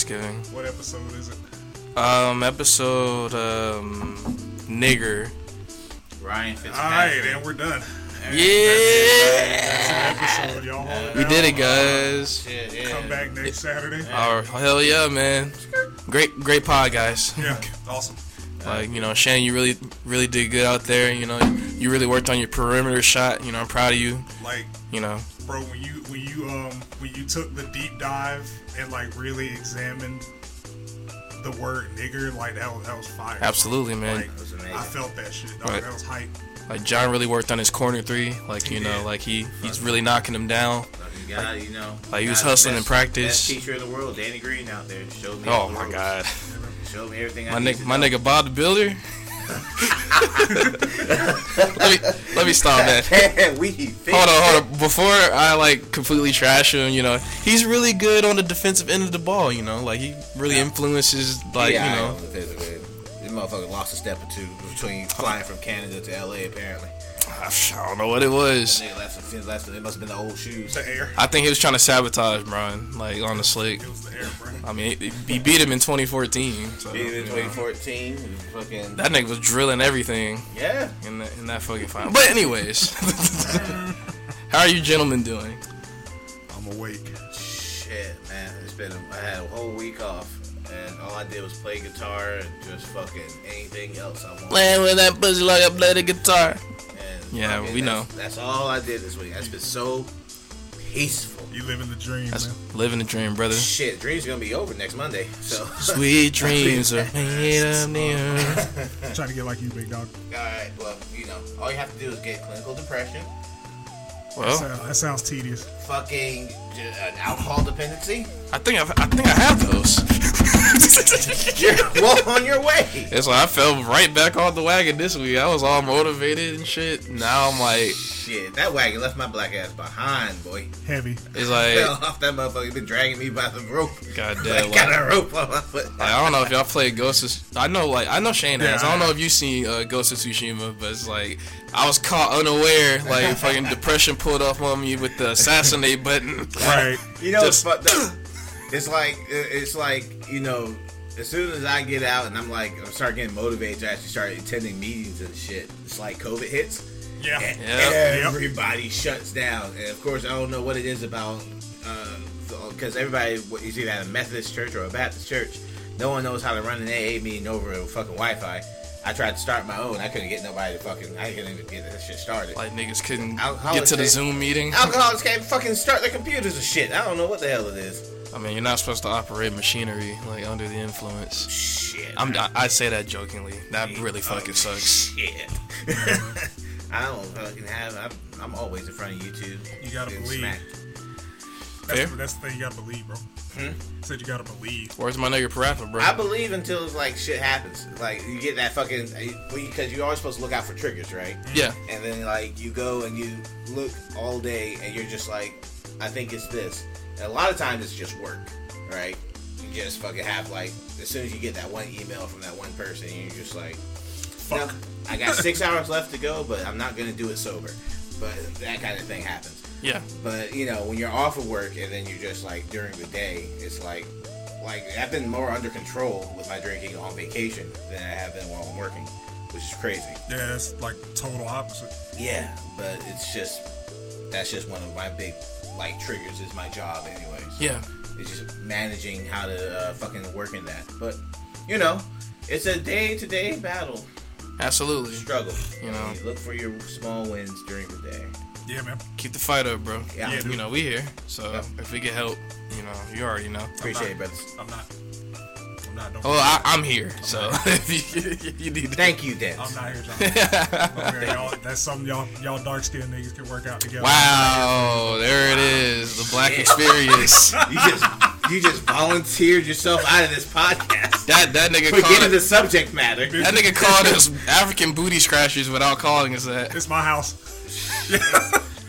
Thanksgiving. What episode is it? Um, episode um, nigger. Ryan All right, and we're done. Yeah, That's an episode, y'all. Hold we did it, guys. Shit, yeah. Come back next Saturday. Oh hell yeah, man! Great, great pod, guys. Yeah, awesome. Like you know, Shane, you really, really did good out there. You know, you really worked on your perimeter shot. You know, I'm proud of you. Like, You know, bro, when you when you um when you took the deep dive and like really examined the word nigger, like that was that was fire. bro. absolutely, man. Like, That was. I felt that shit, dog. Right. That was hype. Like John really worked on his corner three. Like you He know, like he he's really knocking him down. Fucking guy, you know. like, he was guy's hustling in practice. Best teacher in the world, Danny Green out there. Showed me. Oh my ropes. god, Showed me everything. my I need nigga, to my know. nigga Bob the Builder. Let me let me stop that. we Hold on, hold on. Before I like completely trash him, you know, he's really good on the defensive end of the ball. You know, like he really influences, like yeah, you know. Know. This motherfucker lost a step or two between flying from Canada to LA. Apparently, I don't know what it was. nigga left some left. It must have been the old shoes. The air. I think he was trying to sabotage Brian, like on the slick. It was the air, bro. I mean, he, he beat him in 2014. So, Beat him in 2014. Fucking That nigga was drilling everything yeah. in that in that fucking final. But anyways, how are you gentlemen doing? I'm awake. Shit, man. It's been. A, I had a whole week off, and all I did was play guitar and just fucking anything else I wanted. Playing with that pussy like I play the guitar. And Yeah, fucking we that's- know. That's all I did this week. That's been so peaceful. You living the dream, That's man. living the dream, brother. Shit, dreams gonna be over next Monday. So Sweet dreams are made of the. I'm trying to get like you, big dog. Alright, well, you know, all you have to do is get clinical depression, That, Well, that sounds tedious. fucking j- an alcohol dependency. I think I've, I think I have those. You're well on your way. It's like I fell right back on the wagon this week. I was all motivated and shit. Now I'm like, Shit, that wagon left my black ass behind, boy. Heavy. it's Fell off that motherfucker. Been dragging me by the rope. goddamn. Like, got a rope on my foot. like, I don't know if y'all play Ghost of. I know, like, I know Shane has. Yeah, I don't know if you've seen uh, Ghost of Tsushima, but it's like I was caught unaware. Like, fucking depression pulled off on me with the assassinate button. Right. You know, Just- it's fucked up. It's like it's like you know, as soon as I get out and I'm like I'm start getting motivated to actually start attending meetings and shit. It's like COVID hits. Yeah. and Yeah. everybody shuts down. And of course, I don't know what it is about uh, because everybody what is either at a Methodist church or a Baptist church. No one knows how to run an AA meeting over fucking Wi-Fi. I tried to start my own. I couldn't get nobody to fucking. I couldn't even get that shit started. Like niggas couldn't Alcohol get to the is- Zoom meeting. Alcoholics can't fucking start their computers and shit. I don't know what the hell it is. I mean, you're not supposed to operate machinery like under the influence. Shit. I'm, I, I say that jokingly. That really Oh, fucking sucks. Shit. I don't fucking have. I'm, I'm always in front of YouTube. You gotta believe. smacked. That's, Fair. that's the thing you gotta believe, bro. Hmm? Said you gotta believe. Where's my nigga Parappa, bro? I believe until it's like shit happens. Like you get that fucking because you're always supposed to look out for triggers, right? yeah. And then like you go and you look all day and you're just like, I think it's this. And a lot of times it's just work, right? You just fucking have like as soon as you get that one email from that one person, you're just like, Fuck. "No, I got six hours left to go, but I'm not gonna do it sober. But that kind of thing happens. Yeah. But you know, when you're off of work and then you're just like during the day, it's like, like I've been more under control with my drinking on vacation than I have been while I'm working, which is crazy. Yeah, it's like total opposite. Yeah, but it's just that's just one of my big like triggers is my job, anyways. Yeah. It's just managing how to uh, fucking work in that. But you know, it's a day to day battle Absolutely. struggle. You know. look for your small wins during the day. Yeah, man. Keep the fight up, bro. Yeah, Yeah, You know, we here. So Yeah. if we get help, you know, you already know. appreciate it, brothers. I'm not. I'm not. Don't Well, I, I'm here. So if you, you need to. Thank you, Dennis. I'm not here, John. I'm y'all, that's something y'all y'all dark skinned niggas can work out together. Wow, there it is. The black experience. You just you just volunteered yourself out of this podcast. That that nigga We're called it, the subject matter. that nigga called us African booty scratchers without calling us that. It's my house.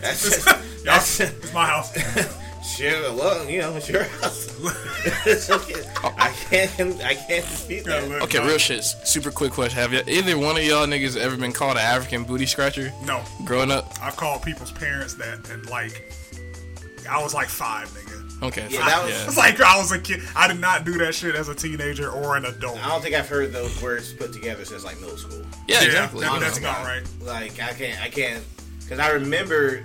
That's just, Y'all, that's it's my house. Sure. Well, you know, it's your house. it's okay. I can't I can't dispute that. look, Okay, real shit. Super quick question: Have you, either one of y'all niggas ever been called an African booty scratcher No, growing up? I've called people's parents that, and like, I was like five, nigga. Okay. Yeah, that was- It's like I was a kid. I did not do that shit as a teenager or an adult. I don't think I've heard those words put together since like middle school. yeah, Yeah, exactly. that- you that's oh know. about right. Like I can't, I can't, because I remember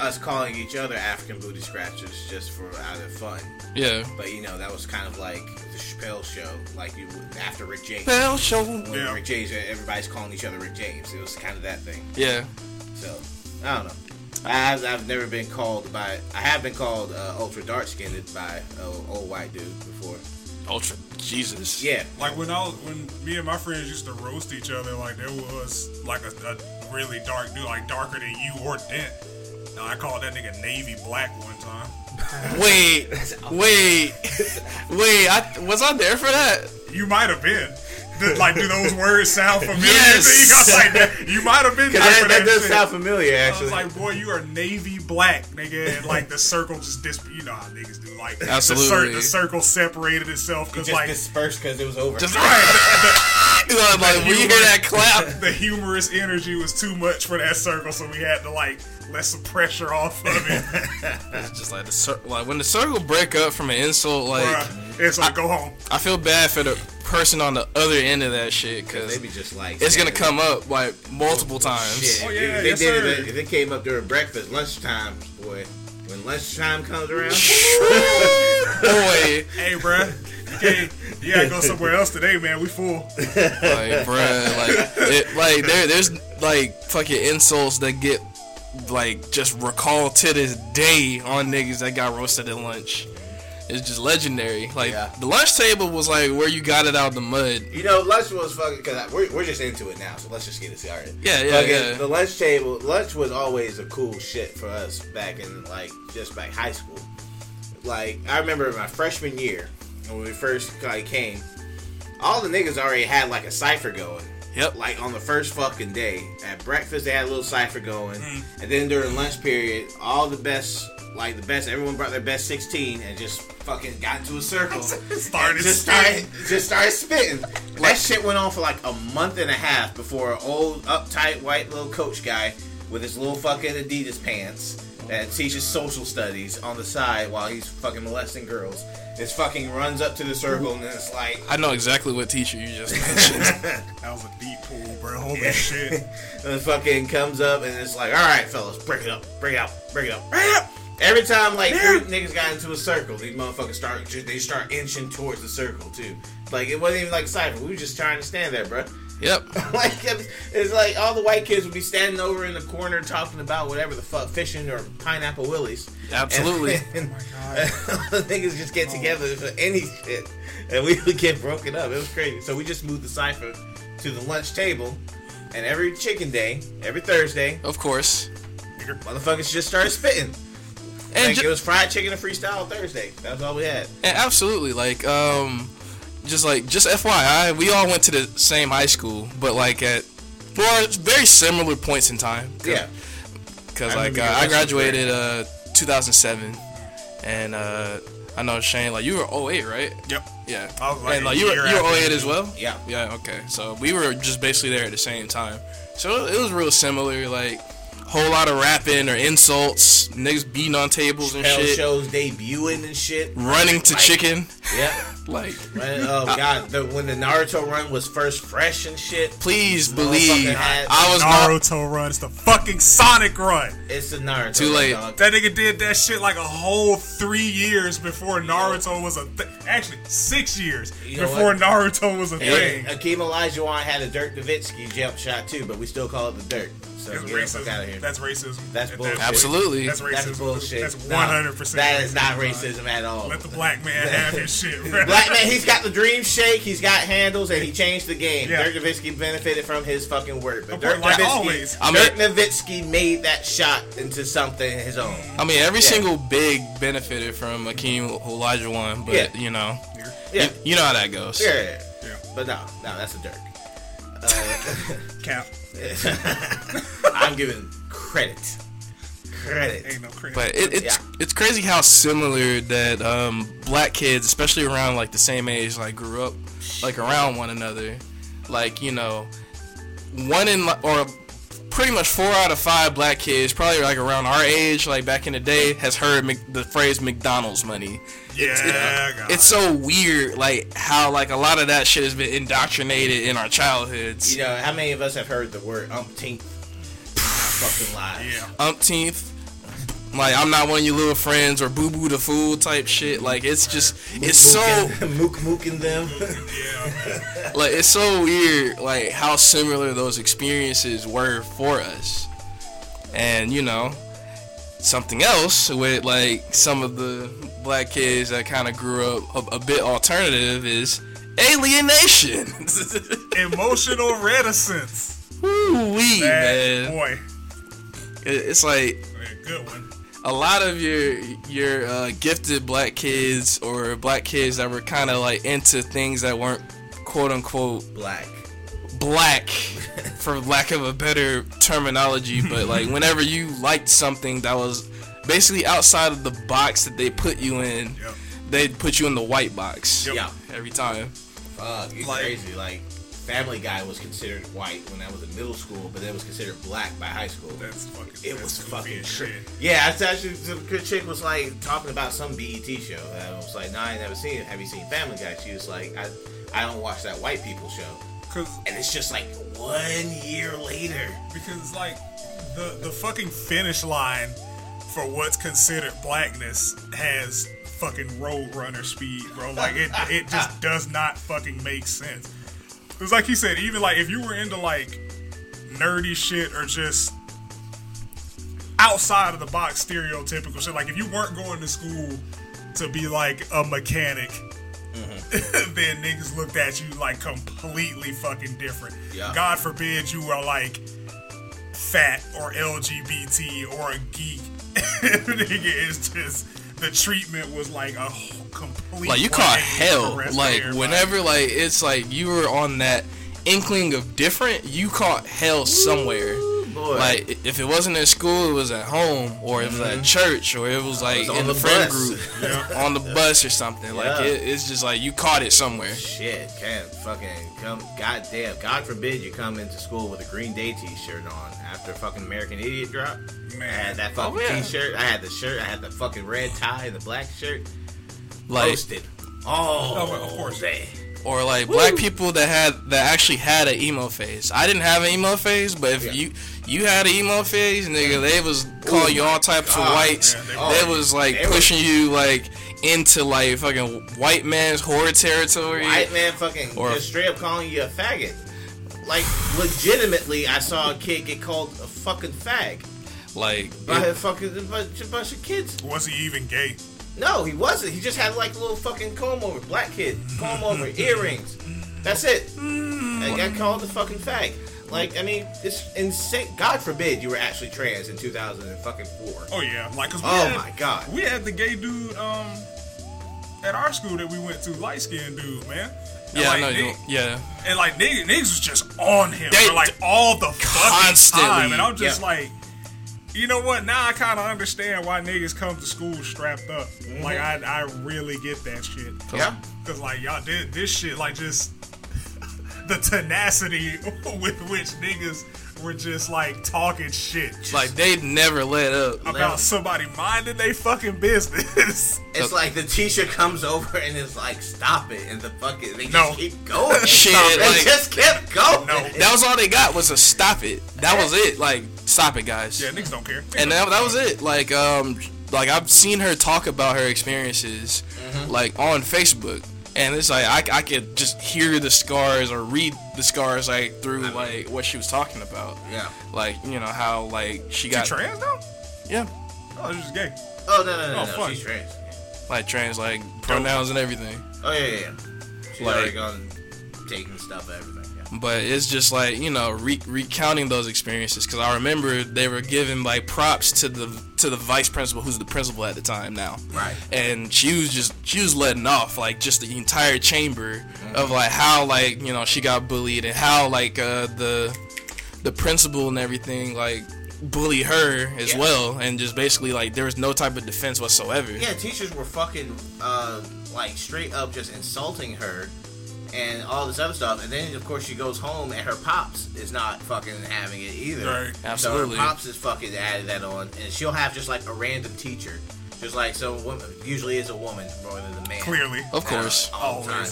us calling each other African booty scratchers just for out of fun. Yeah. But you know that was kind of like the Chappelle show, like you after Rick James. Bell show. When Yeah. Rick James, everybody's calling each other Rick James. It was kind of that thing. Yeah. So I don't know. I've, I've never been called by. I have been called uh, ultra dark skinned by an old white dude before. Ultra. Jesus. Yeah, Like when I was, when me and my friends used to roast each other, like there was like a, a really dark dude, like darker than you or Dent. And I called that nigga Navy Black one time. Wait. Wait. Wait. I was I there for that? You might have been. Did, like, do those words sound familiar Yes. to you? I was like, you might have been there that, for that that, does shit. sound familiar. I Actually, was like, boy, you are navy black, nigga, and like the circle just dis. You know how niggas do, like The, Absolutely. cir- the circle separated itself because just like dispersed because it was over. Just right, You know, like when you hear that clap. the, the humorous energy was too much for that circle, so we had to like let some pressure off of it. It's just like the cir- like when the circle break up from an insult. Like Bruh. It's like go home. I feel bad for the person on the other end of that shit they because be just like it's gonna come up like multiple oh, times. Shit, Oh, if yeah, they yes, did sir. it, if it came up during breakfast, lunchtime, boy. When lunchtime comes around, Boy, Hey, bruh. You, can't, you gotta go somewhere else today, man. We full. like bruh, like it, like there, there's like fucking insults that get like just recall to this day on niggas that got roasted at lunch. It's just legendary. Like Yeah. the lunch table was like where you got it out of the mud. you know, lunch was fucking. Because we're, we're just into it now, so let's just get it started. Yeah, yeah, yeah. The lunch table, lunch was always a cool shit for us back in like just back high school. Like I remember my freshman year when we first like came, all the niggas already had like a cipher going. Yep. Like on the first fucking day at breakfast, they had a little cipher going, Mm. and then during lunch period, all the best, like the best, everyone brought their best sixteen and just fucking got into a circle, Started just started, just started spitting. That shit went on for like a month and a half before an old uptight white little coach guy with his little fucking Adidas pants that teaches social studies on the side while he's fucking molesting girls. Just fucking runs up to the circle and it's like, I know exactly what teacher you just mentioned. That was a deep pool, bro. Holy shit. and it fucking comes up and it's like, all right, fellas, break it up, break it up, break it up, break it up. Every time like three niggas got into a circle, these motherfuckers start they start inching towards the circle too. Like it wasn't even like a cipher. We were just trying to stand there, bro. Yep. like it's, it's like all the white kids would be standing over in the corner talking about whatever the fuck fishing or pineapple willies. Absolutely. And, my and the niggas just get together for any shit, and we would get broken up. It was crazy. So we just moved the cipher to the lunch table, and every chicken day, every Thursday, Of course. motherfuckers just started spitting. And like ju- it was fried chicken and freestyle Thursday. That's all we had. And absolutely, like, um, just like, just FYI, we all went to the same high school, but like at for very similar points in time. Yeah. Because I like uh, I graduated uh 2007, and uh I know Shane, like you were 08, right? Yep. Yeah. Like and like you were you were 08 as well. Yeah. Yeah. Okay. So we were just basically there at the same time. So it was real similar, like. Whole lot of rapping or insults, niggas beating on tables and Hell shit, shows debuting and shit. running to Right. chicken, Yeah. like Right, oh uh, god, the, when the Naruto run was first fresh and shit, Please believe had I was not. Naruto run. It's the fucking Sonic run. it's the Naruto. Too late. dog. That nigga did that shit like a whole three years before Naruto was a th- actually six years You know before what? Naruto was a thing. And Akeem Olajuwon had a Dirk Nowitzki jump shot too, but we still call it the Dirk. So That's get the fuck out of racism. here. That's racism. That's bullshit. Absolutely. That's racism. That's bullshit. That's one hundred percent. That is not racism at all. Let the black man have his shit. bro. Black man, he's got the dream shake, he's got handles, and he changed the game. Yeah. Dirk Nowitzki benefited from his fucking work, but Of Dirk like Nowitzki, always. I mean- Dirk Nowitzki made that shot into something his own. I mean, every Yeah. single big benefited from Akeem Olajuwon, but Yeah. you know, Yeah, you, you know how that goes. yeah, yeah. Yeah. But no, no, that's a Dirk. Uh, Cap. I'm giving credit. Credit. Ain't no credit. But it, it's Yeah. it's crazy how similar that um, black kids, especially around like the same age, like grew up like around one another. Like you know, one in or pretty much four out of five black kids, probably like around our age, like back in the day, has heard Mc, the phrase McDonald's money. Yeah, God. It's so weird, like how like a lot of that shit has been indoctrinated in our childhoods. You know, how many of us have heard the word umpteenth? fucking lies. yeah. Umpteenth. Like I'm not one of your little friends or boo boo the fool type shit. Like it's just it's so mook mooking them. Yeah. like it's so weird like how similar those experiences were for us and you know something else with like some of the black kids that kind of grew up a, a bit alternative is alienation Emotional reticence. Woo wee man boy. It- it's like Yeah, good one. A lot of your your uh, gifted black kids or black kids that were kind of like into things that weren't quote unquote Black. black for lack of a better terminology but like whenever you liked something that was basically outside of the box that they put you in Yep. they'd put you in the white box Yep. Yeah. every time Fuck, it's Like- crazy. Like, Family Guy was considered white when I was in middle school, but it was considered black by high school. That's fucking. It that's was fucking shit. Yeah, it's actually the good chick was like talking about some BET show. And I was like, "No, I never seen it. Have you seen Family Guy?" She was like, "I, I don't watch that white people show." Cause, And it's just like one year later. because like the the fucking finish line for what's considered blackness has fucking road runner speed, bro. Like it it just does not fucking make sense. It's like he said, even like if you were into like nerdy shit or just outside of the box stereotypical shit, like if you weren't going to school to be like a mechanic, mm-hmm. then niggas looked at you like completely fucking different. Yeah. God forbid you are like fat or LGBT or a geek. Nigga, it's just the treatment was like a whole complete like you caught hell the rest of like everybody. whenever like it's like you were on that inkling of different you caught hell somewhere boy. like if it wasn't in school it was at home or it was at mm-hmm. church or it was like was in the, the friend bus. group on the bus or something like Yeah. it, it's just like you caught it somewhere Shit, can't fucking come. Goddamn, God forbid you come into school with a Green Day T-shirt on after fucking American Idiot drop. I had that fucking Oh, yeah. T-shirt. I had the shirt. I had the fucking red tie and the black shirt. like Roasted. Oh, Oh, well, of course. day. or like black people that had that actually had an emo phase. I didn't have an emo phase, but if Yeah. you you had an emo phase, nigga, they was calling you all types of whites. man, they- they, was like they were- pushing you like into like fucking white man's horror territory. White man fucking Or- just straight up calling you a faggot. Like legitimately, I saw a kid get called a fucking fag Like by it- a fucking bunch, a bunch of kids. Was he even gay? No, he wasn't. He just had like a little fucking comb over, black kid, comb over, earrings. That's it. I got called a fucking fag. Like, I mean, it's insane. God forbid you were actually trans in 2004. Oh yeah, like 'cause we Oh had, my god. we had the gay dude um at our school that we went to, light skinned dude, man. And yeah, like, no, nigg- yeah. And like niggas, niggas was just on him They- for like all the fucking Constantly. time, and I'm just Yeah. like, you know what? Now I kind of understand why niggas come to school strapped up. Mm-hmm. Like I, I really get that shit. Yeah. Cause like y'all did this shit, like just the tenacity with which niggas were just like talking shit Like they never let up. about Let- somebody minding they fucking business. It's like the teacher comes over and is like, "Stop it!" and the fucking they just No. keep going. Shit, Stop it. like- they just kept going. No. That was all they got was a stop it. That was it. Like stop it, guys. yeah, niggas don't care. and that, that was it. Like um, like I've seen her talk about her experiences, like on Facebook, and it's like I, I could just hear the scars or read the scars like through like what she was talking about. Yeah. Like you know how like she she got trans though? yeah, Oh, she's gay. Oh no no no Oh, no! fuck. She's trans. like trans like pronouns and everything. Oh yeah yeah yeah. She's Like- already gone taking stuff everything. But it's just like you know re- recounting those experiences because I remember they were giving like props to the to the vice principal who's the principal at the time now. Right. and she was just she was letting off like just the entire chamber of like how like you know she got bullied and how like uh the the principal and everything like bully her as Yeah. well and just basically like there was no type of defense whatsoever Yeah, teachers were fucking uh, like straight up just insulting her and all this other stuff. And then of course she goes home and her pops is not fucking having it either. Right. Absolutely. So her pops is fucking added that on, and she'll have just like a random teacher, just like so. Woman usually is a woman more than a man. Clearly. Of course. Uh, all the time.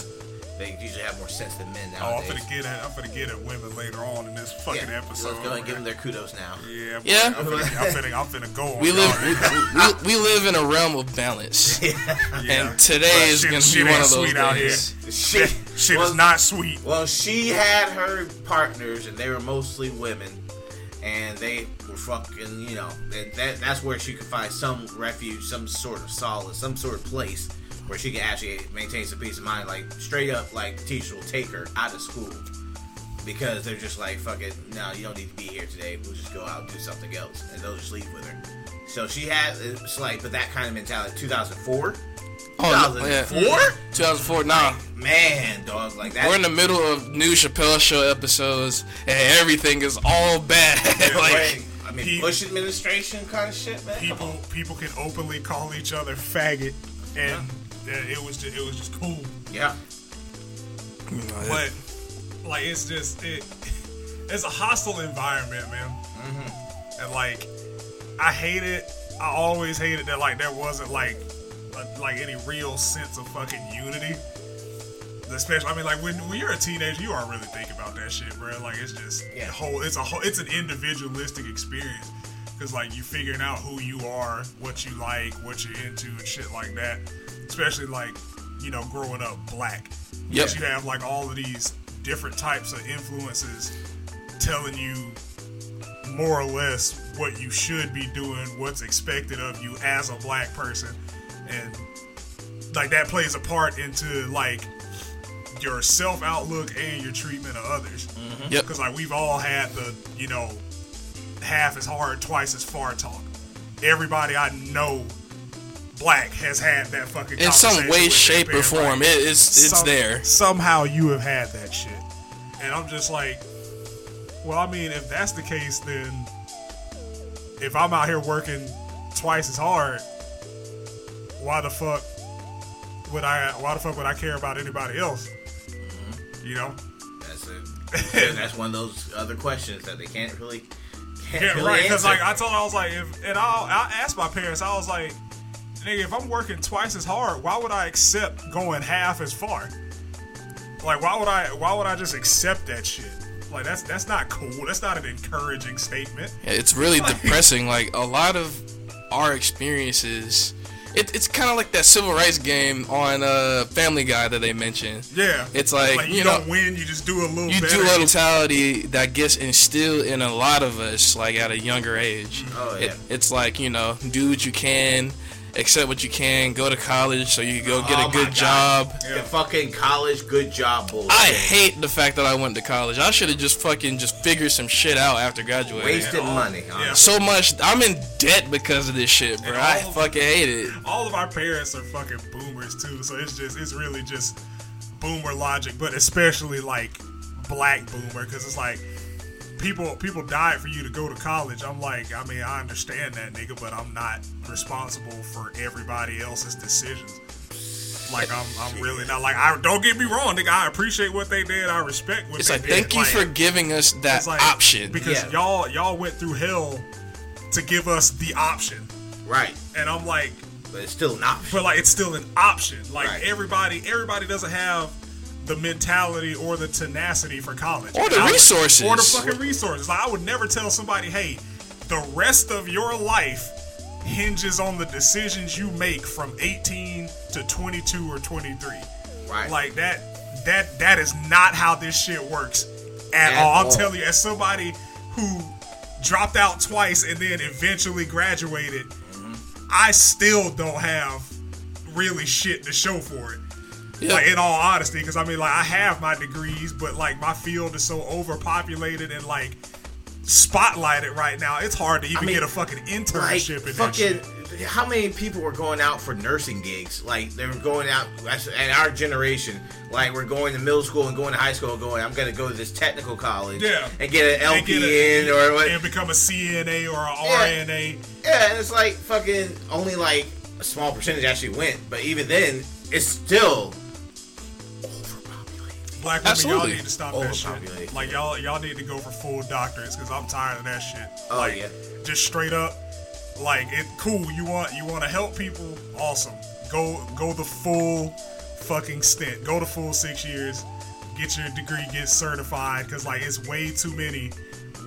Always. They usually have more sense than men Oh, I'm gonna get at I'm finna get at women later on in this fucking yeah. episode. Let's go ahead and give them their kudos now. Yeah, boy, Yeah. I'm finna, I'm finna, I'm finna go on. We live we, we, we live in a realm of balance, Yeah. and today But is shit- gonna shit be one ain't of those sweet out days. Shit, Shit well, is not sweet. Well, she had her partners, and they were mostly women, and they were fucking. You know, that, that that's where she could find some refuge, some sort of solace, some sort of place where she can actually maintain some peace of mind. Like straight up, like the teacher will take her out of school because they're just like, "Fuck it, no, you don't need to be here today. We'll just go out and do something else," and they'll just leave with her. So she had it's like, but that kind of mentality. 2004, Oh, no, yeah. 2004, 2004. Nah, man, dog, like that. we're in the middle of new Chappelle Show episodes, and everything is all bad. like, I mean, He- Bush administration kind of shit, man. People people can openly call each other faggot, and uh, it was just, it was just cool. Yeah, you know, it- But like it's just it it's a hostile environment, man. Mm-hmm. And like I hate it. I always hated that like there wasn't like a, like any real sense of fucking unity. Especially, I mean, like when, when you're a teenager, you aren't really thinking about that shit, bro. Like it's just Yeah. a whole. It's a whole. It's an individualistic experience because like you figuring out who you are, what you like, what you're into, and shit like that. Especially like you know growing up black. Yes, you have like all of these different types of influences telling you more or less what you should be doing, what's expected of you as a black person, and like that plays a part into like your self outlook and your treatment of others. Mm-hmm. Yep. Because like we've all had the you know half as hard, twice as far talk. Everybody I know, black, has had that fucking in some way, shape, or form, it, it's it's some- there. Somehow you have had that shit. And I'm just like, well, I mean, if that's the case, then if I'm out here working twice as hard, why the fuck would I? Why the fuck would I care about anybody else? Mm-hmm. You know? that's it. that's one of those other questions that they can't really can't Yeah, really right. Because like I told, her, I was like, if and I'll, I asked my parents, I was like, nigga, if I'm working twice as hard, why would I accept going half as far? Like, why would I? Why would I just accept that shit? Like, that's that's not cool. That's not an encouraging statement. It's really depressing. Like a lot of our experiences, it, it's kind of like that civil rights game on uh, Family Guy that they mentioned. Yeah, It's like, you, you don't win, you just do a little. You better. do a mentality that gets instilled in a lot of us, like at a younger age. Oh, yeah. It, it's like you know, do what you can, accept what you can, go to college so you can go get Oh a good God. job. the fucking college good job bullshit. I hate the fact that I went to college. I should have just fucking just figured some shit out after graduating. wasted all- money. yeah. So much. I'm in debt because of this shit, bro. I all- fucking hate it. all of our parents are fucking boomers too, so it's just it's really just boomer logic, but especially like black boomer because it's like people people died for you to go to college. I'm like, I mean, I understand that nigga, but I'm not responsible for everybody else's decisions. Like I'm, I'm really not like I don't get me wrong, nigga. I appreciate what they did. I respect what they did. It's they like, did. thank you for giving us that like- option. because Yeah. y'all y'all went through hell to give us the option, Right, and I'm like, but it's still an option. but like it's still an option. Like Right. everybody, everybody doesn't have the mentality or the tenacity for college, Or the would- resources. or the fucking resources. Like I would never tell somebody, hey, the rest of your life hinges on the decisions you make from 18 to 22 or 23. Right. Like that, that that is not how this shit works at, At all. I'm all. telling you, as somebody who dropped out twice and then eventually graduated, mm-hmm. I still don't have really shit to show for it. Yeah. Like in all honesty, because I mean, like I have my degrees, but like my field is so overpopulated and like spotlighted right now. It's hard to even mean, get a fucking like internship in that fucking shit. how many people were going out for nursing gigs like they were going out and our generation like we're going to middle school and going to high school going i'm gonna go to this technical college Yeah. and get an And get lpn a- or what and become a CNA or a Yeah. RNA. yeah and it's like fucking only like a small percentage actually went but even then it's still Black women, y'all Absolutely. need to stop that shit. Like y'all, y'all need to go for full doctorates because I'm tired of that shit. Oh, like, yeah. just straight up, like it. Cool. You want you want to help people? Awesome. Go go the full fucking stint. Go the full six years. Get your degree. Get certified. Because like it's way too many,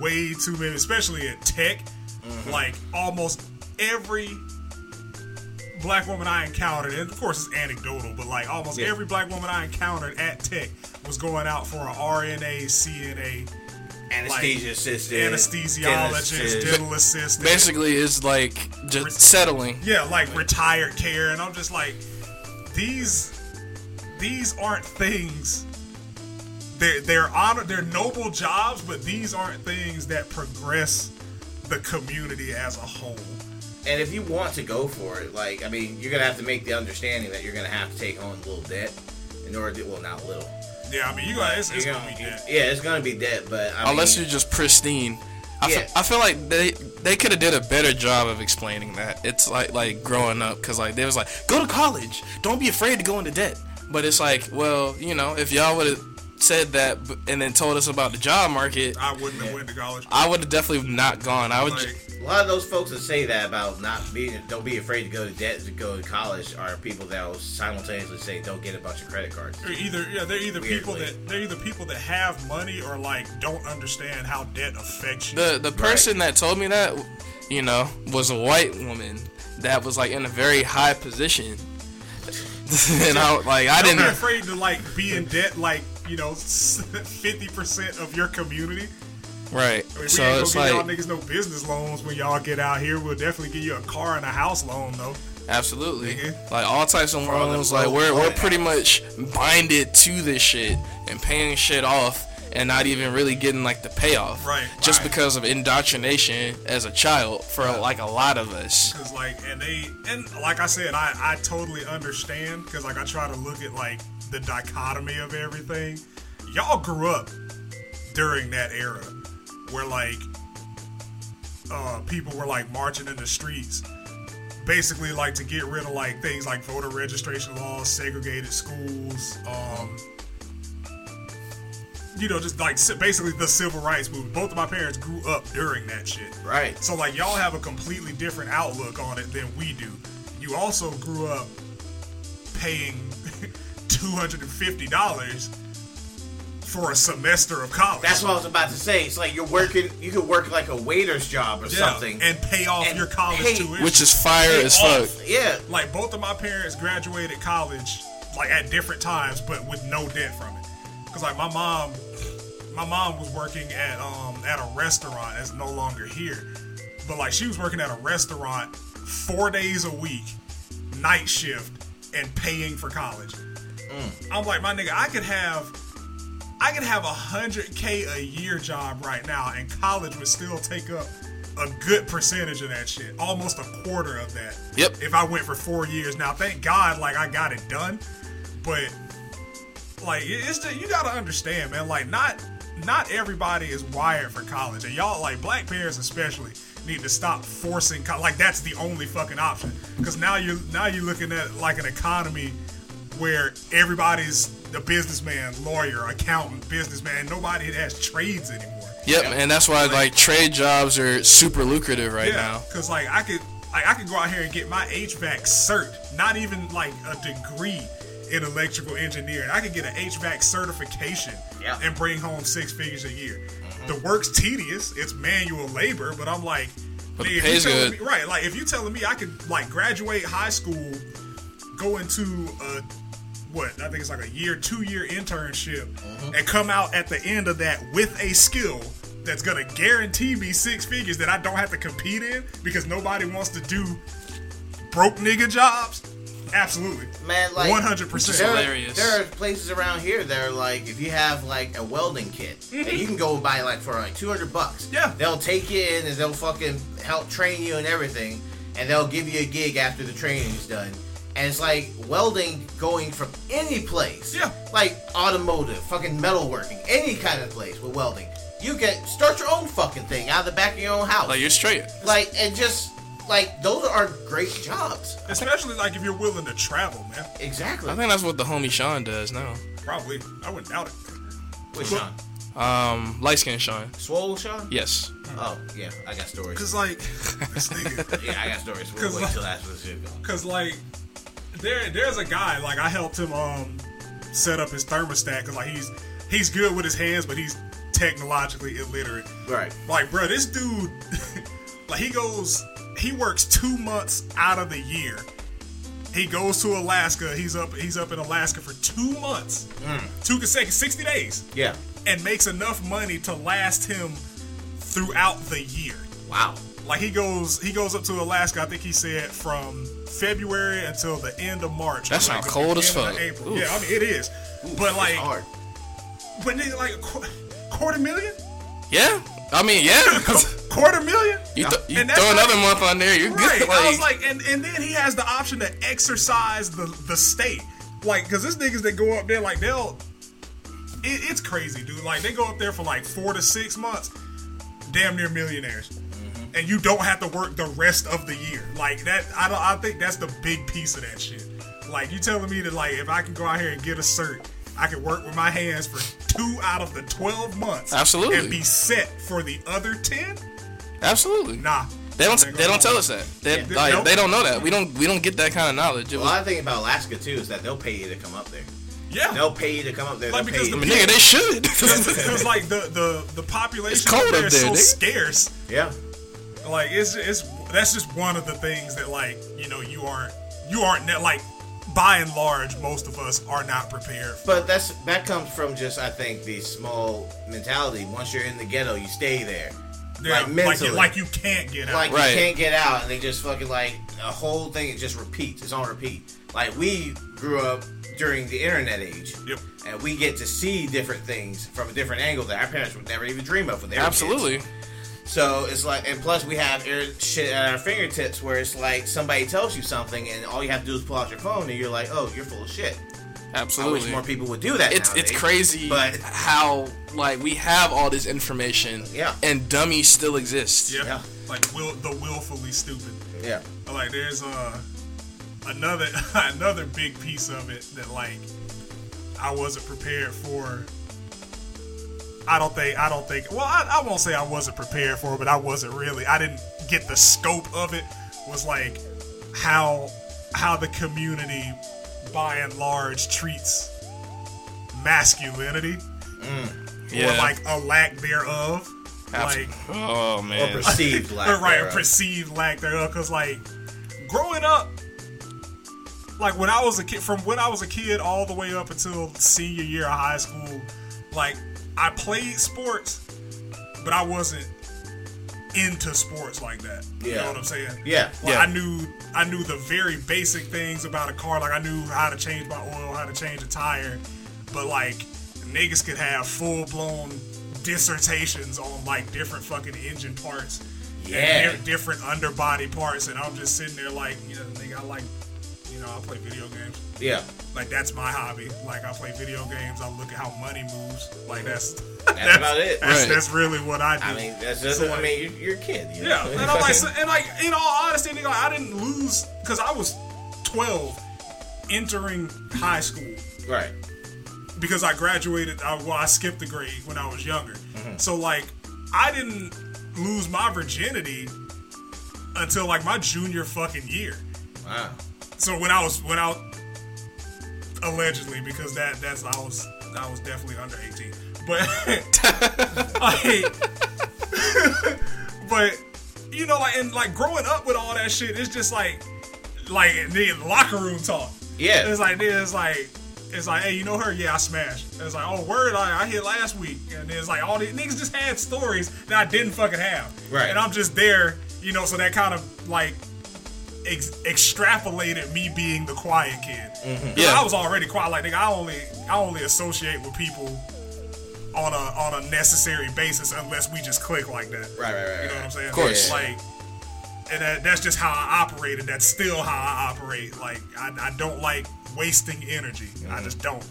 way too many, especially at tech. Mm-hmm. Like almost every black woman I encountered, and of course it's anecdotal, but like almost Yeah. every black woman I encountered at Tech was going out for an RNA, CNA, Anesthesia assistant, anesthesiologist, dental assistant. Basically, it's like just settling. yeah, like retired care, and I'm just like, these, these aren't things. They're they're honor, they're noble jobs, but these aren't things that progress the community as a whole. And if you want to go for it, like I mean, you're gonna have to make the understanding that you're gonna have to take on a little debt in order to. Well, not little. Yeah, I mean, you guys, it's, it's You're gonna be dead. Yeah, it's gonna be debt, but I Unless mean, you're just pristine. I, Yeah. feel, I feel like they they could have did a better job of explaining that. It's like like growing up because like they was like go to college, don't be afraid to go into debt. But it's like well you know if y'all would have said that and then told us about the job market, I wouldn't have went to college. I would have definitely not gone. I would. ju- a lot of those folks that say that about not being, don't be afraid to go to debt to go to college, are people that will simultaneously say don't get a bunch of credit cards. They're either yeah, they're either people that they're either people that have money or like don't understand how debt affects you. the the person that told me that, you know, was a white woman that was like in a very high position. and I like I don't be didn't. afraid to like be in debt like you know fifty percent of your community. Right. I mean, So we ain't it's gonna give like y'all niggas no business loans when y'all get out here. We'll definitely give you a car and a house loan though. Absolutely. Nigga. Like all types of loans, like we're we're pretty much binded to this shit and paying shit off and not even really getting like the payoff. Right, Just right. because of indoctrination as a child for like a lot of us. Cause like, and they, and like I said, I I totally understand. Cause like I try to look at like the dichotomy of everything. Y'all grew up during that era where like uh people were like marching in the streets basically like to get rid of like things like voter registration laws segregated schools um you know just like basically the civil rights movement both of my parents grew up during that shit Right. so like y'all have a completely different outlook on it than we do. You also grew up paying two hundred and fifty dollars for a semester of college. That's what I was about to say. It's like you're working. You could work like a waiter's job or yeah, something. and pay off And your college pay- tuition. Which is fire Pay as fuck. off. Yeah. like both of my parents graduated college like at different times, but with no debt from it. Cause like my mom, my mom was working at um at a restaurant that's no longer here, but like she was working at a restaurant four days a week, night shift, and paying for college. I'm like, my nigga, I could have. I could have a hundred k a year job right now, and college would still take up a good percentage of that shit, almost a quarter of that. Yep. If I went for four years, now thank God, like I got it done, but like it's just, you gotta understand, man. Like not not everybody is wired for college, and y'all like black parents especially need to stop forcing co- like that's the only fucking option because now you're now you're looking at like an economy where everybody's a businessman, lawyer, accountant, businessman. Nobody has trades anymore. Yep, and that's why like trade jobs are super lucrative right now. Because like I could, like I could go out here and get my HVAC cert, not even like a degree in electrical engineering. I could get an HVAC certification Yeah. and bring home six figures a year. Mm-hmm. The work's tedious; it's manual labor, but I'm like, But nigga, the if pay's you telling good. Me, right? Like if you're telling me I could like graduate high school, go into a what I think it's like a year, two year internship, mm-hmm. and come out at the end of that with a skill that's gonna guarantee me six figures that I don't have to compete in because nobody wants to do broke nigga jobs. Absolutely, Man, like 100%. There, hilarious. there are places around here that are like, if you have like a welding kit, mm-hmm. and you can go buy like for like two hundred bucks. Yeah. they'll take you in and they'll fucking help train you and everything, and they'll give you a gig after the training's done. And it's like welding going from any place. Yeah. Like automotive, fucking metalworking, any kind of place with welding. You can start your own fucking thing out of the back of your own house. Like you're straight. like and just like those are great jobs. Especially like if you're willing to travel, man. Exactly. I think that's what the homie Sean does now. Probably. I wouldn't doubt it. Which Sean? Um, light skin Sean. Swole Sean? Yes. Oh yeah, I got stories. Cause like this nigga. Yeah, I got stories. We'll 'Cause wait like- till after the shit goes. Cause like there there's a guy like I helped him um set up his thermostat because like he's he's good with his hands but he's technologically illiterate. Right. Like bro, this dude like he goes he works two months out of the year. He goes to Alaska. He's up. He's up in Alaska for two months, two consecutive sixty days, Yeah. and makes enough money to last him throughout the year. Wow. Like he goes, he goes up to Alaska. I think he said from February until the end of March. That's or, sound cold as beginning fuck. April. Oof. Yeah, I mean it is. but like, It's hard. but nigga, like a qu- quarter million, Yeah. I mean, yeah. quarter million. you th- you And that's throw like- another month on there, you're Right. good. I was like, and and then he has the option to exercise the the state, like, cause this niggas that go up there, like they'll, it, it's crazy, dude. Like they go up there for like four to six months, damn near millionaires. And you don't have to work the rest of the year, like that. I don't. I think that's the big piece of that shit. Like you telling me that, like, if I can go out here and get a cert, I can work with my hands for two out of the twelve months, Absolutely. and be set for the other ten. Absolutely. Nah, They don't. They don't tell us that. They, Yeah. like, Nope. they don't know that. We don't. We don't get that kind of knowledge. It Well, was, I think about Alaska too is that they'll pay you to come up there. Yeah, They'll pay you to come up there. Like, because pay you I mean, nigga, they should. because like the the the population It's cold up there up is so nigga. scarce. yeah. Like it's it's that's just one of the things that like you know you aren't you aren't ne- like by and large most of us are not prepared. For. But that's that comes from just I think the small mentality. Once you're in the ghetto, you stay there. Yeah, like like, you, mentally. like you can't get out. Like Right. you can't get out, and they just fucking like a whole thing. It just repeats. It's on repeat. Like we grew up during the internet age, Yep. and we get to see different things from a different angle that our parents would never even dream of. When they were kids. Absolutely. So it's like, and plus we have air shit at our fingertips where it's like somebody tells you something, and all you have to do is pull out your phone, and you're like, oh, you're full of shit. Absolutely. I Absolutely. wish more people would do that. it's it's crazy but how like we have all this information Yeah. and dummies still exist yeah. yeah. like will the willfully stupid. yeah, Like there's uh another another big piece of it that like I wasn't prepared for. I don't think I don't think well I, I won't say I wasn't prepared for, it, but I wasn't really I didn't get the scope of it. Was like how how the community by and large treats masculinity mm. yeah or like a lack thereof. Abs- Like oh man or perceived lack or right, thereof. perceived lack thereof. Because like growing up, like when I was a kid, from when I was a kid all the way up until senior year of high school, like I played sports, but I wasn't into sports like that. You Yeah. know what I'm saying? Yeah. Like, Yeah. I knew I knew the very basic things about a car. Like I knew how to change my oil, how to change a tire, but like niggas could have full blown dissertations on like different fucking engine parts. Yeah. di- different underbody parts, and I'm just sitting there like, you know, nigga, I like, know, I play video games. Yeah, Like that's my hobby. Like I play video games. I look at how money moves. Like that's that's, about it. That's, Right. that's really what I do. I mean, that's just. So, I mean, you're, you're a kid. You know? Yeah, and I'm like, so- and like, in all honesty, nigga, I didn't lose because I was 12 entering high school right. because I graduated. I, well, I skipped the grade when I was younger, Mm-hmm. so like, I didn't lose my virginity until like my junior fucking year. Wow. So when I was when I allegedly because that that's I was I was definitely under 18. But I but you know like and like growing up with all that shit it's just like like the locker room talk. Yeah. It's like it's like it's like, hey, you know her? Yeah, I smashed. It's like, oh, word, I, I hit last week. And it's like, all these niggas just had stories that I didn't fucking have. Right. And I'm just there, you know, so that kind of like ex- extrapolated me being the quiet kid. Mm-hmm. 'Cause Yeah. I was already quiet. Like, nigga, I only I only associate with people on a on a necessary basis unless we just click like that. Right, right, right. You know right. what I'm saying? Of course. Like, and that, that's just how I operated. That's still how I operate. Like, I, I don't like wasting energy. I mm-hmm. just don't.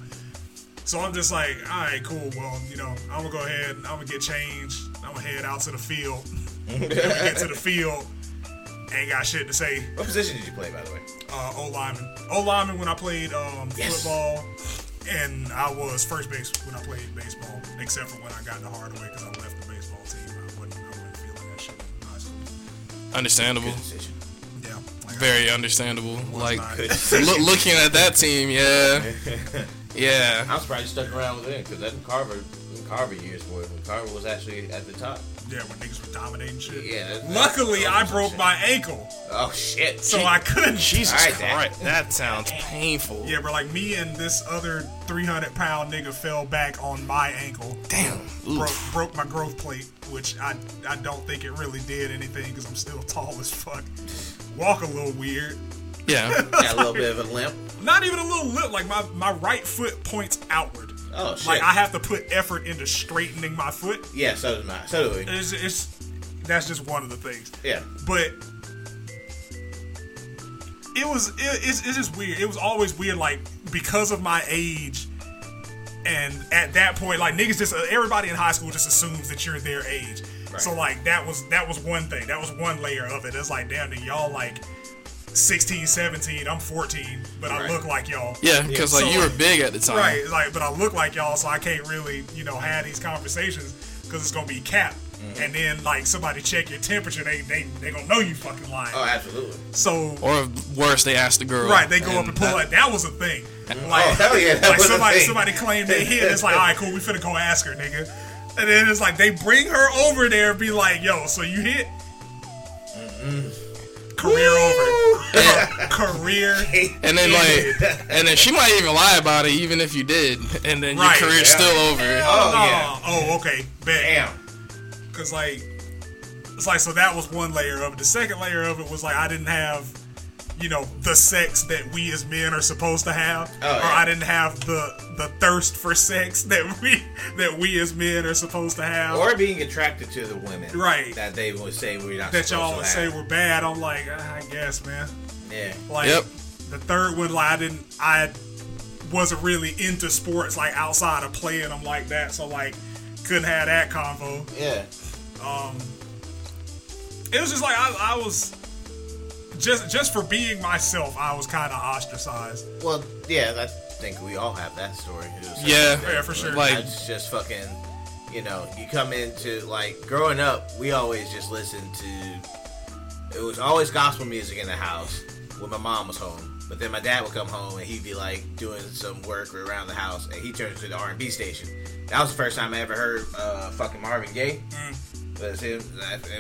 So I'm just like, all right, cool. Well, you know, I'm gonna go ahead. I'm gonna get changed. I'm gonna head out to the field. When we get to the field. Ain't got shit to say. What position did you play, by the way? Uh, O lineman. O lineman when I played um, Yes. football, and I was first base when I played baseball. Except for when I got the hard way because I left the baseball team. I wasn't, I wasn't feeling that shit in high school. Understandable. Yeah. Like, Very understandable. Like not- Good loo- decision. looking at that team, yeah, yeah. I'm surprised you stuck around with it because that Carver, them Carver years boy, when Carver was actually at the top. Yeah, when niggas were dominating shit. Yeah. that- Luckily, I broke my ankle, Oh shit. so I couldn't. Jesus Alright, Dak. Christ, that sounds painful. Yeah, but like me and this other 300 pound nigga fell back on my ankle. Damn. Broke, broke my growth plate, which I I don't think it really did anything because I'm still tall as fuck. Walk a little weird. Yeah. Got a little bit of a limp. Not even a little limp. Like my, my right foot points outward. Oh shit. Like I have to put effort into straightening my foot. yeah. So does mine. So do we. It's, it's that's just one of the things. Yeah. but it was it, it's, it's just weird. It was always weird, like because of my age, and at that point, like niggas just uh, everybody in high school just assumes that you're their age. So like that was that was one thing. That was one layer of it. It's like damn, y'all like 16, 17. I'm 14, but I look like y'all. Yeah, because So, like you were big at the time. Right, like, but I look like y'all, so I can't really, you know, have these conversations because it's gonna be capped. Mm-hmm. And then, like, somebody check your temperature, they they they gonna know you fucking lying. Oh, absolutely. So Or worse, they ask the girl. Right, they go up and pull that- it. That was a thing. Like, Oh, hell yeah, that like was a somebody thing. somebody claimed they hit. It's like, all right, cool, we finna go ask her, nigga. And then it's like they bring her over there and be like, yo, so you hit? Career over. Career. And then like, and then she might even lie about it, even if you did, and then Right, your career's yeah. still over. Oh, oh, no. yeah. Oh, okay. Bet. Damn. Cause like, it's like so that was one layer of it. The second layer of it was like I didn't have, you know, the sex that we as men are supposed to have, Oh, or yeah. I didn't have the the thirst for sex that we that we as men are supposed to have. Or being attracted to the women. Right. That they would say we're not that supposed y'all to would say we're bad. I'm like, "Ah, I guess, man. Yeah. Like Yep. the third one, like I didn't, I wasn't really into sports like outside of playing them like that. So like, couldn't have that convo. Yeah. Um it was just like I, I was just just for being myself. I was kind of ostracized. Well, yeah, I think we all have that story. to a certain Yeah. Yeah, for sure. Like- it's just fucking, you know, you come into like growing up. We always just listened to. It was always gospel music in the house when my mom was home. But then my dad would come home and he'd be like doing some work around the house, and he turned to the R and B station. That was the first time I ever heard uh, fucking Marvin Gaye. But it's him,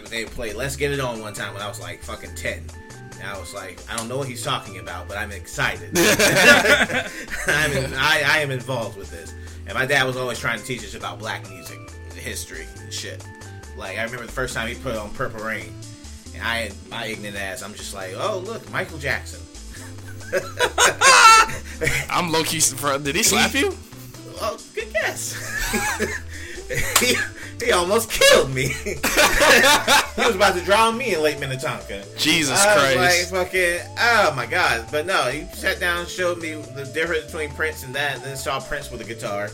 they played "Let's Get It On" one time when I was like fucking ten. I was like, I don't know what he's talking about, but I'm excited. I'm in, I, I am involved with this. And my dad was always trying to teach us about black music, history, and shit. Like I remember the first time he put on Purple Rain, and I, my ignorant ass, I'm just like, oh look, Michael Jackson. I'm low key. surprised. Did he slap you? Oh, good guess. He, almost killed me. he was about to drown me in Lake Minnetonka. Jesus I was Christ. like, fucking, oh my god. But no, he sat down and showed me the difference between Prince and that, and then saw Prince with a guitar.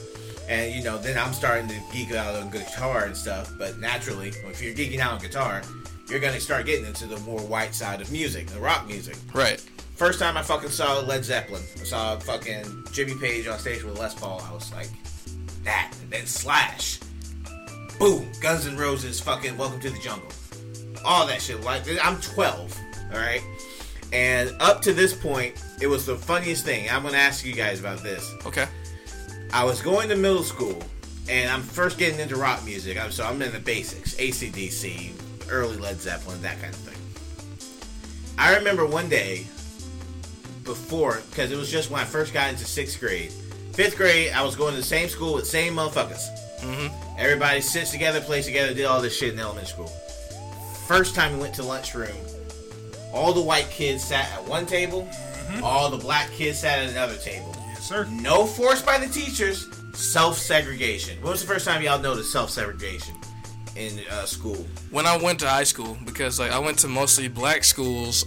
And, you know, then I'm starting to geek out on guitar and stuff. But naturally, if you're geeking out on guitar, you're going to start getting into the more white side of music, the rock music. Right. First time I fucking saw Led Zeppelin, I saw fucking Jimmy Page on stage with Les Paul. I was like, that. And then Slash. Boom. Guns N' Roses, fucking Welcome to the Jungle. All that shit. Like, I'm 12, alright? And up to this point, it was the funniest thing. I'm gonna ask you guys about this. Okay. I was going to middle school, and I'm first getting into rock music. I'm, so I'm in the basics ACDC, early Led Zeppelin, that kind of thing. I remember one day before, because it was just when I first got into sixth grade. Fifth grade, I was going to the same school with same motherfuckers. Everybody sits together, plays together, did all this shit in elementary school. First time we went to lunchroom, all the white kids sat at one table, all the black kids sat at another table. Yes, sir. No force by the teachers. Self segregation. When was the first time y'all noticed self segregation in uh, school? When I went to high school, because like I went to mostly black schools,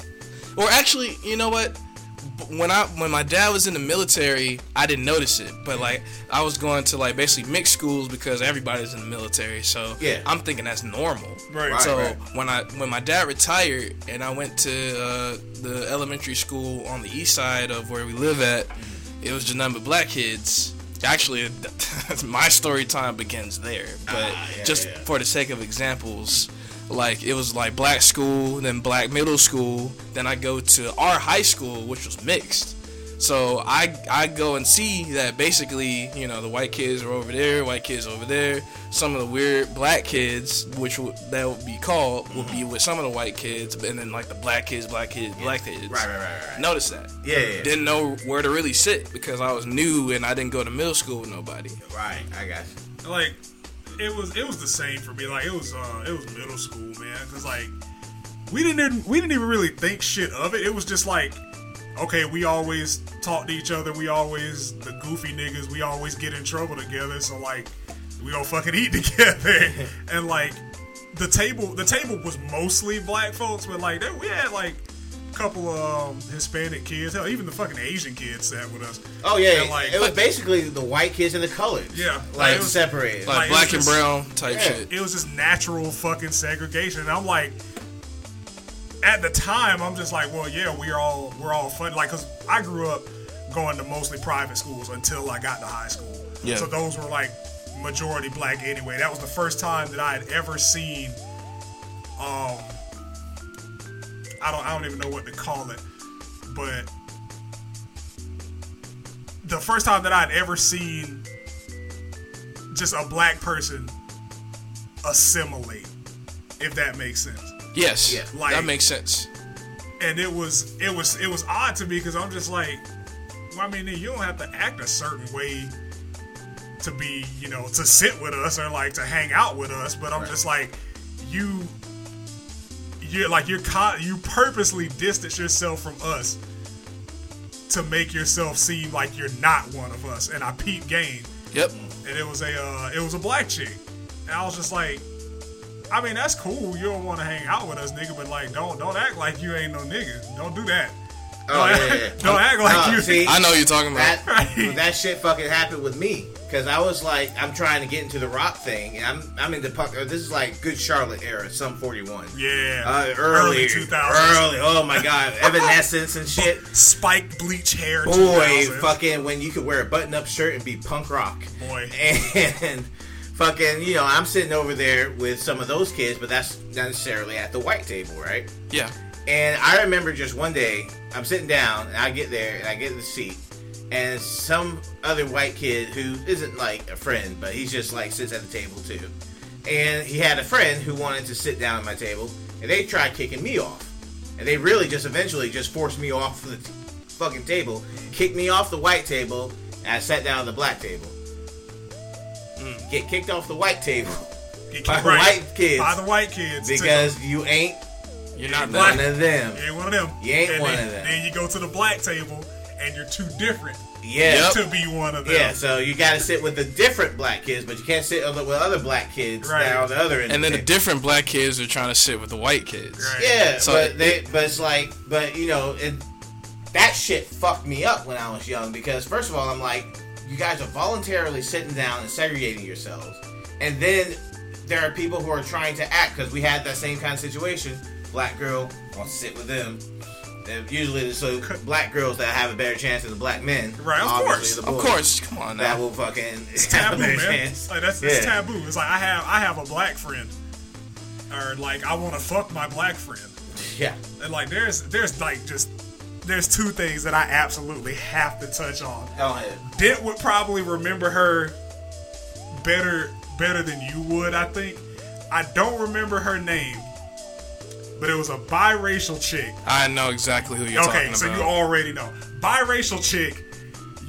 or actually, you know what? B- when I when my dad was in the military, I didn't notice it. But like I was going to like basically mixed schools because everybody's in the military. So Yeah. I'm thinking that's normal. Right. Right, so right. when I when my dad retired and I went to uh, the elementary school on the east side of where we live at, it was just nothing but black kids. Actually, my story time begins there. But Ah, yeah, just yeah. for the sake of examples, like it was like black school, then black middle school, then I go to our high school, which was mixed. So I I go and see that basically, you know, the white kids are over there, white kids over there. Some of the weird black kids, which would, that would be called, would be mm-hmm. with some of the white kids, and then like the black kids, black kids, black kids. Right, right, right, right. Notice that. Yeah, yeah, yeah. Didn't know where to really sit because I was new and I didn't go to middle school with nobody. Right, I got you. like it was it was the same for me. Like it was uh it was middle school, man. Cause like we didn't we didn't even really think shit of it. It was just like okay, we always talk to each other. We always the goofy niggas. We always get in trouble together. So like we don't fucking eat together. and like the table the table was mostly black folks, but like there, we had like. A Couple of um, Hispanic kids, hell, even the fucking Asian kids sat with us. Oh yeah, And, like- it was basically the white kids and the colored. Yeah, like like, was- separated. Like, Like, black was and just- brown type Yeah. shit. it was just natural fucking segregation. And I'm like, at the time, I'm just like, well, yeah, we're all we're all fun. Like, cause I grew up going to mostly private schools until I got to high school. Yeah. So those were like majority black anyway. That was the first time that I had ever seen. Um, I don't I don't even know what to call it, but the first time that I'd ever seen just a black person assimilate, if that makes sense. Yes, Yeah. Like- that makes sense. And it was it was it was odd to me because I'm just like, well, I mean, you don't have to act a certain way to be, you know, to sit with us or like to hang out with us, but I'm Right. just like, you, you're like you're con- you purposely distance yourself from us to make yourself seem like you're not one of us. And I peep game, Yep. and it was a uh, it was a black chick, and I was just like, I mean that's cool. You don't want to hang out with us, nigga, but like don't don't act like you ain't no nigga. Don't do that. Oh don't, yeah, act, yeah. don't act like Uh, you. see, I know what you're talking about. that Right. that shit fucking happened with me because I was like, I'm trying to get into the rock thing, and I'm I'm into punk. uh, This is like good Charlotte era, Sum 41. yeah, Uh, early, 2000s. early. Oh my god, Evanescence and shit. spiked bleach hair. Boy, 2000s. fucking when you could wear a button-up shirt and be punk rock. Boy. And fucking, you know, I'm sitting over there with some of those kids, but that's not necessarily at the white table, right? Yeah. And I remember just one day, I'm sitting down, and I get there, and I get in the seat, and some other white kid who isn't like a friend, but he's just like sits at the table too. And he had a friend who wanted to sit down at my table, and they tried kicking me off. And they really just eventually just forced me off the t- fucking table, kicked me off the white table, and I sat down at the black table. Mm, get kicked off the white table Get by the white kids by the white kids because you ain't You're not Black- one of them. You ain't one of them. You ain't and one then, of them. Then you go to the black table, and you're too different Yeah. Yep. to be one of them. Yeah, so you got to sit with the different black kids, but you can't sit with other black kids Right. that on the other end. And then the different black kids are trying to sit with the white kids. Right. yeah, So but it- they, but it's like, but you know, it, that shit fucked me up when I was young because first of all, I'm like, you guys are voluntarily sitting down and segregating yourselves, and then there are people who are trying to act because we had that same kind of situation. Black girl wants to sit with them. And usually, so black girls that have a better chance than the black men. Right, of course. the Of course, come on that will fucking It's have a taboo, man. chance. Like that's it's Yeah. taboo. It's like I have I have a black friend, or like I want to fuck my black friend, Yeah. and like there's there's like just there's two things that I absolutely have to touch on. Oh, yeah. Dent would probably remember her better better than you would, I think. I don't remember her name, but it was a biracial chick. I know exactly who you're Okay, talking about. Okay, so you already know. Biracial chick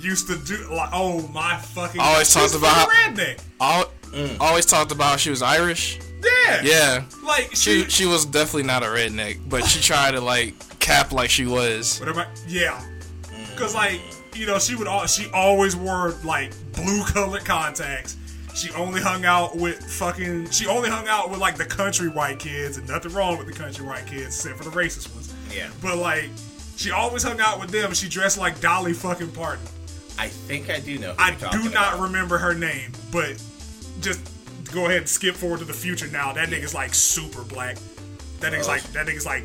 used to do like oh my fucking Always talked about redneck. Al- Always talked about she was Irish. Yeah. Yeah. Like She she, she was definitely not a redneck, but she tried to like cap like she was. What am I? Yeah. Cause like you know she would all she always wore like blue colored contacts. She only hung out with fucking. She only hung out with like the country white kids, and nothing wrong with the country white kids except for the racist ones. Yeah. But like, She always hung out with them. and She dressed like Dolly fucking Parton. I think I do know. Who I you're do not about. remember her name, but just go ahead and skip forward to the future now. That nigga's like super black. That nigga's like that nigga's like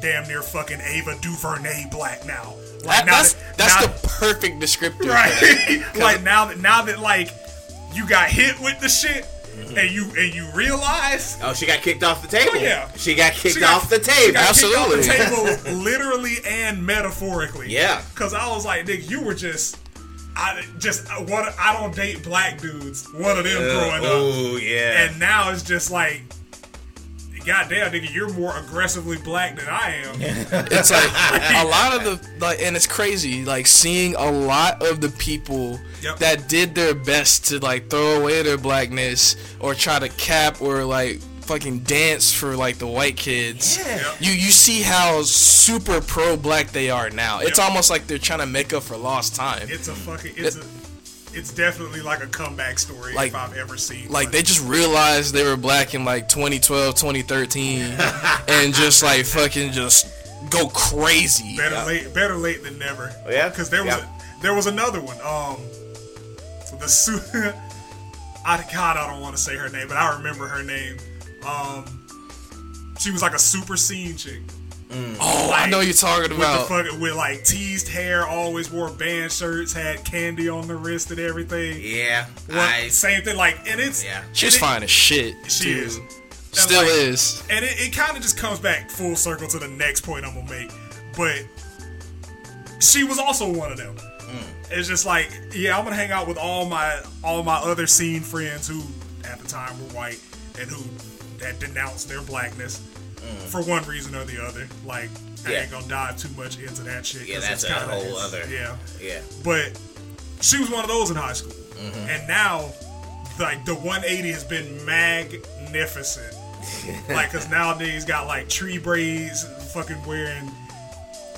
damn near fucking Ava DuVernay black now. Like That, now that's that- that's now- the perfect descriptor. right. like now that now that like you got hit with the shit Mm-hmm. and you and you realize Oh, she got kicked off the table. Oh, yeah. She got kicked She got- off the she table. got kicked off the Absolutely. table literally and metaphorically. Yeah. Cause I was like, nigga, you were just I just what I don't date black dudes. One of them growing up. oh yeah. And now it's just like, goddamn, nigga, you're more aggressively black than I am. It's like a lot of the like, and it's crazy. Like seeing a lot of the people Yep. that did their best to like throw away their blackness or try to cap or like fucking dance for like the white kids. Yeah. You you see how super pro black they are now. It's Yep. almost like they're trying to make up for lost time. It's a fucking, it's a, it's definitely like a comeback story Like- if I've ever seen. like one. they just realized they were black in like 2012 2013 and just like fucking just go crazy better Yeah. late, better late than never. Oh, yeah? because there was Yeah. a, there was another one. Um, the su- I God, I don't want to say her name, but I remember her name. Um, she was like a super scene chick. Mm. oh i know you're talking with the about fucking with like teased hair, always wore band shirts, had candy on the wrist and everything. yeah. What- I. same thing, like, and it's Yeah. she was and it- fine as shit She too. is. still like- is and it, it kind of just comes back full circle to the next point I'm gonna make. But she was also one of them. Mm. It's just like, yeah, I'm gonna hang out with all my all my other scene friends who at the time were white and who had denounced their blackness for one reason or the other. Like, I Yeah. ain't gonna dive too much into that shit. Yeah, 'cause that's it's a kinda- whole it's- other- Yeah, Yeah. but she was one of those in high school, Mm-hmm. and now like the 180 has been magnificent. like, cause now niggas got like tree braids, fucking wearing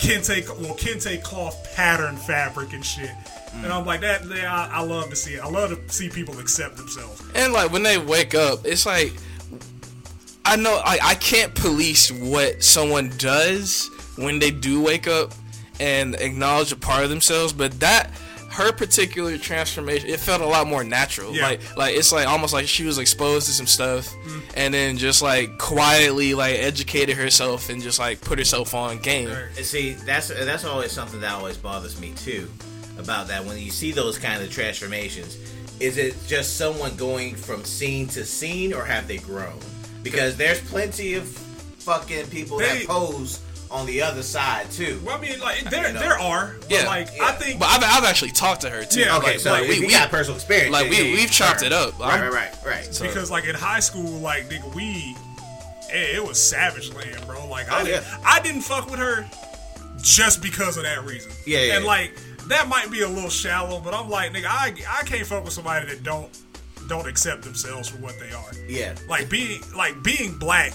kente well kente cloth pattern fabric and shit. And I'm like that. Yeah, I, I love to see it. I love to see people accept themselves. and like when they wake up it's like i know I, I can't police what someone does when they do wake up and acknowledge a part of themselves but that her particular transformation it felt a lot more natural Yeah. like like it's like almost like she was exposed to some stuff mm-hmm. and then just like quietly like educated herself and just like put herself on game See, that's that's always something that always bothers me too about that. When you see those kind of transformations, is it just someone going from scene to scene, or have they grown? Because there's plenty of fucking people They- that pose on the other side too. Well, I mean, like there You know. there are, but Yeah. like Yeah. I think but I've, I've actually talked to her too Yeah, Okay, like, so like, we, we got personal experience. Like we we've chopped sure. it up. Right, right, right, right. So- because like in high school, like nigga, we eh, it was savage land, bro. Like I Oh, didn't, yeah. I didn't fuck with her just because of that reason. Yeah, yeah, And like that might be a little shallow, but I'm like, nigga, I I can't fuck with somebody that don't don't accept themselves for what they are. yeah, Like being like being black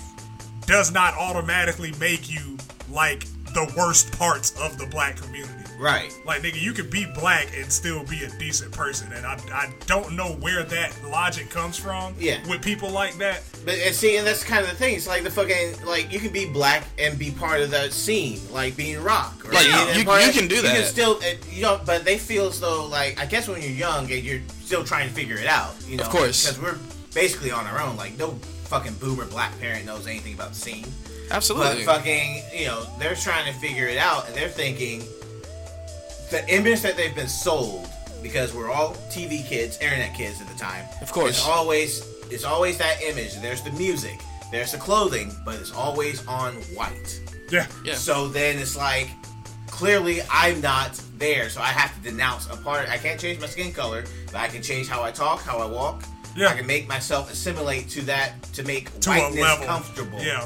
does not automatically make you like the worst parts of the black community. Right. Like nigga, you could be black and still be a decent person, and I, I don't know where that logic comes from. Yeah. with people like that. But and see, and that's kind of the thing. It's like the fucking like you can be black and be part of the scene, like being rock. Or Like, being you- part you can do that. You can still, uh, you know, but they feel as though like I guess when you're young and you're still trying to figure it out. You know, Of course. because we're basically on our own. Like no fucking boomer black parent knows anything about the scene. Absolutely. But fucking, you know, they're trying to figure it out, and they're thinking the image that they've been sold because we're all TV kids, internet kids at the time. Of course. it's always it's always that image. There's the music, there's the clothing, but it's always on white. Yeah, Yeah. So then it's like clearly I'm not there, so I have to denounce a part. I can't change my skin color, but I can change how I talk, how I walk. Yeah. I can make myself assimilate to that to make to whiteness comfortable Yeah,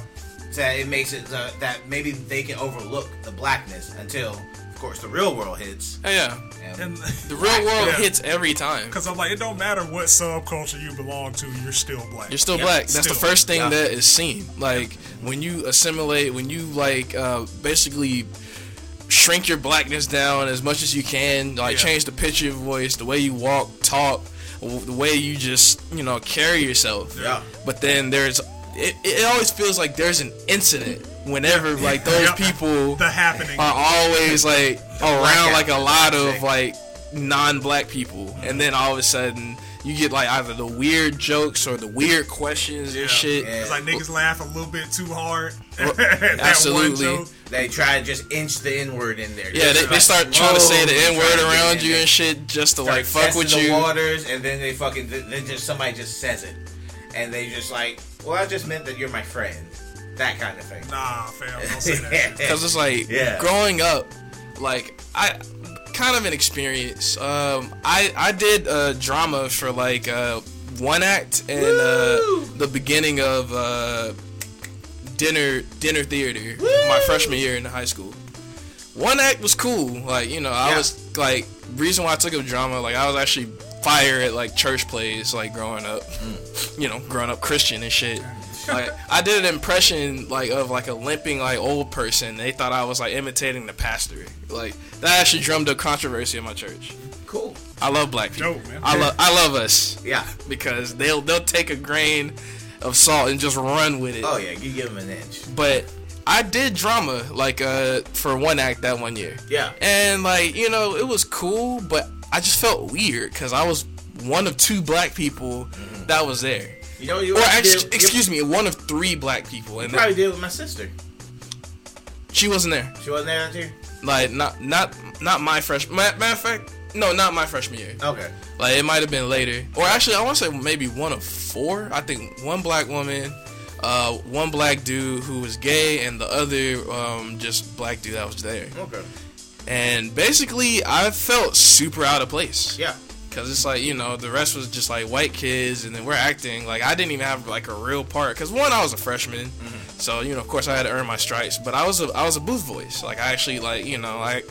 So that it makes it uh, that maybe they can overlook the blackness until, of course, the real world hits. Oh, yeah And, and the real world Yeah. hits every time because I'm like, it don't matter what subculture you belong to, you're still black. You're still Yeah, black. That's the first thing Yeah. that is seen. Like when you assimilate, when you like uh, basically shrink your blackness down as much as you can, like Yeah. change the pitch of your voice, the way you walk, talk, the way you just you know carry yourself. Yeah. But then there's it, it always feels like there's an incident whenever like those Yep. people The happening. are always like around like a lot of like non-black people, and then all of a sudden you get like either the weird jokes or the weird questions Yeah. and shit. Yeah. It's like niggas laugh a little bit too hard. Well, That absolutely. One joke. They try to just inch the N word in there. Yeah, they, they start trying to say the N word trying to get around you and shit just to like fuck with you. the waters, and then they fucking then just somebody just says it, and they just like, well, I just meant that you're my friend, that kind of thing. Nah, fam, don't say that. Because it's like Yeah. growing up, like I kind of an experience. Um, I I did uh, drama for like uh, one act and uh, the beginning of uh, dinner dinner theater my freshman year in high school. One act was cool. Like you know, I Yeah. was like reason why I took up drama. Like I was actually fire at like church plays. Like growing up, you know, growing up Christian and shit. Like I did an impression like of like a limping like old person. They thought I was like imitating the pastor. Like that actually drummed up controversy in my church. Cool. I love black people. Dope, man. I love I love us Yeah. because they'll they'll take a grain of salt and just run with it. Oh yeah, you give them an inch. But I did drama like uh for one act that one year. Yeah. And like, you know, it was cool, but I just felt weird cuz I was one of two black people that was there. You know you Or did- excuse me, one of three black people and probably did with my sister. she wasn't there. She wasn't there year. Like not not not my freshman matter of fact, no, not my freshman year. Okay. Like it might have been later, or actually, I want to say maybe one of four. I think one black woman, uh, one black dude who was gay, and the other um, just black dude that was there. Okay. And basically, I felt super out of place Yeah. Because it's like you know the rest was just like white kids, and then we're acting like I didn't even have like a real part. Because one, I was a freshman, mm-hmm. so you know of course I had to earn my stripes. But I was a I was a booth voice. Like I actually like you know I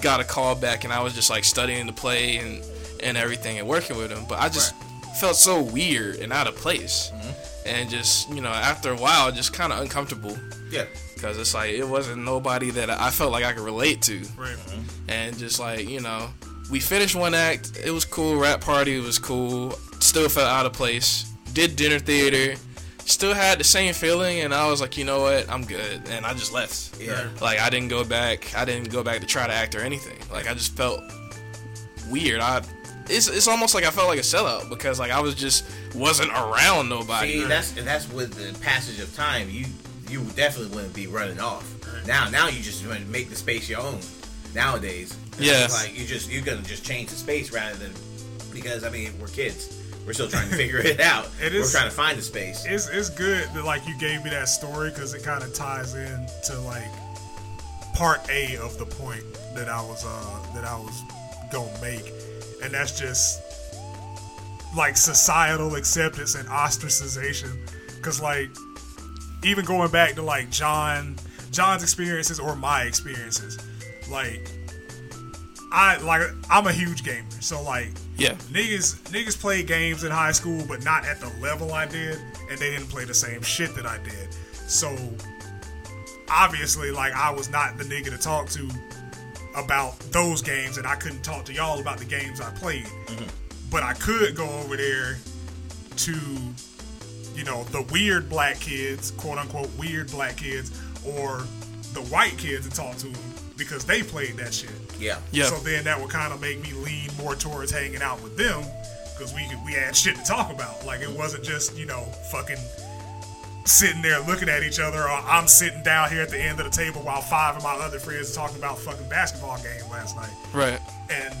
got a call back, and I was just like studying the play and and everything and working with them. But I just felt so weird and out of place, mm-hmm. and just you know after a while just kind of uncomfortable Yeah. because it's like it wasn't nobody that I felt like I could relate to Right. and just like you know we finished one act it was cool wrap party was cool still felt out of place did dinner theater still had the same feeling and i was like you know what i'm good and i just left Yeah. like i didn't go back i didn't go back to try to act or anything like i just felt weird i it's, it's almost like i felt like a sellout because like i was just wasn't around nobody See, that's and that's with the passage of time. You you definitely wouldn't be running off. Now now you just want to make the space your own. Nowadays. Yeah. Like you just you're gonna just change the space rather than because I mean we're kids. We're still trying to figure it out. It we're trying to find the space. It's it's good that like you gave me that story because it kind of ties in to like part A of the point that I was uh that I was gonna make, and that's just like societal acceptance and ostracization. Because like even going back to like John John's experiences or my experiences, like I like I'm a huge gamer, so like yeah niggas niggas played games in high school, but not at the level I did, and they didn't play the same shit that I did. So obviously, like I was not the nigga to talk to about those games, and I couldn't talk to y'all about the games I played. Mm-hmm. But I could go over there to, you know, the weird black kids, quote unquote weird black kids, or the white kids and talk to them because they played that shit. Yeah. yeah So then that would kind of make me lean more towards hanging out with them because we we had shit to talk about. Like it wasn't just you know fucking sitting there looking at each other, or I'm sitting down here at the end of the table while five of my other friends are talking about fucking basketball game last night. right And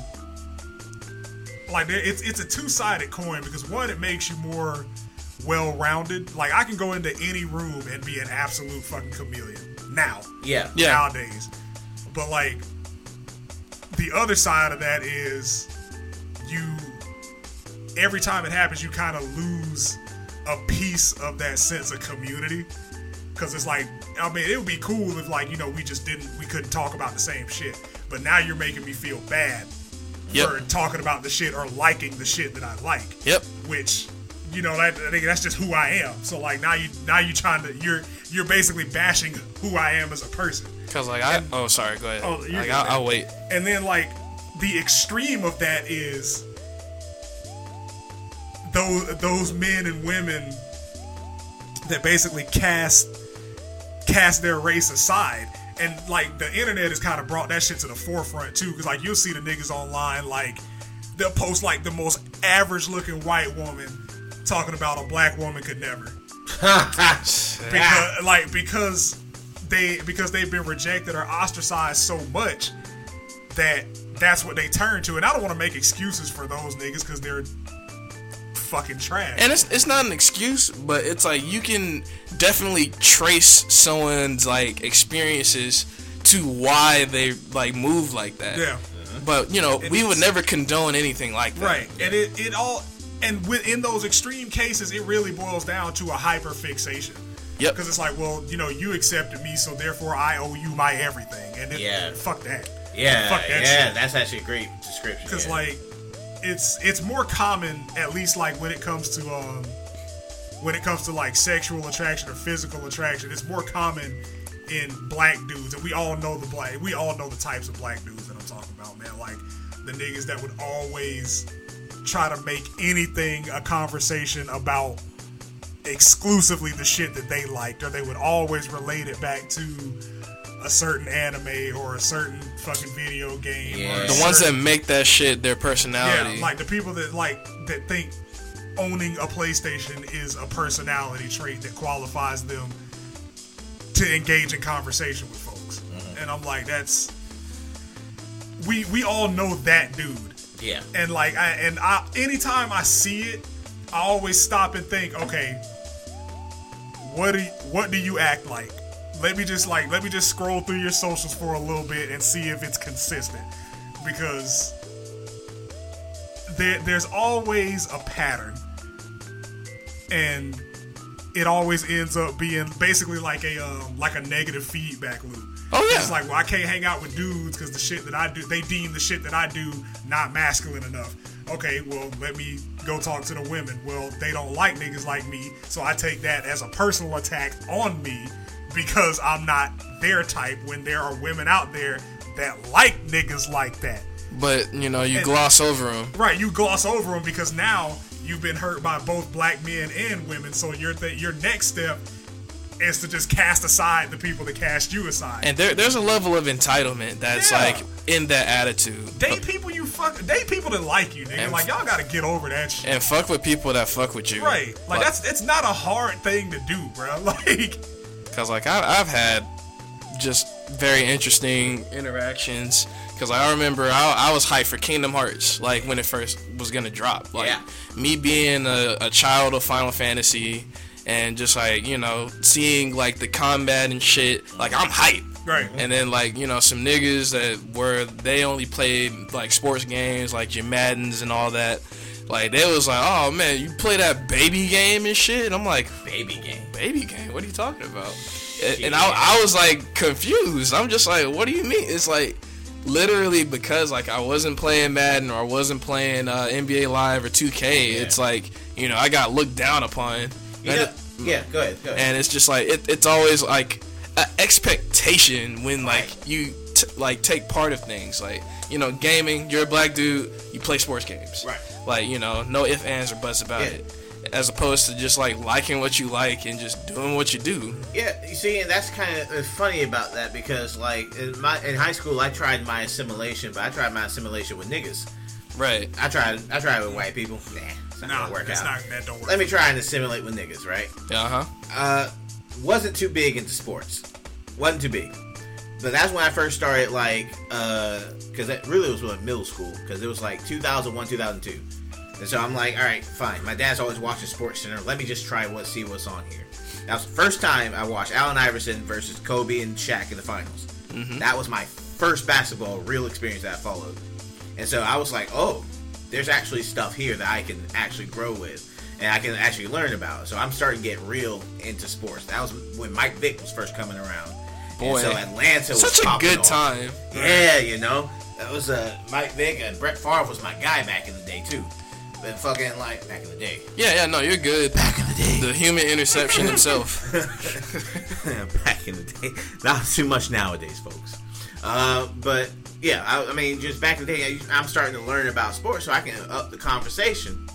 like it's it's a two sided coin because one it makes you more well rounded. Like I can go into any room and be an absolute fucking chameleon now Yeah. Yeah. nowadays. But like the other side of that is you every time it happens you kind of lose a piece of that sense of community cuz it's like I mean it would be cool if like you know we just didn't we couldn't talk about the same shit. But now you're making me feel bad Yep. for talking about the shit or liking the shit that I like yep which you know that I think that's just who I am. So like now you now you're trying to you're you're basically bashing who I am as a person. Because like i oh sorry go ahead Oh, you're like good, I'll. I'll wait And then like the extreme of that is those those men and women that basically cast cast their race aside. And like the internet has kind of brought that shit to the forefront too, because like you'll see the niggas online like they'll post like the most average looking white woman talking about a black woman could never because like because they because they've been rejected or ostracized so much that that's what they turn to and i don't want to make excuses for those niggas because they're fucking trash And it's it's not an excuse, but it's like you can definitely trace someone's like experiences to why they like move like that. yeah But you know, And we would never condone anything like that. right and it, it all and within those extreme cases it really boils down to a hyper fixation Yep. because it's like well you know you accepted me so therefore i owe you my everything and it, Yeah. fuck that Yeah, Fuck that yeah, shit. that's actually a great description. because yeah. like it's it's more common at least like when it comes to um when it comes to like sexual attraction or physical attraction it's more common in black dudes and we all know the black we all know the types of black dudes that i'm talking about man like the niggas that would always try to make anything a conversation about exclusively the shit that they liked or they would always relate it back to a certain anime or a certain fucking video game Yeah. a The ones that make that shit their personality. yeah, like the people that like that think owning a PlayStation is a personality trait that qualifies them to engage in conversation with folks. Mm-hmm. And I'm like, that's we we all know that dude. yeah, And like I and I anytime I see it, I always stop and think, okay, what do you, what do you act like? Let me just like let me just scroll through your socials for a little bit and see if it's consistent. Because there there's always a pattern. And it always ends up being basically like a um, like a negative feedback loop. Oh, yeah. It's like, well, I can't hang out with dudes because the shit that I do, they deem the shit that I do not masculine enough. Okay, well, let me go talk to the women. Well, they don't like niggas like me, so I take that as a personal attack on me because I'm not their type when there are women out there that like niggas like that. but you know, you And- gloss over them. Right, you gloss over them because now you've been hurt by both black men and women. So your th- your next step is to just cast aside the people that cast you aside. And there, there's a level of entitlement that's Yeah. like in that attitude. date people you fuck, date people that like you, nigga. And- like y'all gotta get over that shit. And fuck with people that fuck with you. Right, like that's it's not a hard thing to do, bro. Like, Cause like I, I've had just very interesting interactions. Cause like, I remember I, I was hyped for Kingdom Hearts, like when it first was gonna drop. Like Yeah. me being a, a child of Final Fantasy, and just like you know seeing like the combat and shit. Like I'm hype right, And then like you know some niggas that were they only played like sports games like your Maddens and all that. Like they was like, oh man, you play that baby game and shit. And I'm like, baby game. baby game? What are you talking about? And, and I, I was like confused. I'm just like, what do you mean? It's like literally because like I wasn't playing Madden or I wasn't playing uh, NBA Live or 2K. Yeah. It's like you know I got looked down upon. You know, yeah, go ahead, go ahead. and it's just like it, it's always like an expectation when like Right. you t- like take part of things like you know gaming you're a black dude you play sports games Right. like you know no ifs ands or buts about Yeah. it as opposed to just like liking what you like and just doing what you do Yeah, you see, and that's kind of uh, funny about that because, like, in my in high school, I tried my assimilation, but I tried my assimilation with niggas. right I tried, I tried with white people. Nah, it's not nah, gonna work that's out. not that don't work. Let me try and assimilate with niggas, right? uh-huh Uh, wasn't too big into sports. Wasn't too big. But that's when I first started, like, uh, because it really was like middle school, because it was like 2001, 2002. And so I'm like, all right, fine. My dad's always watching Sports Center. Let me just try what, see what's on here. That was the first time I watched Allen Iverson versus Kobe and Shaq in the finals. That was my first basketball real experience that I followed. And so I was like, oh, there's actually stuff here that I can actually grow with and I can actually learn about. So I'm starting to get real into sports. That was when Mike Vick was first coming around. Boy. and so Atlanta was such a good off. time Yeah, you know, that was uh, Mike Vick and Brett Favre was my guy back in the day too. But fucking like back in the day. yeah yeah no you're good Back in the day. the human interception himself back in the day. Not too much nowadays, folks. Uh, but yeah, I, I mean, just back in the day, I'm starting to learn about sports, so I can up the conversation.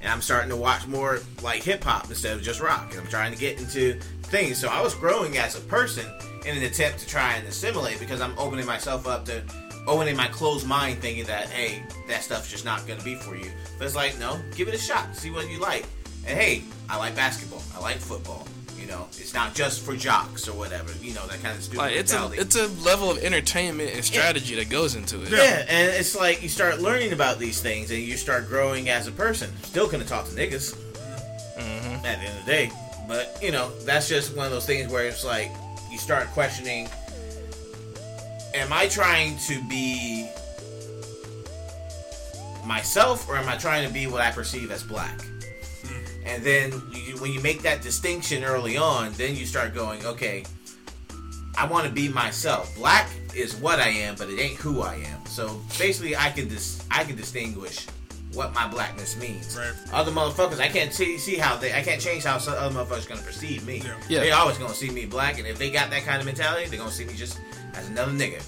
and I'm starting to watch more like hip hop instead of just rock. And I'm trying to get into things. So I was growing as a person in an attempt to try and assimilate because I'm opening myself up to opening my closed mind, thinking that hey, that stuff's just not gonna be for you. But it's like no, give it a shot, see what you like. And hey, I like basketball, I like football. Know, it's not just for jocks or whatever. You know that kind of stupid Like it's a it's a level of entertainment and strategy that goes into it. Yeah, and it's like you start learning about these things and you start growing as a person. Still gonna talk to niggas mm-hmm. at the end of the day. But, you know, that's just one of those things where it's like you start questioning Am I trying to be myself or am I trying to be what I perceive as black? And then you, when you make that distinction early on, then you start going, okay, I want to be myself. Black is what I am, but it ain't who I am. So basically, I can dis- I can distinguish what my blackness means. Right. Other motherfuckers, I can't see see how they I can't change how some other motherfuckers gonna perceive me. Yeah. Yeah. They always gonna see me black, and if they got that kind of mentality, they're gonna see me just as another nigga.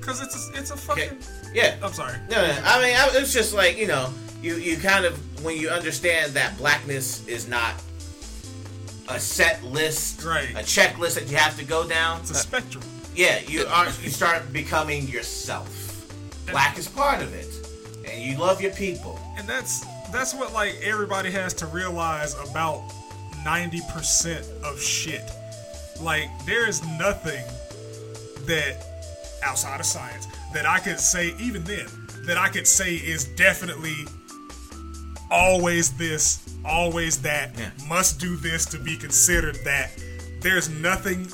Because it's a, it's a Okay. fucking. Yeah. I'm sorry. No, no, I mean, I, it's just like you know, you you kind of when you understand that blackness is not a set list, Right. a checklist that you have to go down. It's a spectrum. Yeah, you are you start becoming yourself. Black is part of it, and you love your people. and that's that's what like everybody has to realize about 90% of shit like there is nothing that outside of science that i could say even then that i could say is definitely always this always that Yeah. must do this to be considered that there's nothing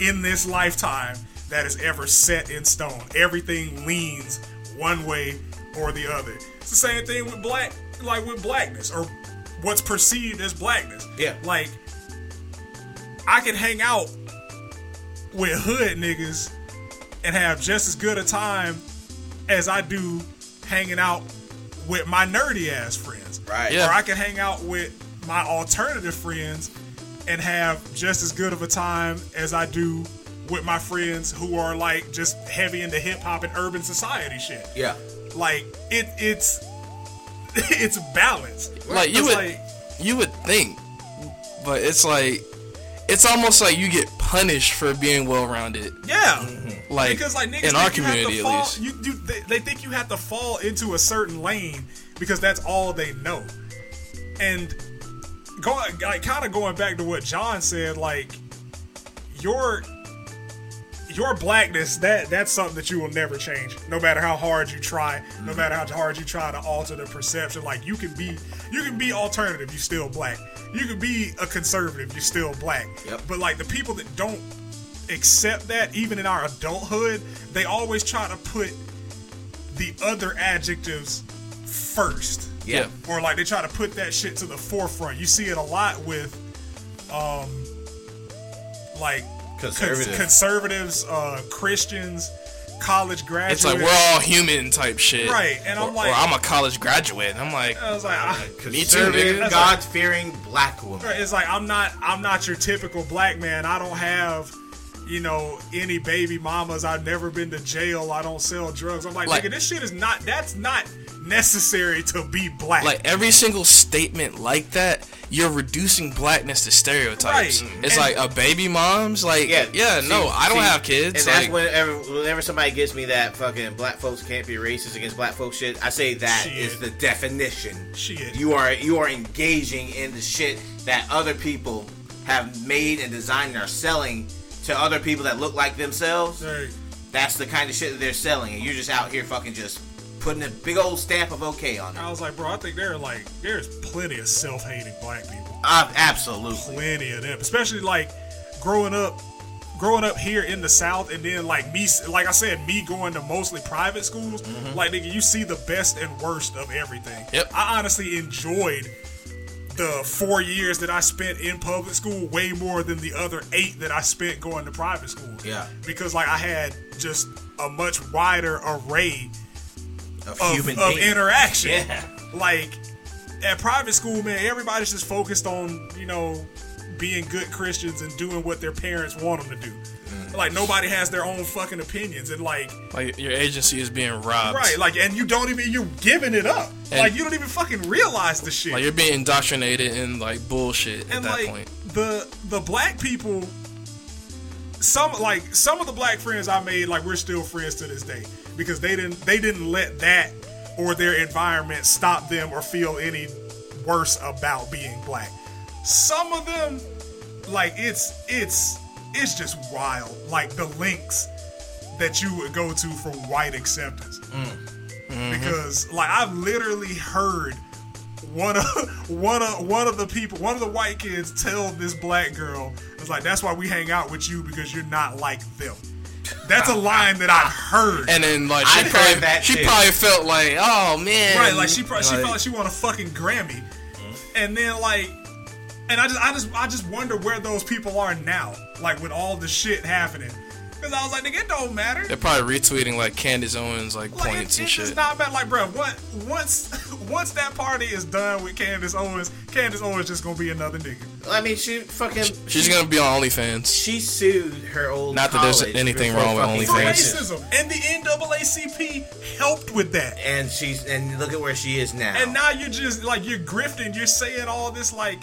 in this lifetime that is ever set in stone. Everything leans one way or the other. It's the same thing with black, like with blackness or what's perceived as blackness. Yeah. Like, I can hang out with hood niggas and have just as good a time as I do hanging out with my nerdy ass friends. Right. Yeah. Or I can hang out with my alternative friends and have just as good of a time as I do with my friends who are like just heavy into hip hop and urban society shit. Yeah. Like it it's it's balanced. Like you It's would like- you would think, but it's like it's almost like you get punished for being well rounded. Yeah. Mm-hmm. Like because like niggas in our think you have to community at least. You, you, they, they think you have to fall into a certain lane because that's all they know. And going like kind of going back to what John said, like your your blackness that that's something that you will never change no matter how hard you try no matter how hard you try to alter the perception like you can be you can be alternative you still black you can be a conservative you still black Yep. but like the people that don't accept that even in our adulthood they always try to put the other adjectives first Yeah. or like they try to put that shit to the forefront. You see it a lot with, um, like cons- Conservative. conservatives, uh, Christians, college graduates. It's like we're all human type shit. Right, and I'm Or- like- or I'm a college graduate. And I'm like, I was like, I, Me too, Conservative. God fearing black woman. it's like I'm not, I'm not your typical black man. I don't have. You know, any baby mamas. I've never been to jail. I don't sell drugs. I'm like, Like- nigga, this shit is not. That's not necessary to be black. like every single statement like that, you're reducing blackness to stereotypes. Right. It's And- like a baby mom's like, yeah, Yeah, no, I don't see, have kids. And that's whenever, whenever somebody gives me that fucking black folks can't be racist against black folks shit, I say that is Shit. the definition. Shit. You are you are engaging in the shit that other people have made and designed and are selling to other people that look like themselves. Right. That's the kind of shit that they're selling, and you're just out here fucking just putting a big old stamp of okay on it. I was like, bro, I think there are like there's plenty of self-hating black people. Uh, absolutely. Plenty of them, especially like growing up, growing up here in the South, and then like me, like I said, me going to mostly private schools. Like nigga, you see the best and worst of everything. Yep. I honestly enjoyed the four years that I spent in public school way more than the other eight that I spent going to private school. Yeah. Because like I had just a much wider array Of, of, human of being. interaction. Yeah. Like at private school, man, everybody's just focused on you know being good Christians and doing what their parents want them to do. Mm. like nobody has their own fucking opinions, and like Like your agency is being robbed. right, like and you don't even you're giving it up. And- like you don't even fucking realize the shit. Like you're being indoctrinated in like bullshit at and that like point. the the black people some like some of the black friends I made like we're still friends to this day because they didn't they didn't let that or their environment stop them or feel any worse about being black. Some of them like it's it's it's just wild like the links that you would go to for white acceptance mm. mm-hmm. because like I've literally heard one of one of one of the people, one of the white kids, tell this black girl, "It's like that's why we hang out with you because you're not like them." That's a line that I've heard. And then like she I've probably heard that she too. probably felt like, oh man, right, like she probably she felt like she won a fucking Grammy, mm-hmm. and then like, and I just I just I just wonder where those people are now, like with all the shit happening. Because I was like, nigga, it don't matter. They're probably retweeting like Candace Owens like Like, points it, and it does shit. not matter. Like, bro, what once once that party is done with Candace Owens, Candace Owens just gonna be another nigga. I mean, she fucking. She's gonna be on OnlyFans. She sued her old. Not that there's anything wrong with fucking for OnlyFans. racism. racism, and the NAACP helped with that. And she's and look at where she is now. And now you're just like you're grifting. You're saying all this like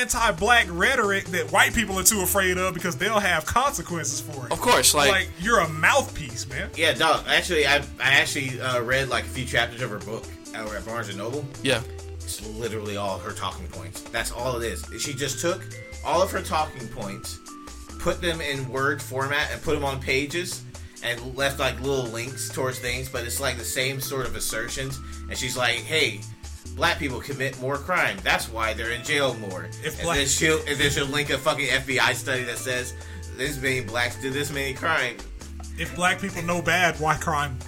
anti-black rhetoric that white people are too afraid of because they'll have consequences for it. Of course, like, Like you're a mouthpiece, man. yeah, dog. Actually, I I actually uh, read like a few chapters of her book over at Barnes and Noble. yeah, It's literally all her talking points. That's all it is. She just took all of her talking points, put them in Word format, and put them on pages, and left like little links towards things. But it's like the same sort of assertions. And she's like, "Hey, black people commit more crime. That's why they're in jail more." If and black- then she'll and then she'll link a fucking FBI study that says this many blacks do this many crime. If black people know bad, why crime?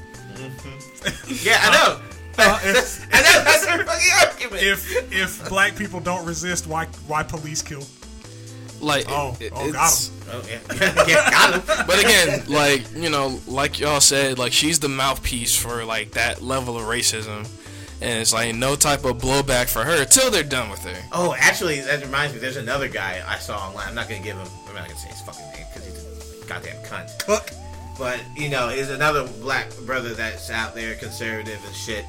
Yeah, I know. Uh, if, I know that's her fucking argument. if if black people don't resist, why why police kill? like Oh, it- oh, got him. oh yeah, yeah, got him. But again, like you know, like y'all said, like she's the mouthpiece for like that level of racism, and it's like no type of blowback for her till they're done with her. Oh, actually, that reminds me. There's another guy I saw online. I'm not gonna give him. I'm not gonna say his fucking name because he's a goddamn cunt. Cook. But you know, he's another black brother that's out there, conservative and shit.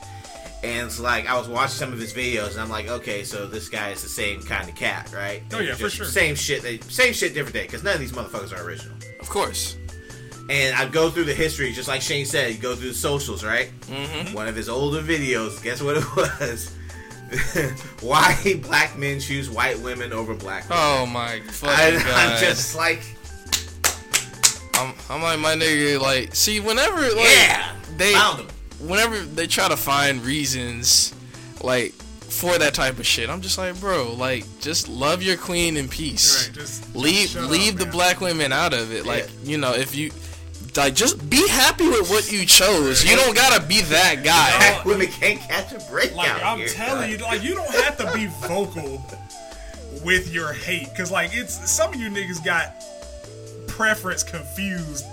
And it's like I was watching some of his videos, and I'm like, okay, so this guy is the same kind of cat, right? Oh, yeah, for sure. Same shit. They, same shit, different day. Because none of these motherfuckers are original. Of course, And I go through the history, just like Shane said. You go through the socials, right? Mhm. One of his older videos. Guess what it was? Why black men choose white women over black women. Oh my I, god! I'm just like, I'm, I'm like my nigga. Like, see, whenever like yeah, they, found him. whenever they try to find reasons, like for that type of shit, I'm just like, bro, like just love your queen in peace. Right, just leave shut up, leave the man. black women out of it. Like, you know, if you like, just be happy with what you chose. You don't gotta be that guy. Black women can't catch a break Like out I'm here. telling you, like you don't have to be vocal with your hate, cause like it's some of you niggas got preference confused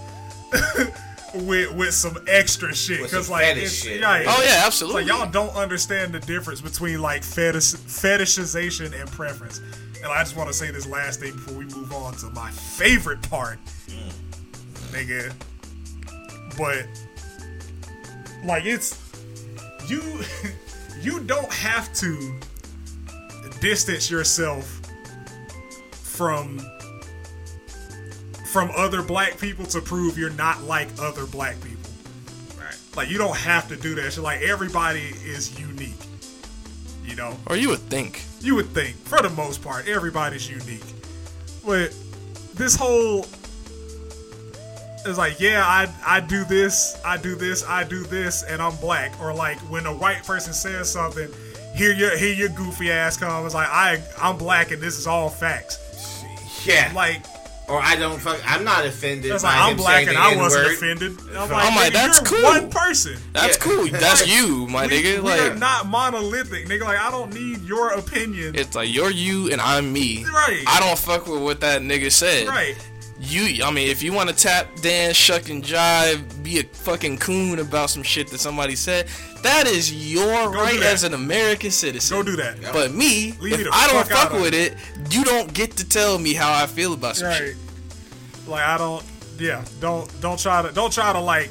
with with some extra shit, With cause some like fetish it's, shit. yeah, Oh yeah, absolutely. like y'all don't understand the difference between like fetish fetishization and preference. And I just want to say this last thing before we move on to my favorite part, nigga. But like it's you you don't have to distance yourself from from other black people to prove you're not like other black people. Right. Like you don't have to do that. shit. like everybody is unique. You know? or you would think. You would think, for the most part, everybody's unique. But this whole it's like, yeah, I I do this, I do this, I do this, and I'm black. Or like when a white person says something, here your here your goofy ass comes like I I'm black and this is all facts. yeah, Like or I don't fuck. I'm not offended. it's by like I'm him black saying and I wasn't N-word. offended. I'm I'm like, nigga, that's you're cool. One person. That's Yeah. cool. That's you, my we, nigga. we are Like not monolithic, nigga. Like I don't need your opinion. it's like you're you and I'm me. Right. I don't fuck with what that nigga said. right. You, I mean, if you want to tap dance, shuck and jive, be a fucking coon about some shit that somebody said, that is your do right as an American citizen. Go do that. But me, Leave if I don't fuck fuck with it, you don't get to tell me how I feel about some Right. shit. Like I don't Yeah, don't don't try to don't try to like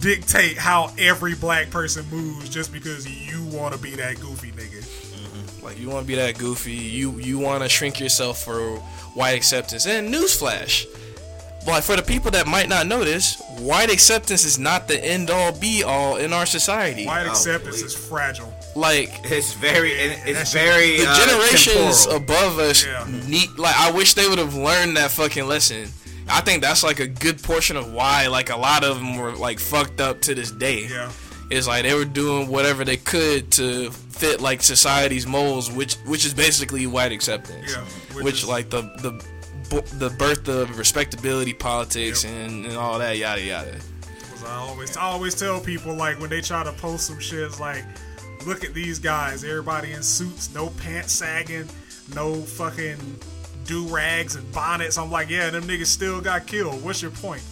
dictate how every black person moves just because you want to be that goofy nigga. Mm-hmm. Like you want to be that goofy, you you want to shrink yourself for white acceptance. And newsflash, like for the people that might not know this, white acceptance is not the end all be all in our society. White Oh, acceptance please. is fragile. Like It's very, and it's very the uh, generations temporal. above us Yeah. need like I wish they would have learned that fucking lesson. I think that's like a good portion of why like a lot of them were like fucked up to this day. Yeah. It's like they were doing whatever they could to fit like society's molds, which which is basically white acceptance. Yeah, Which, which is- like the the the birth of respectability politics and, and all that yada yada. I always I always tell people like when they try to post some shit, it's like, look at these guys, everybody in suits, no pants sagging, no fucking do rags and bonnets. I'm like, yeah, them niggas still got killed. What's your point?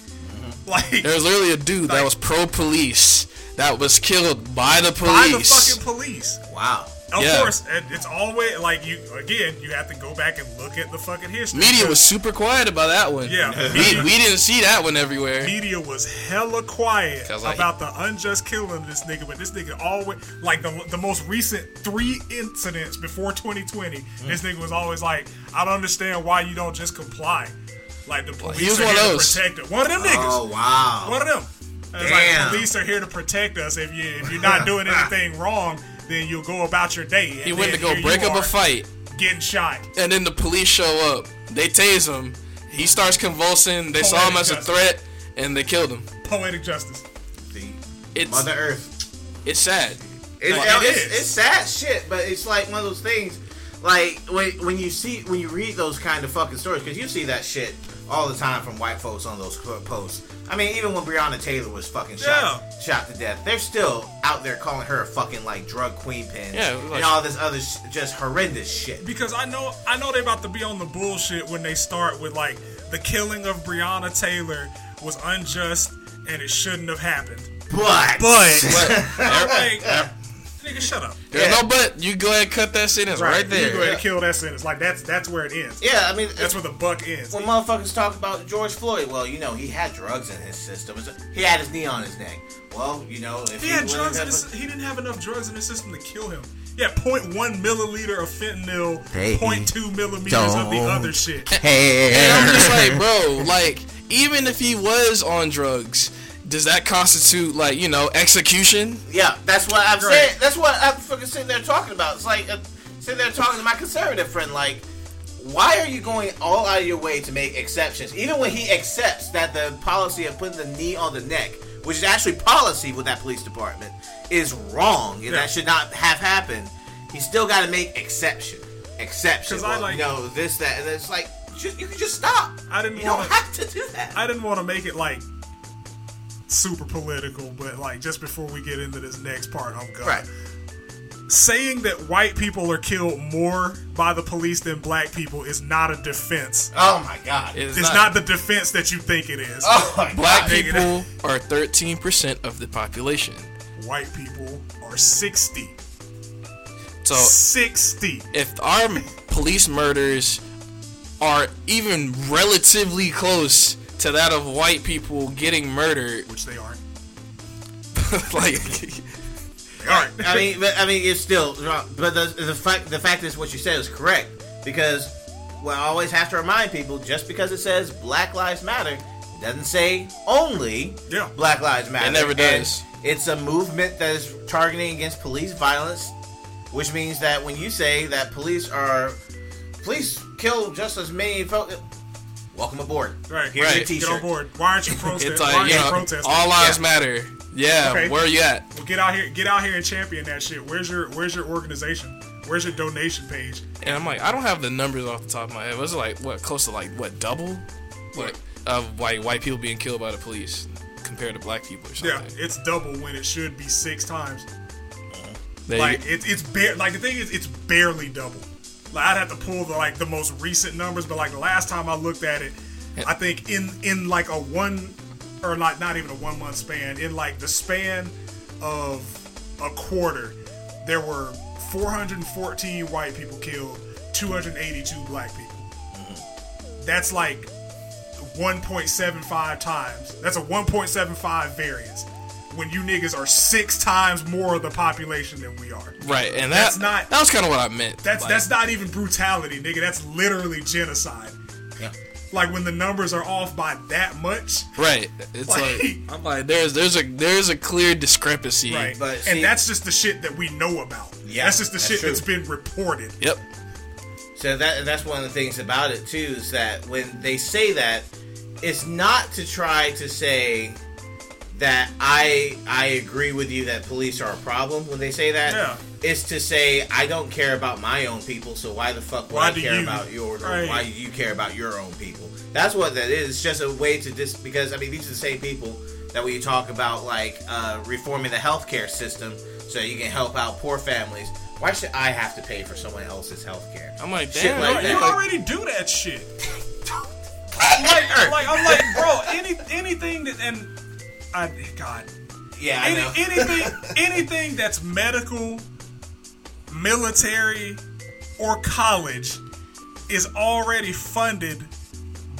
Like There was literally a dude that was pro police that was killed by the police. by the fucking police. Wow. Of Yeah. course, and it's always like you again. You have to go back and look at the fucking history. Media was super quiet about that one. Yeah. we, we didn't see that one everywhere. media was hella quiet 'Cause, like- about the unjust killing of this nigga, but this nigga always like the the most recent three incidents before 2020. Mm. This nigga was always like, I don't understand why you don't just comply. Like the police he was are one of here those. to protect us. One of them oh, niggas. Oh wow. One of them. And It's Damn. like police are here to protect us. If you if you're not doing anything wrong, then you'll go about your day. And He went to go here break you up a fight, getting shot. and then the police show up. They tase him. He starts convulsing. They saw him as a Poetic threat, and they killed him. Poetic justice. See, It's Mother Earth. it's sad. It's, Like, it it's, is. it's sad shit, but it's like one of those things. Like when when you see when you read those kind of fucking stories, because you see that shit all the time from white folks on those posts. I mean, even when Breonna Taylor was fucking shot shot to death, they're still out there calling her a fucking like drug queen pin Yeah, like- and all this other sh- just horrendous shit. because I know I know they're about to be on the bullshit when they start with like the killing of Breonna Taylor was unjust and it shouldn't have happened. But But I'm like, nigga, shut up. There's Yeah. no but. You go ahead and cut that sentence right, You there. You go ahead and kill that sentence. Like that's that's where it ends. yeah, I mean, That's where the buck ends. when motherfuckers talk about George Floyd, well, you know, he had drugs in his system. He had his knee on his neck. Well, you know, if He had drugs in have- his, he didn't have enough drugs in his system to kill him. He had 0.1 milliliter of fentanyl, Hey, 0.2 millimeters of the other shit. And I'm just like, bro, like, even if he was on drugs, does that constitute, like, you know, execution? Yeah, that's what I'm Right. saying. That's what I'm fucking sitting there talking about. It's like uh, sitting there talking to my conservative friend. Like, why are you going all out of your way to make exceptions, even when he accepts that the policy of putting the knee on the neck, which is actually policy with that police department, is wrong and Yeah. that should not have happened. He still got to make exception, exception. 'Cause I Well, like- you know this, that, and it's like just, you can just stop. I didn't You wanna- don't have to do that. I didn't want to make it like super political, but like just before we get into this next part, I'm going. right. Saying that white people are killed more by the police than black people is not a defense. Oh my god. It's, It's not, the defense that you think it is. oh my Black god. people are 13% of the population. White people are 60. So 60. if our police murders are even relatively close to that of white people getting murdered, Which they aren't. like, They aren't. I mean, but, I mean, it's still wrong. But the, the fact the fact is, what you said is correct because well, I always have to remind people just because it says Black Lives Matter, doesn't say only Yeah. Black Lives Matter. It never And does. it's a movement that is targeting against police violence, which means that when you say that police are police kill just as many folks. Welcome aboard. Right. Here's Right. your Get T-shirt. on board. Why aren't you protesting? it's Why like, aren't you know, protesting? all lives Yeah. matter. Yeah, Okay. where are you at? Well, get out here, get out here and champion that shit. Where's your Where's your organization? Where's your donation page? And I'm like, I don't have the numbers off the top of my head. Was like what close to like what double, what of white white people being killed by the police compared to black people or something. Yeah, it's double when it should be six times. Like it's it's bare. Like the thing is, it's barely double. Like I'd have to pull the like the most recent numbers, but like the last time I looked at it, I think in in like a one or like not even a one month span, in like the span of a quarter, there were 414 white people killed, 282 black people. Mm-hmm. That's like 1.75 times. That's a 1.75 variance. When you niggas are six times more of the population than we are. Right, and That's not- that was kind of what I meant. That's Like, that's not even brutality, nigga. That's literally genocide. Yeah. Like when the numbers are off by that much. right. It's Like- like I'm like there's there's a there's a clear discrepancy. Right. But and see- that's just the shit that we know about. Yeah, That's just the that's shit true. that's been reported. Yep. So that that's one of the things about it too is that when they say that, it's not to try to say that I I agree with you that police are a problem when they say that. Yeah. It's to say I don't care about my own people, so why the fuck would Why I do care you? about yours? Or Right. why do you care about your own people? That's what that is. It's just a way to dis because I mean these are the same people that we talk about like uh, reforming the healthcare system so you can help out poor families. Why should I have to pay for someone else's healthcare? I'm like Shit damn. like Bro, that. you already do that shit. like, like I'm like, bro, any anything that and I God, Yeah, I any, know. anything anything that's medical, military, or college is already funded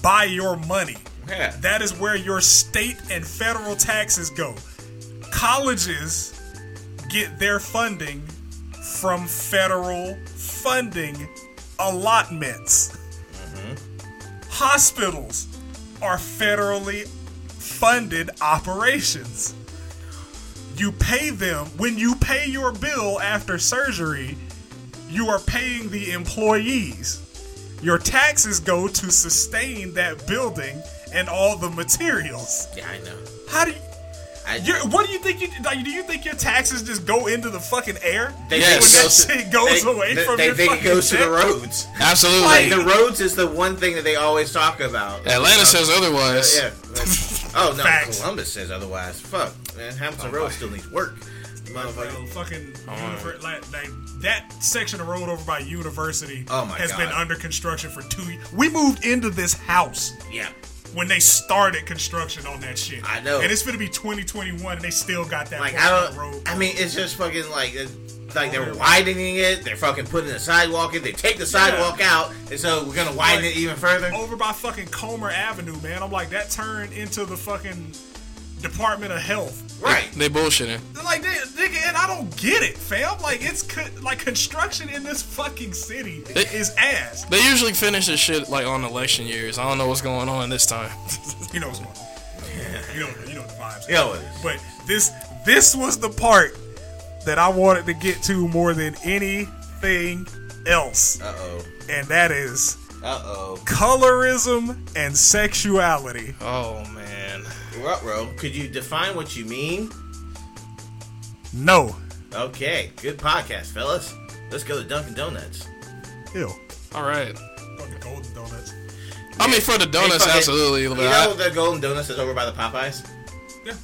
by your money. Yeah. That is where your state and federal taxes go. Colleges get their funding from federal funding allotments. Mm-hmm. Hospitals are federally funded operations. You pay them when you pay your bill after surgery, you are paying the employees. Your taxes go to sustain that building and all the materials. Yeah, I know. How do you, I, your, what do you think? You, like, do you think your taxes just go into the fucking air? they Yes. When that goes shit goes away they, from they your think it fucking goes to the roads. Absolutely. Like the roads is the one thing that they always talk about. Atlanta says otherwise. Yeah. Oh no, Facts. Columbus says otherwise. Fuck, man. Hamilton Road still needs work. Motherfucker. Fucking oh. univer- like, like that section of road over by University Oh my has God. been under construction for two. years. We moved into this house Yeah. when they started construction on that shit. I know. and it's gonna be 2021, and they still got that Like I of the road. I mean, it's just fucking like. It- Like they're widening it, they're fucking putting the sidewalk in. They take the sidewalk out, and so we're gonna widen Like, it even further. over by fucking Comer Avenue, man. I'm like that turned into the fucking Department of Health. Right. They bullshitting. Like, they- nigga, and I don't get it, fam. Like, it's co- like construction in this fucking city They- is ass. They usually finish this shit like on election years. I don't know what's going on this time. You know what's going on. You know, you know the vibes. You know it is. But this, this was the part that I wanted to get to more than anything else, Uh oh. and that is Uh oh. colorism and sexuality. oh man. Ruh-roh, could you define what you mean? No, Okay, good podcast, fellas. Let's go to Dunkin' Donuts. ew. All right. Fucking golden donuts. I mean, for the donuts, fucking- absolutely. You know I- the Golden Donuts is over by the Popeyes? Yeah,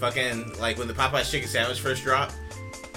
Fucking like when the Popeyes chicken sandwich first dropped,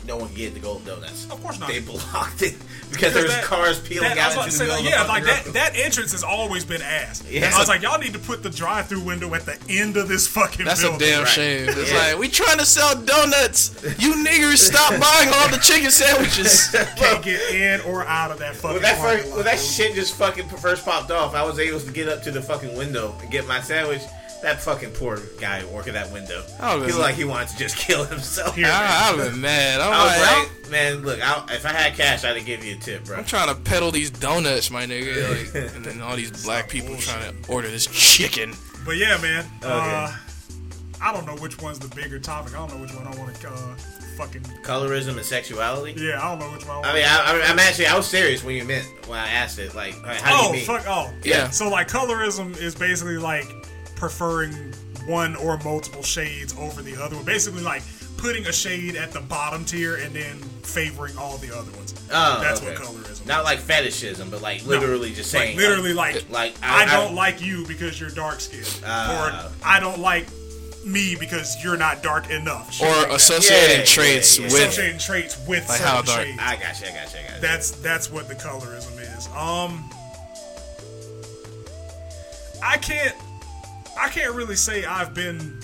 no one could get the Golden Donuts. of course not. They blocked it because there was that- cars peeling that- out into the to middle say, of the yeah, like that. road. That entrance has always been ass. Yeah. I was like, y'all need to put the drive-through window at the end of this fucking. That's a building. damn Right. shame. It's Yeah. like we trying to sell donuts. You niggers stop buying all the chicken sandwiches. Can't get in or out of that fucking. When that first, when that shit just fucking first popped off, I was able to get up to the fucking window and get my sandwich. That fucking poor guy working that window. Oh, he man. looked like he wanted to just kill himself. Here. I, I've been mad. I'm I was like, like, man, look, I, if I had cash, I'd give you a tip, bro. I'm trying to peddle these donuts, my nigga. Like, and then all these black people trying to order this chicken. But yeah, man. Oh, Uh, I don't know which one's the bigger topic. I don't know which one I want to uh, fucking. Colorism and sexuality. Yeah, I don't know which one. I, I mean, I, I, I'm actually, I was serious when you meant when I asked it. Like, how do oh you mean? fuck! Oh Yeah. So like, colorism is basically like preferring one or multiple shades over the other. one. Basically, like putting a shade at the bottom tier and then favoring all the other ones. Oh, That's okay. what colorism. Not is. like fetishism, but like No. literally just Like, saying, literally like, like, I, I- don't I- like you because you're dark skinned, Ah. or I don't like me because you're not dark enough. Shit Or like associating Yeah, traits yeah, yeah. with. associating traits with Like certain how dark- shades. I got you, I got you, I got you. That's that's what the colorism is. Um, I can't I can't really say I've been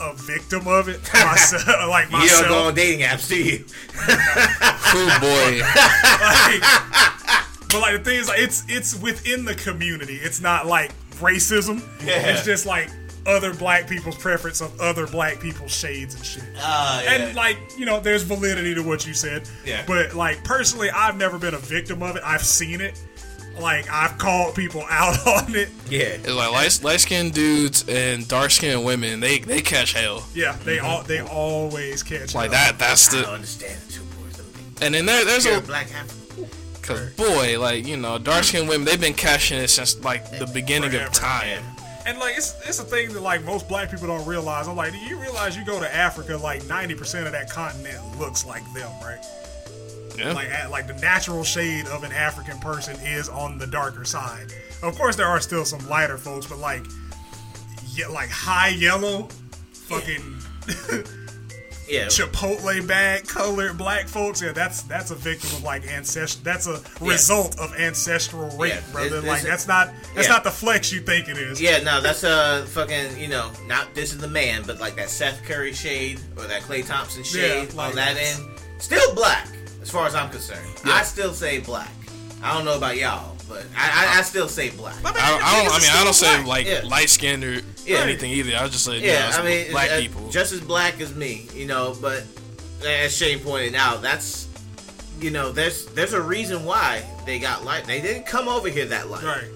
a victim of it myself. like you don't go on dating apps, do you? Oh boy. Like, but like the thing is, like, it's it's within the community. It's not like racism. Yeah. It's just like other black people's preference of other black people's shades and shit. Uh, yeah. And like, you know, there's validity to what you said. Yeah. But like personally, I've never been a victim of it. I've seen it. Like I've called people out on it. yeah. It's like light light skinned dudes and dark skinned women. They they catch hell. Yeah, they mm-hmm. all they always catch Like it. that. That's the. I don't the. understand the two boys. And then there, there's You're a a black African. cause boy, like you know, dark skinned women. They've been catching it since like the beginning Forever. of time. And like it's it's a thing that like most black people don't realize. I'm like, do you realize you go to Africa, like 90% of that continent looks like them, right? Yeah. Like like the natural shade of an African person is on the darker side. Of course, there are still some lighter folks, but like, yeah, like high yellow, fucking Yeah. chipotle bag colored black folks. Yeah, that's that's a victim of like ancestral. That's a result of ancestral rape, Yeah, brother. it's- like it's that's not that's yeah. not the flex you think it is. Yeah, no, that's a fucking you know not this is the man, but like that Seth Curry shade or that Klay Thompson shade Yeah, like- on that end, still black as far as I'm concerned. I still say black. I don't know about y'all, but I I, I still say black. My I, I don't. I mean, I don't say black. like Yeah. light skinned or Yeah. anything either. I just say Yeah, yeah, I mean black uh, people. just as black as me, you know. But as Shane pointed out, that's you know there's there's a reason why they got light. They didn't come over here that light. Right.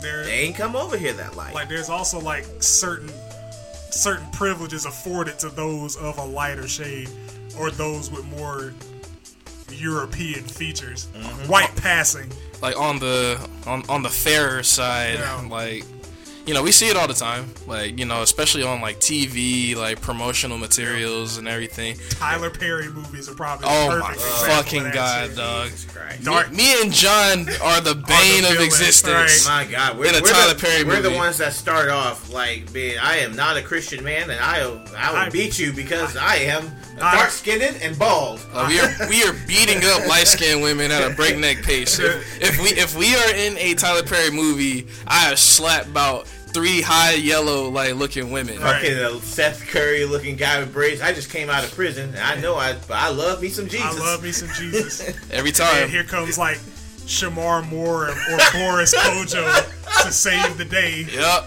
There, They ain't come over here that light. like, there's also like certain certain privileges afforded to those of a lighter shade or those with more European features. Mm-hmm. White passing. like on the on on the fairer side, Yeah. like you know we see it all the time. Like you know, especially on like TV, like promotional materials and everything. Tyler Perry movies are probably Oh the my perfect example of fucking that god, shit. dog! Dark. Me, me and John are the bane of villains, existence. My God, we're, In a we're Tyler the, Perry we're the ones that start off like being. I am not a Christian man, and I I will I- beat you because I, am dark skinned and bald. Uh, we are we are beating up light skinned women at a breakneck pace. If, if we if we are in a Tyler Perry movie, I have slapped about three high yellow like looking women. Right. Fucking a Seth Curry looking guy with braids. I just came out of prison, I know I, but I love me some Jesus. I love me some Jesus. Every time. and time. here comes like Shemar Moore or, or Boris Kodjoe to save the day. Yep.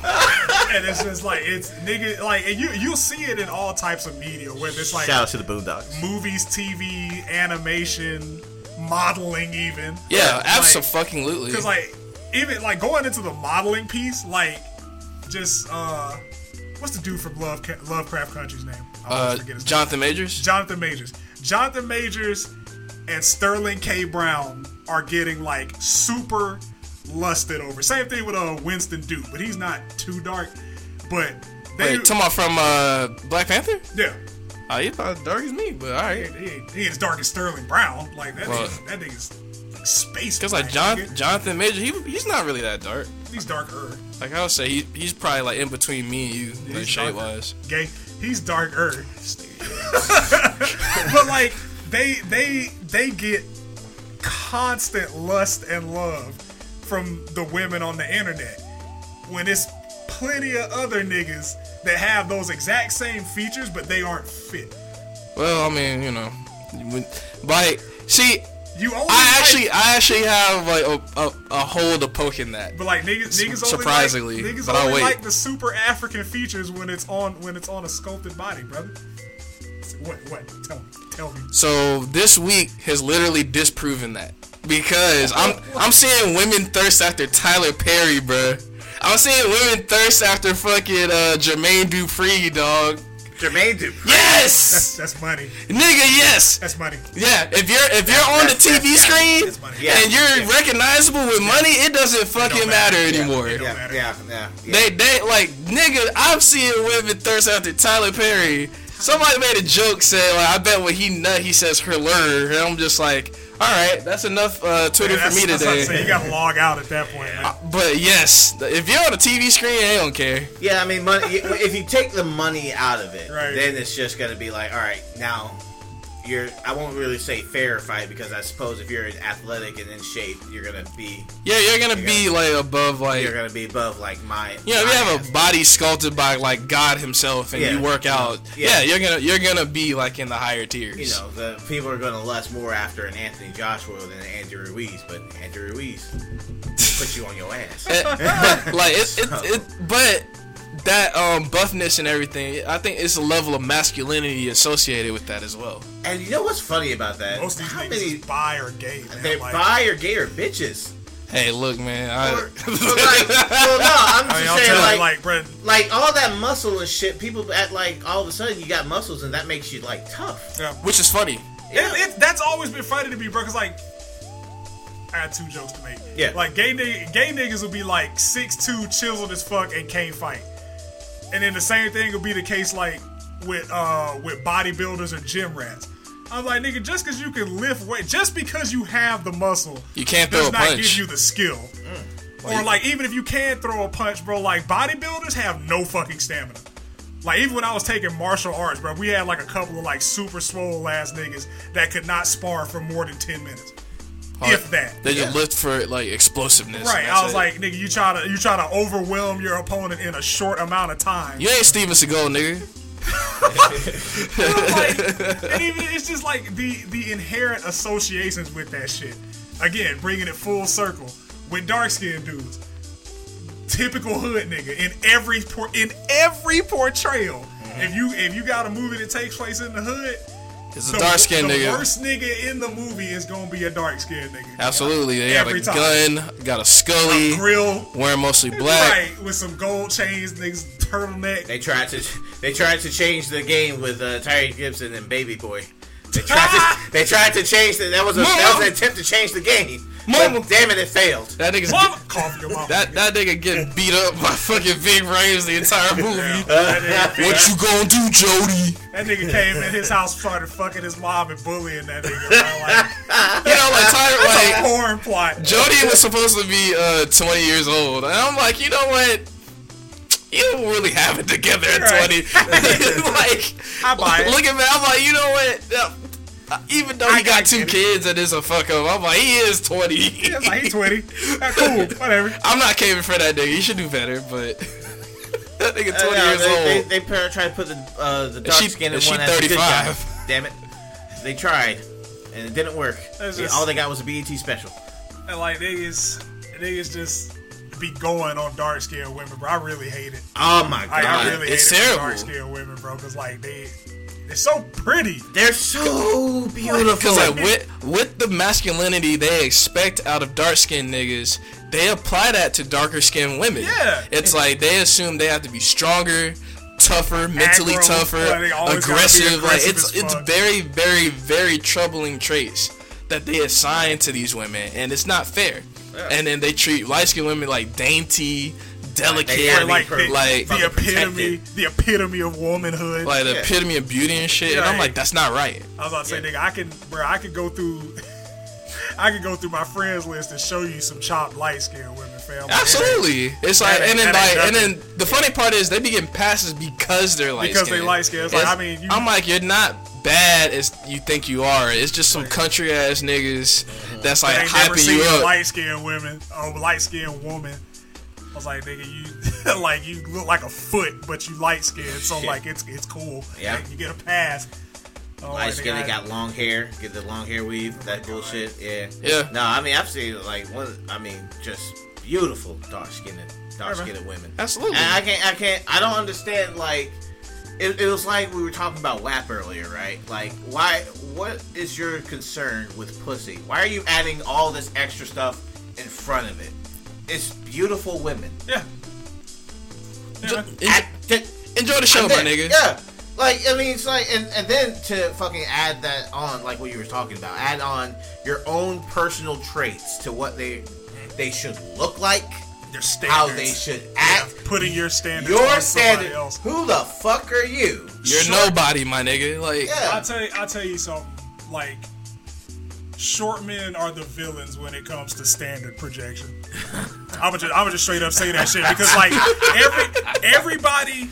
And it's just like it's nigga like and you you'll see it in all types of media whether it's like Shout out to the Boondocks. movies, TV, animation, modeling even. Yeah, Like, absolutely. Cause like even like going into the modeling piece, like just uh what's the dude from Love Lovecraft Country's name? Uh, forget his name. Jonathan Majors. Jonathan Majors. Jonathan Majors and Sterling K. Brown are getting like super lusted over. Same thing with uh Winston Duke, but he's not too dark. But they Wait, talking about from uh, Black Panther? yeah. Oh, he's about as dark as me, but all He, right. he, ain't- he as dark as Sterling Brown. Like that Well- nigga, that nigga's like space. Because like John, nigga. Jonathan Majors, he he's not really that dark. He's darker. Like I would say, he he's probably like in between me and you, like he's shade darker. wise. Gay. He's darker. but like they they they get constant lust and love from the women on the internet when it's plenty of other niggas that have those exact same features but they aren't fit. Well, I mean, you know, like, see, You only I like- actually, I actually have like a, a, a hole to poke in that. But like niggas, niggas only Surprisingly, like, niggas but only like the super African features when it's on when it's on a sculpted body, brother. What? What? Tell me. Tell me. So this week has literally disproven that because I'm I'm seeing women thirst after Tyler Perry, bro. I'm seeing women thirst after fucking uh, Jermaine Dupri, dog. Jermaine Dupri. Yes, That's that's money. nigga, yes. That's money. Yeah, if you're if you're on the TV that's- screen that's money. Yeah, and you're yeah. recognizable with money, it doesn't fucking matter, matter. anymore. It don't Yeah, matter. yeah, yeah, yeah. They they like nigga, I'm seeing women thirst after Tyler Perry. Somebody made a joke saying like I bet when he nut he says her lure, and I'm just like, all right, that's enough uh, Twitter Yeah, for me that's- that's what I'm today. saying. You gotta log out at that point, man. But yes, if you're on a TV screen, they don't care. Yeah, I mean, money. If you take the money out of it, Right. then it's just gonna be like, all right, now, you're I won't really say fair fight because I suppose if you're athletic and in shape, you're gonna be Yeah, you're gonna You're be like above like you're gonna be above like my. you know, if you have ass. a body sculpted by like God Himself and Yeah. you work out, Yeah. yeah. you're gonna you're gonna be like in the higher tiers. you know, the people are gonna lust more after an Anthony Joshua than an Andrew Ruiz, but Andrew Ruiz put you on your ass. It- eh, like it, it, it, but that um buffness and everything, I think it's a level of masculinity associated with that as well. And you know what's funny about that? Most of these How niggas many is bi or gay, man. they're like, bi or gay or bitches? Hey, look, man, I, Or, or like, well, no, I'm just I'm saying, like, like, bro, like all that muscle and shit. People act like all of a sudden you got muscles and that makes you like tough. yeah. which is funny. Yeah. It, it, that's always been funny to me, bro. Cause like, I had two jokes to make. Yeah. Like gay nigg- gay niggas will be like six two, chiseled as fuck, and can't fight. And then the same thing will be the case like with uh with bodybuilders or gym rats. I'm like, nigga, just because you can lift weight, just because you have the muscle, You can't throw does a not punch. give you the skill. Or like, even if you can throw a punch, bro, like bodybuilders have no fucking stamina. Like even when I was taking martial arts, bro, we had like a couple of like super swole ass niggas that could not spar for more than ten minutes, if that. They just Yeah. lift for like explosiveness. Right, I was it. like, nigga, you try to you try to overwhelm your opponent in a short amount of time. you ain't Steven Seagal, nigga. like, and even it's just like the the inherent associations with that shit. Again, bringing it full circle with dark skinned dudes. Typical hood nigga in every por- in every portrayal. Mm-hmm. If you if you got a movie that takes place in the hood, It's a the, dark skinned nigga. the worst nigga in the movie is gonna be a dark skinned nigga. Absolutely, they Every have a time. gun, got a scully, Grill, wearing mostly black. right, with some gold chains, niggas turtleneck. They tried to they tried to change the game with uh, Tyrese Gibson and Baby Boy. They tried to they tried to change the, that was a that was an attempt to change the game. Mama. But damn it, it failed. That nigga's Mama, cough your mama. that that nigga get beat up by fucking Ving Rhames the entire movie. That nigga- What you gonna do, Jody? That nigga came in his house, started fucking his mom and bullying that nigga. Like, You know, like Tyler, a like porn plot. Jody was supposed to be uh 20 years old, and I'm like, you know what? You don't really have it together at Right. 20. like, I buy it. look at me. I'm like, you know what? Uh, even though he I- I got two get it. kids and is a fuck up, I'm like, he is 20. Yeah, like he twenty. Ah, cool, whatever. I'm not caving for that nigga. He should do better, but that nigga 20 Uh, no, years they, old. They, they par- tried to put the uh, the dark she- skinned is she one as the good 35? Damn it, they tried and it didn't work. That's Yeah, all they got was a BET special. And like niggas, niggas just be going on dark skinned women, bro. I really hate it. Oh my Like, I really it's hate it terrible. dark skinned women, bro, because like they, they're so pretty. they're so beautiful. Because like with with the masculinity they expect out of dark skinned niggas, they apply that to darker skinned women. Yeah. It's like they assume they have to be stronger, tougher, mentally Aggro, tougher, like, they always gotta be aggressive. Like it's it's very, very, very troubling traits that they assign to these women, and it's not fair. And then they treat light skinned women like dainty, delicate, They gotta Like, the, like the fucking epitome, the epitome of womanhood. like the Yeah. epitome of beauty and shit. And I'm like, that's not right. I was about to say, nigga, I can, bro, I could go through, I could go through my friends list and show you some chopped light skinned women, fam. Like, Absolutely, it's like, That and then like, and then the funny part is they be getting passes because they're light Because they light skinned. Like, I mean, you- I'm like, you're not bad as you think you are. It's just some country ass niggas that's like I ain't never hyping you up. light skinned women oh, or light skinned woman. I was like, nigga, you like you look like a foot, but you light skinned, so like it's it's cool. Yeah. Like, you get a pass. Oh, Light like, skin, they got long hair. Get the long hair weave. Oh that bullshit. Yeah. Yeah. No, I mean I've seen like one. I mean just beautiful dark skinned, dark man. skinned women. Absolutely. And I can't. I can't. I don't understand. Like, it, it was like we were talking about WAP earlier, right? Like, why? What is your concern with pussy? Why are you adding all this extra stuff in front of it? It's beautiful women. yeah. Yeah. en- Act- just- enjoy the show, and my nigga. Yeah. Like I mean, it's like, and, and then to fucking add that on, like what you were talking about, add on your own personal traits to what they they should look like, Your how they should Yeah, act. putting your standards Your on somebody standard. else. Who the fuck are you? You're Short- nobody, my nigga. Like, Yeah. I'll tell you, I'll tell you something. Like, short men are the villains when it comes to standard projection. I'm gonna just, I'm just straight up say that shit because like every everybody,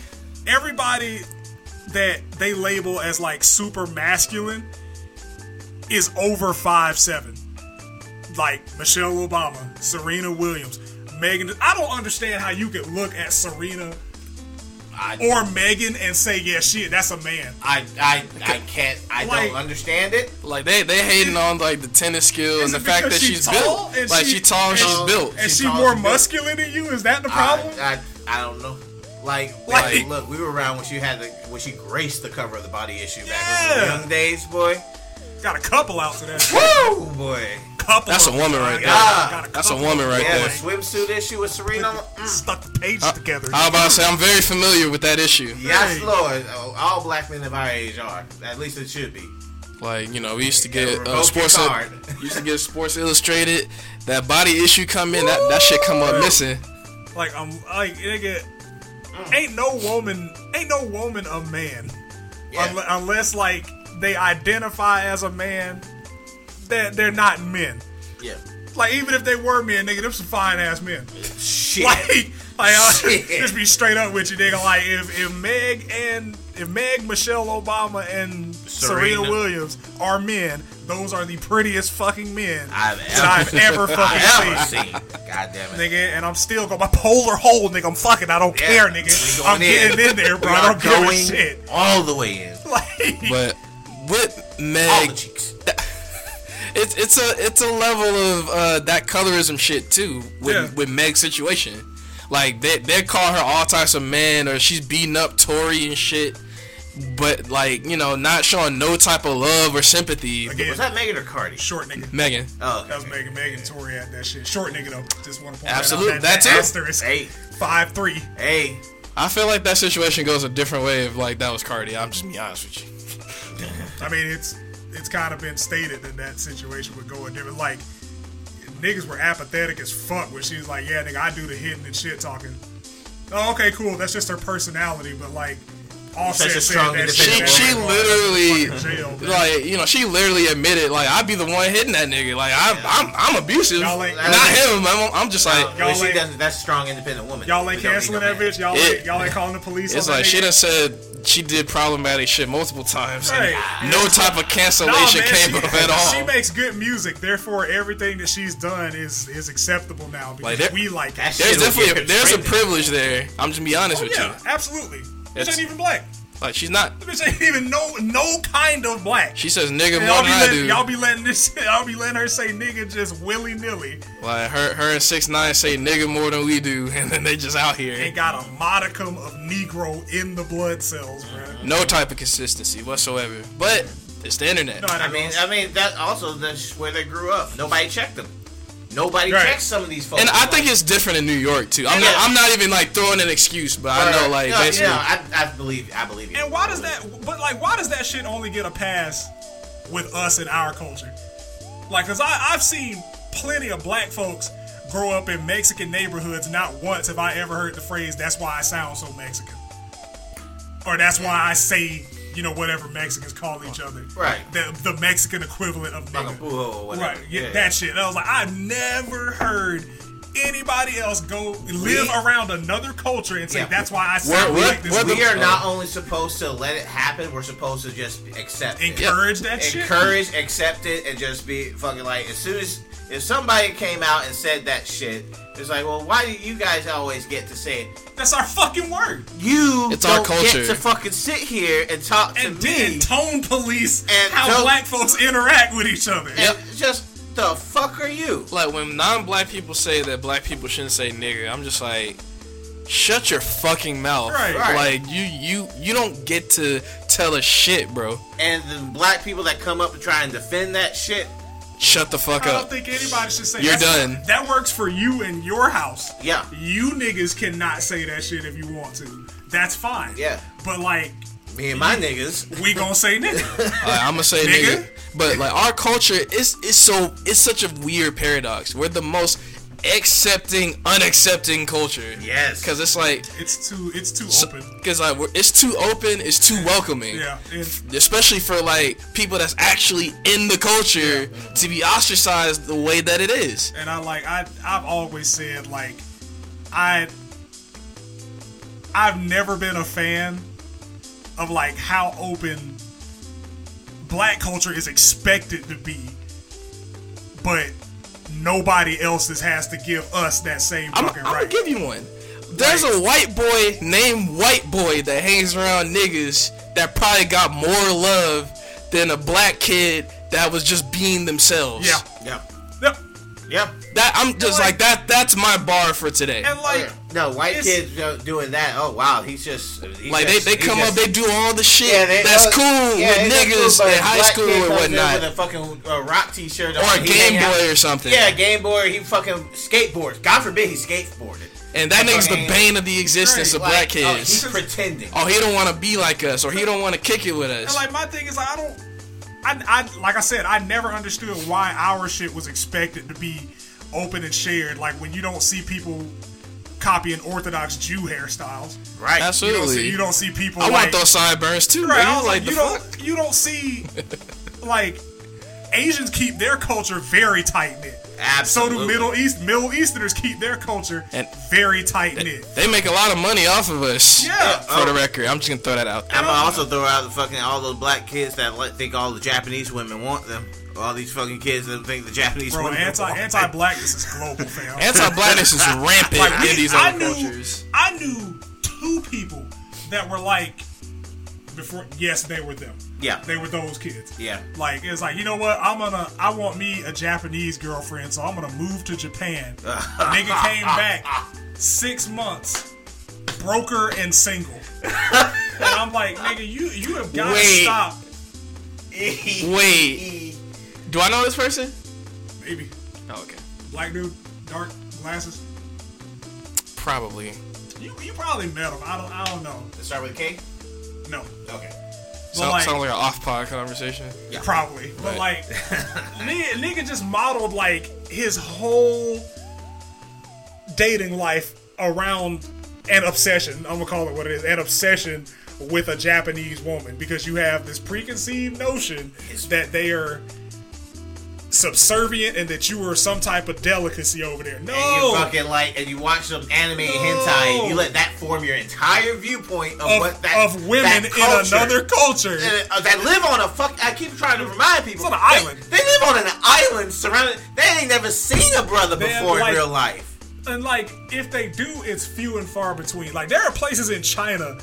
everybody that they label as like super masculine is over five seven. Like Michelle Obama, Serena Williams, Megan. I don't understand how you could look at Serena I, or Megan and say, yeah, shit, that's a man. I, I, I can't. I Like- don't understand it. Like they they hating on like the tennis skill Is and the fact that she's she's tall built. and Like she- she tall and she's built. And She's she more she's built. muscular than you? Is that the problem? I, I, I don't know. Like, Like- like, look, we were around when she had the when she graced the cover of the Body Issue back in the Yeah. young days, boy. Got a couple out to that. Woo, boy. Couple. That's a woman right there. got- got That's a woman right them. Yeah, there. the swimsuit issue with Serena. Mm. Stuck the pages together. I was about to say I'm very familiar with that issue. Yes, Hey. Lord. Oh, All black men of our age are. At least it should be. Like you know, we used to get Revoke uh, sports. card. used to get Sports Illustrated. That body issue come in. That that shit come up missing. Like I'm like nigga, ain't no woman, ain't no woman a man, Yeah. Unle- unless like they identify as a man. They're, they're not men. Yeah. Like even if they were men, nigga, them some fine ass men. Shit. Like, like I'll Shit. just be straight up with you, nigga. Like if if Meg and if Meg, Michelle Obama, and Serena, Serena. Williams are men, those are the prettiest fucking men I've that I've ever I fucking seen. seen. God damn it. nigga, and I'm still going my polar hole, nigga. I'm fucking. I don't Yeah, care, nigga. I'm getting in there, bro. I are don't give a going shit. all the way in. Like, But with All Meg, the cheeks. It's it's a it's a level of uh, that colorism shit too with Yeah. with Meg's situation. Like they they call her all types of man or she's beating up Tory and shit. But like you know, not showing no type of love or sympathy. again, Was that Megan or Cardi? short nigga. Megan, Oh, That was Megan. Megan Tory had that shit. Short nigga though. Just want to point Absolutely. that out. that too. Asterisk. Hey, Five three. hey. I feel like that situation goes a different way if like that was Cardi. I'm just be honest with you. I mean, it's it's kind of been stated that that situation would go a different. Like niggas were apathetic as fuck when she was like, "Yeah, nigga, I do the hitting and shit talking." Oh, okay, cool. That's just her personality, but like. Offset Such a strong that She she literally fucking jail, man. like you know she literally admitted like I'd be the one hitting that nigga. Like I'm I'm, I'm abusive, Y'all ain't- not him. I'm, I'm just like Y'all Well, she ain't- doesn't. That's a strong, independent woman. Y'all We ain't canceling that bitch. Y'all It- ain't y'all ain't calling the police. It's like she nigga? done said she did problematic shit multiple times. and No type of Nah, cancellation man, came she, up at all. She makes good music, therefore everything that she's done is is acceptable now because Like, there- we like That it. shit there's definitely a, there's a privilege there. I'm just gonna be honest Oh, with yeah, you. absolutely. Bitch It's- ain't even black. Like she's not. The bitch ain't even no no kind of black. She says nigga And more y'all than be I letting do. y'all be letting this y'all be letting her say nigga just willy nilly. Like her her and six nine say nigga more than we do, and then they just out here. Ain't got a modicum of Negro in the blood cells, bruh. No type of consistency whatsoever. But it's the internet. No, I mean, I mean that also that's where they grew up. Nobody checked them. Nobody Right. checks some of these folks. And I Like, think it's different in New York too. I'm Yeah. not. I'm not even like throwing an excuse, but I know like no, basically. no, I, I believe, I believe you. And why does that? But like, why does that shit only get a pass with us in our culture? Like, cause I I've seen plenty of black folks grow up in Mexican neighborhoods. Not once have I ever heard the phrase "That's why I sound so Mexican," or "That's why I say." You know, whatever Mexicans call each other. Right. The, the Mexican equivalent of Like a nigga. boo-hoo or whatever. Right. Yeah, that shit. I was like, I've never heard anybody else go live around another culture and say Yeah. that's why I sound What- like this. what- what We are not only supposed to let it happen, we're supposed to just accept it. encourage that shit. Encourage, accept it, and just be fucking like, as soon as, if somebody came out and said that shit, it's like, well, why do you guys always get to say it? That's our fucking word. You It's our don't culture. get to fucking sit here and talk to And me. then tone police And how don't- black folks interact with each other. and just, the fuck are you? like when non-black people say that black people shouldn't say nigger, I'm just like, shut your fucking mouth. Right. Right. Like you you you don't get to tell a shit, bro. And the black people that come up and try and defend that shit, Shut the fuck up. I don't think anybody should say You're that's- done. That works for you and your house. Yeah. You niggas cannot say that shit if you want to. That's fine. Yeah. But like, me and my niggas, we gonna say nigga. Like, I'm gonna say Nigga. nigga. But like our culture is is so it's such a weird paradox. We're the most accepting, unaccepting culture. Yes. Because it's like, It's too it's too open. because like it's too open, it's too welcoming. Yeah. And Especially for like people that's actually in the culture to be ostracized the way that it is. and I like I I've always said like I I've never been a fan of like how open black culture is expected to be, but nobody else has to give us that same I'm, fucking I'm gonna right. give you one. There's a white boy named White Boy that hangs around niggas that probably got more love than a black kid that was just being themselves. yeah. Yep. Yep. Yep. That I'm just like- like that. That's my bar for today. And like, no, white it's- kids doing that. Oh wow, he's just he's Like they, just- they he's come just- up, they do all the shit Yeah, they- that's uh, cool yeah, with niggas cool, in high school kid or whatnot, With a fucking uh, rock T-shirt or on, a Game hang out- Boy or something. Yeah, Game Boy. He fucking skateboards. God forbid he skateboarded. and that nigga's the bane of the existence of Like, black oh, kids. he's pretending. Oh, he don't want to be like us, or he don't want to kick it with and us. like my thing is, I don't. I, I like I said, I never understood why our shit was expected to be open and shared. Like when you don't see people copying Orthodox Jew hairstyles. Right. You don't Absolutely. see, you don't see people. I like, want those sideburns too. Right, nigga. I was like, the you don't you don't see like Asians keep their culture very tight knit. Absolutely. So do Middle East Middle Easterners keep their culture And- very tight knit. They make a lot of money off of us. Yeah. For the Oh. record, I'm just gonna throw that out. there. I'm gonna also throw out the fucking all those black kids that let, think all the Japanese women want them. All these fucking kids that think the Japanese Bro, anti want anti blackness is global, fam. Anti-blackness is rampant Like, in we- these I other knew, cultures. I knew two people that were like, before. Yes, they were them. Yeah. they were those kids. Yeah. Like it's like you know what? I'm gonna. I want me a Japanese girlfriend, so I'm gonna move to Japan. Nigga came back six months, broker and single. and I'm like, nigga, you you have got to Wait. stop. Wait. Do I know this person? Maybe Oh, okay. black dude, dark glasses. Probably. You you probably met him. I don't I don't know. Let's start with a K. No, Okay. So, like- sounds like an off-pod conversation. Yeah. probably. But Right. like, nigga, nigga just modeled like his whole dating life around an obsession. I'm gonna call it what it is, an obsession with a Japanese woman because you have this preconceived notion that they are subservient and that you were some type of delicacy over there. No, And you fucking like, and you watch some anime and hentai, and you let that form your entire viewpoint of, of, what that of women that in another culture. uh, that live on a fuck. I keep trying to remind people. It's on an they- island. They, live on an island surrounded. They ain't never seen a brother before like- in real life. And like, if they do, it's few and far between. Like, there are places in China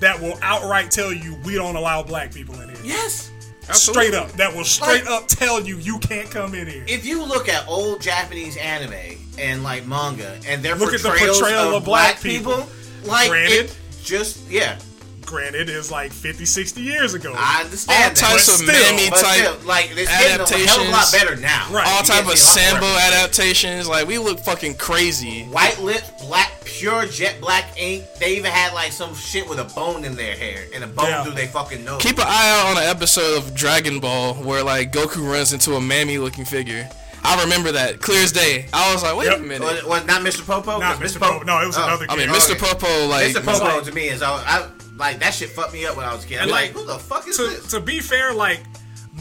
that will outright tell you we don't allow black people in here. Yes. Straight up, that will straight Like- up tell you you can't come in here. If you look at old Japanese anime and like manga and their Look at the portrayal of, of black people, people. like Granted. it just yeah, Granted, is like 50, 60 years ago. I understand All that. types But of still- mammy type still, like it's getting a hell of a lot better now. Right. all You type of to see a lot sambo more. adaptations. Like we look fucking crazy. White lips, black, pure jet black ink. They even had like some shit with a bone in their hair and a bone Yeah. through their fucking nose. Keep an eye out on an episode of Dragon Ball where like Goku runs into a mammy looking figure. I remember that clear as day. I was like, wait Yep. a minute. was, was not Mr. Popo? Not 'Cause Mr. Popo. No, it was Oh. another I mean. Mr. Okay. Popo, like, Mr. Popo like- to me is all I like that shit fucked me up when I was a kid. I'm like, like, who the fuck is to, this? to be fair, like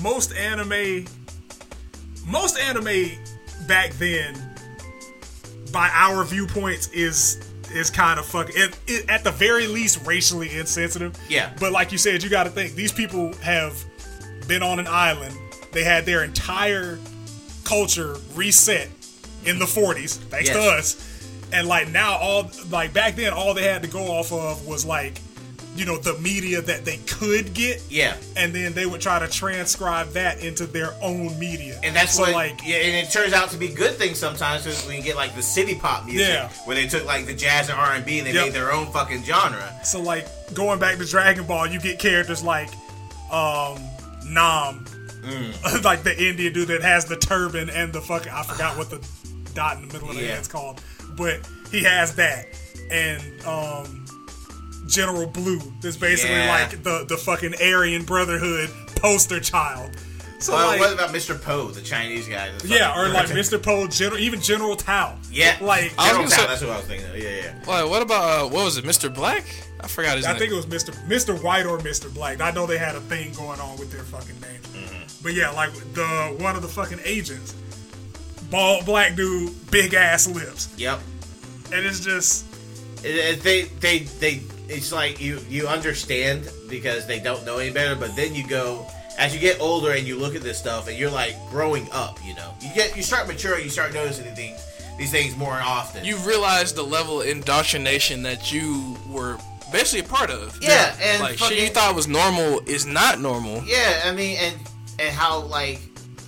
most anime, most anime back then, by our viewpoints, is is kind of fucking it, it, at the very least racially insensitive. Yeah. But like you said, you got to think these people have been on an island. They had their entire culture reset in the 40s, thanks to us. And like now, all like back then, all they had to go off of was like, you know, the media that they could get Yeah. and then they would try to transcribe that into their own media. And that's so what, like yeah, and it turns out to be good things sometimes because you get like the city pop music, Yeah. where they took like the jazz and R and B and they Yep. made their own fucking genre. so like going back to Dragon Ball, you get characters like um Nam, Mm. like the Indian dude that has the turban and the fucking I forgot what the dot in the middle of the Yeah. head's called, but he has that and um General Blue is basically Yeah. like the the fucking Aryan Brotherhood poster child. So Well, like what about Mr. Poe, the Chinese guy? the yeah, or like Mr. Poe, General, even General Tao. Yeah, like General Tao, say- that's what I was thinking. Of. Yeah, yeah. What, what about uh, what was it, Mr. Black? I forgot his I name. I think it was Mr. Mr. White or Mr. Black. I know they had a thing going on with their fucking names. But yeah, like the one of the fucking agents, bald black dude, big ass lips, Yep. and it's just It, it- they, they, they. It's like you, you understand because they don't know any better, but then you go as you get older and you look at this stuff and you're like growing up, you know, you get you start maturing, you start noticing these things, these things more often. You realize the level of indoctrination that you were basically a part of. Yeah, and like shit you thought was normal is not normal. Yeah, I mean, and and how like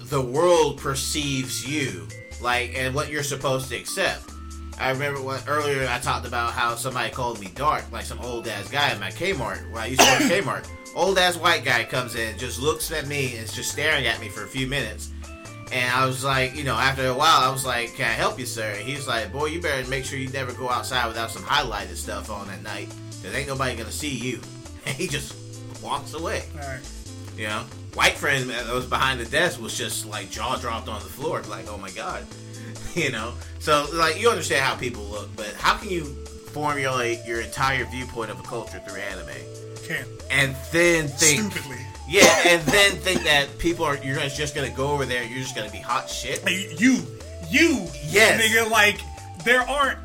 the world perceives you, like, and what you're supposed to accept. I remember when earlier I talked about how somebody called me dark, like some old ass guy at my Kmart. When I used to work Kmart, old ass white guy comes in, just looks at me and is just staring at me for a few minutes. And I was like, you know, after a while, I was like, "Can I help you, sir?" And he's like, "Boy, you better make sure you never go outside without some highlighted stuff on at night, cause ain't nobody gonna see you." And he just walks away. Right. You know, white friend that was behind the desk was just like jaw dropped on the floor, like, oh my god. You know, so like you understand how people look, but how can you formulate your entire viewpoint of a culture through anime Can and then think, stupidly. yeah, and then think that people are you're just gonna go over there, and you're just gonna be hot shit? You, you, Yes. nigga. Like there aren't,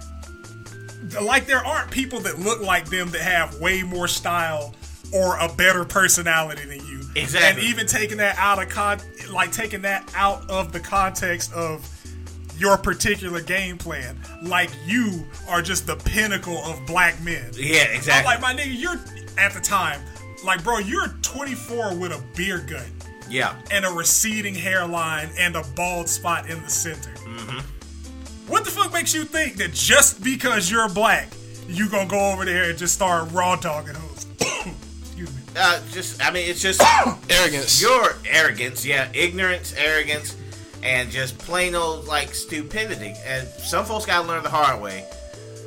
like there aren't people that look like them that have way more style or a better personality than you. Exactly. And even taking that out of con, like taking that out of the context of your particular game plan, like you are just the pinnacle of black men. Yeah, I'm exactly. like my nigga, you're at the time, like bro, you're 24 with a beer gut yeah, and a receding hairline and a bald spot in the center. What the fuck makes you think that just because you're black, you gonna go over there and just start raw dogging hoes? Excuse me. uh, just I mean, it's just Arrogance. your arrogance, yeah, ignorance, arrogance, and just plain old like stupidity. And some folks gotta learn the hard way,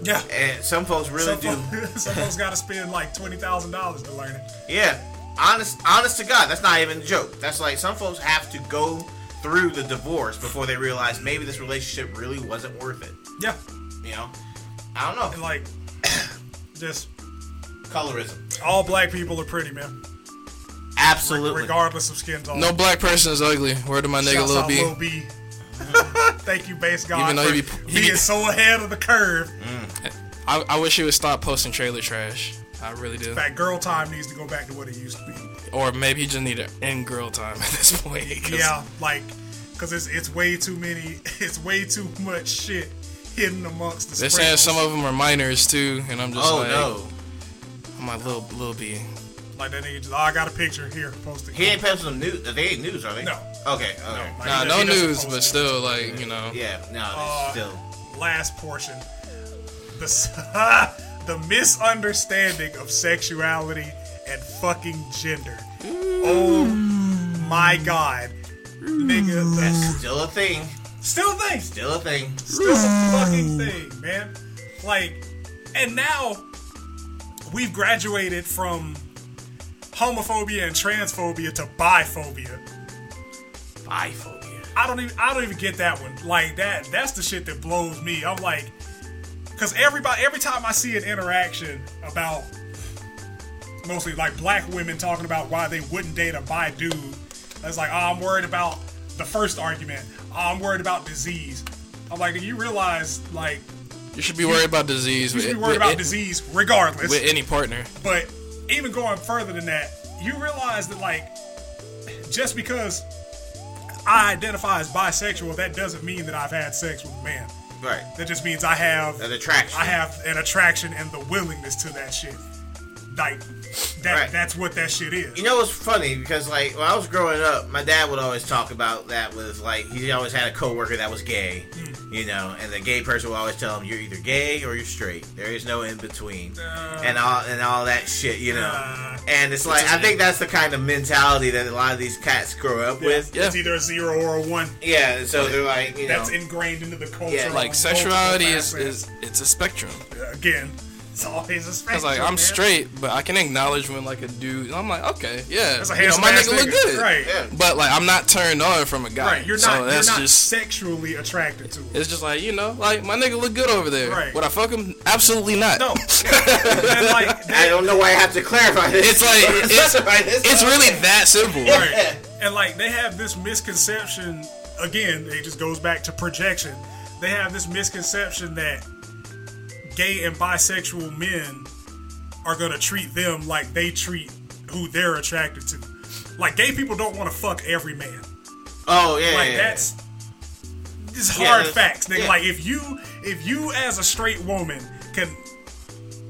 Yeah. and some folks really Some, do. folks, some folks gotta spend like twenty thousand dollars to learn it. Yeah, honest, honest to God, that's not even a joke. That's like some folks have to go through the divorce before they realize maybe this relationship really wasn't worth it. Yeah. You know, I don't And know. like, just Colorism, all black people are pretty, man. Absolutely. Regardless of skin tone. no black person is ugly. Word to my nigga Shouts Lil out B. Lil B. Thank you, base God, Even though for he be- he being be- so ahead of the curve. Mm. I, I wish he would stop posting trailer trash. I really do. In fact, girl time needs to go back to what it used to be. Or maybe he just need to end girl time at this point. 'cause Yeah, like, cause it's it's way too many, it's way too much shit hidden amongst the. They're saying some of them are minors too, and I'm just Oh like, no, I'm like, Lil, Lil B. like that nigga. Oh, I got a picture here, post it. he ain't posting some news. They ain't news, are they? No. Okay. Okay. Like, Nah, no news, but it. still, like, you know. Yeah. No. Uh, still. last portion. The the misunderstanding of sexuality and fucking gender. Oh my god, nigga, that's Still a thing. still a thing. Still a thing. still a fucking thing, man. Like, and now we've graduated from homophobia and transphobia to biphobia. Biphobia. I don't even I don't even get that one. Like that that's the shit that blows me. I'm like cuz everybody every time I see an interaction about mostly like black women talking about why they wouldn't date a bi dude, it's like, "Oh, I'm worried about the first argument. Oh, I'm worried about disease." I'm like, "Do you realize like You should be worried about disease you should be worried about it- disease regardless." with any partner. But even going further than that, you realize that like just because I identify as bisexual, that doesn't mean that I've had sex with a man. Right. That just means I have An attraction. I have an attraction and the willingness to that shit. Like that Right. that's what that shit is. You know what's funny because like when I was growing up, my dad would always talk about that with like he always had a coworker that was gay, Hmm. You know, and the gay person will always tell them you're either gay or you're straight. There is no in between, Uh, and all and all that shit, you know. uh, and it's like I think that's the kind of mentality that a lot of these cats grow up with. Yeah. It's either a zero or a one. Yeah, so they're like, you know, That's ingrained into the culture. Yeah, Like, sexuality is, is it's a spectrum. again. It's always a spectrum. Cause like I'm man. straight, but I can acknowledge when like a dude. And I'm like, okay, yeah, That's a you know, my ass nigga look good, Right. yeah. But like I'm not turned on from a guy. Right. You're so not you're that's not just sexually attracted to him. it's just like you know, like my nigga look good over there. Right. Would I fuck him? Absolutely not. No. and like I don't know why I have to clarify this. It's like or it's, it's really that simple. Right. And like they have this misconception again, it just goes back to projection. They have this misconception that gay and bisexual men are gonna treat them like they treat who they're attracted to. Like gay people don't want to fuck every man. Oh yeah, Like yeah, that's just Yeah, hard that's- facts. Nigga. yeah. Like if you if you as a straight woman can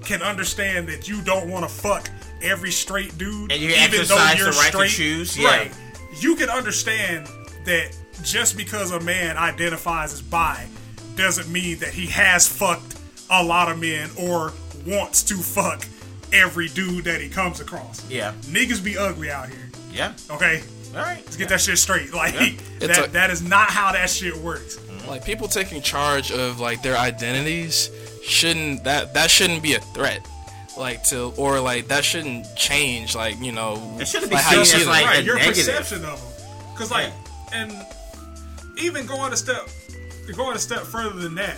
can understand that you don't want to fuck every straight dude, And you even though you're right to straight, choose, yeah. right? You can understand that just because a man identifies as bi doesn't mean that he has fucked a lot of men or wants to fuck every dude that he comes across. Yeah. Niggas be ugly out here. yeah. Okay, All right. let's get that shit straight. Like It's that, a- that is not how that shit works. Mm-hmm. like people taking charge of like their identities shouldn't that that shouldn't be a threat like to or like that shouldn't change like you know It shouldn't be like how you seen see as, like, right, your negative. perception of them. Because like, and even going a step, going a step further than that,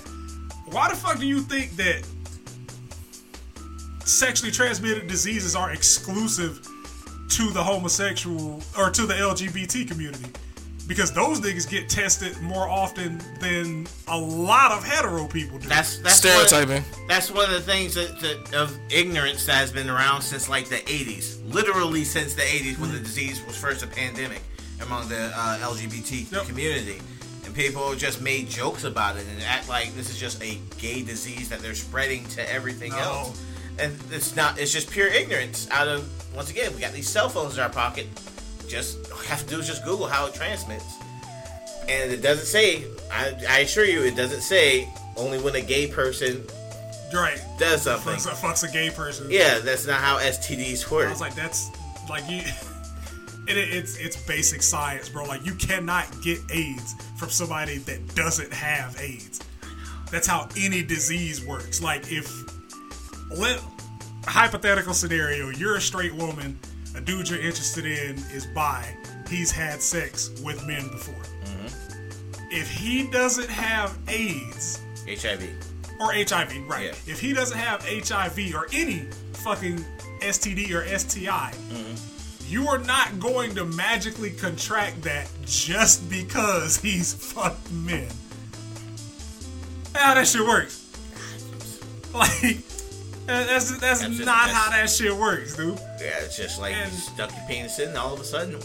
why the fuck do you think that sexually transmitted diseases are exclusive to the homosexual or to the LGBT community? Because those niggas get tested more often than a lot of hetero people do. That's that's Stereotyping. One, that's one of the things that, that of ignorance that has been around since like the 80s, literally since the 80s when the disease was first a pandemic among the uh, LGBT Yep. community, and people just made jokes about it and act like this is just a gay disease that they're spreading to everything No. else. And it's not. It's just pure ignorance. Out of once again, we got these cell phones in our pocket. Just all you have to do is just Google how it transmits and it doesn't say. I, I assure you, it doesn't say only when a gay person right. does something. Fucks, fucks a gay person. Yeah, that's not how STDs work. I was like, that's like you. It, it's it's basic science, bro. Like you cannot get AIDS from somebody that doesn't have AIDS. That's how any disease works. Like if let hypothetical scenario, you're a straight woman, a dude you're interested in is bi. He's had sex with men before. Mm-hmm. If he doesn't have AIDS, HIV. or HIV, right? Yeah. If he doesn't have HIV or any fucking STD or STI, mm-hmm. You are not going to magically contract that just because he's fucked men. How that shit works? Like, that- that's that's That's just- not that's- how that shit works, dude. Yeah, it's just like And- you stuck your penis in, and all of a sudden,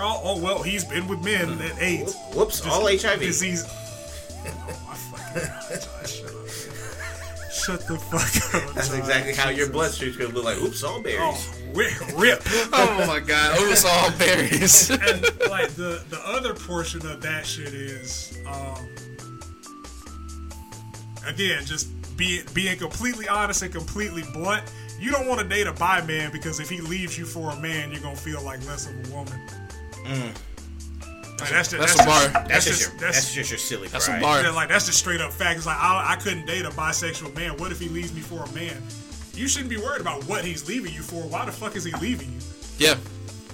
Oh, oh well, he's been with men uh, that AIDS. whoops, all HIV. Disease. Oh my fucking god, shut the fuck up. That's Josh. exactly how your bloodstream's gonna look like. Oops, all berries. Oh, rip. oh my god it was all berries and like the the other portion of that shit is um again just being being completely honest and completely blunt you don't want to date a bi man because if he leaves you for a man you're gonna feel like less of a woman Like, that's, just, That's that's a bar. just- that's, that's just just your, that's, that's just your silly That's a bar. yeah, like that's just straight up fact. It's like I, I couldn't date a bisexual man. What if he leaves me for a man? You shouldn't be worried about what he's leaving you for. Why the fuck is he leaving you? yeah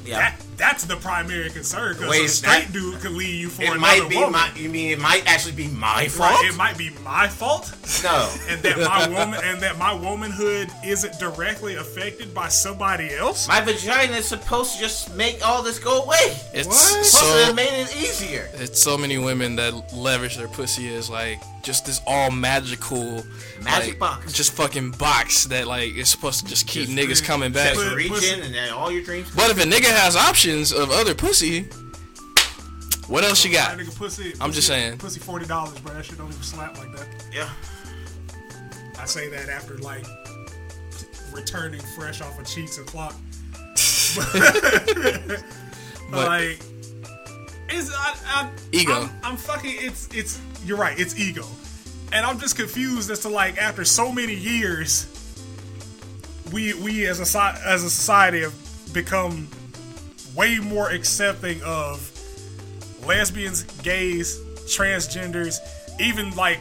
Yeah, That that's the primary concern because a straight that- dude could leave you for it another might be woman. my. You mean it might actually be my fault? Right, it might be my fault, no. and that my woman and that my womanhood isn't directly affected by somebody else. My vagina is supposed to just make all this go away. it's What? Supposed to so have made it easier. it's so many women that leverage their pussy as like just this all magical Magic like, box. just fucking box that like is supposed to just keep Just niggas re- coming back Just Put- reach pussy- in and then all your dreams. but if a nigga has options of other pussy what else you got nigga pussy, I'm just saying. pussy forty dollars, bro. That shit don't even slap like that. Yeah. I say that after like returning fresh off a cheeks clock. But- like, it's I, I, Ego. I'm, I'm fucking. It's it's. You're right. It's ego, and I'm just confused as to like after so many years, we we as a as a society have become way more accepting of lesbians, gays, transgenders, even like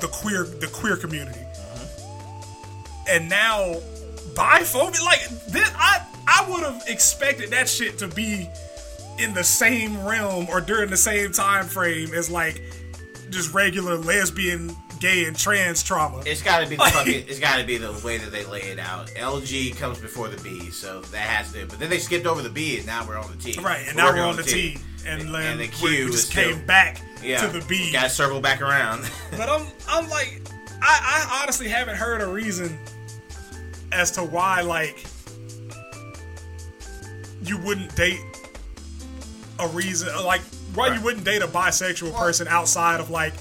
the queer the queer community. Mm-hmm. And now biphobia like this I I would have expected that shit to be in the same realm or during the same time frame as like just regular lesbian, gay and trans trauma. It's gotta be the fucking. It's gotta be the way that they lay it out. LG comes before the B, so that has to. But then they skipped over the B, and now we're on the T. Right, and now we're on the T. And, And then the Q we just still- came back Yeah, to the B. Gotta circle back around. But I'm I'm like I, I honestly haven't heard a reason as to why like you wouldn't date a reason. Like, why you wouldn't date a bisexual person outside of like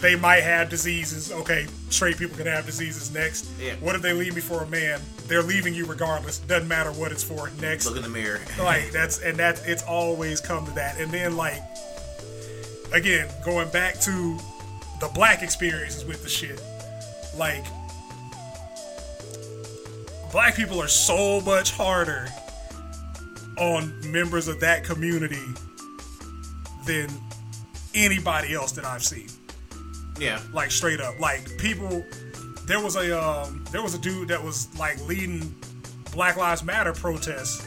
they might have diseases. Okay, straight people can have diseases. Next, Yeah. what if they leave me for a man? They're leaving you regardless. Doesn't matter what it's for. Next, Look in the mirror. like that's and that it's always come to that. And then like again, going back to the black experiences with the shit, like black people are so much harder on members of that community than anybody else that I've seen. Yeah. Like straight up, like people. There was a um, there was a dude that was like leading Black Lives Matter protests,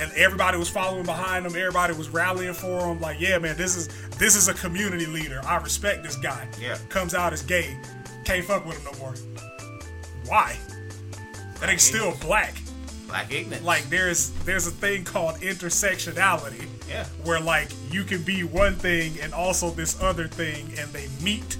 and everybody was following behind him. Everybody was rallying for him. Like, yeah, man, this is this is a community leader. I respect this guy. Yeah. comes out as gay, can't fuck with him no more. Why? That ain't still black. Black ignorance. Like there's there's a thing called intersectionality Yeah. where like you can be one thing and also this other thing and they meet.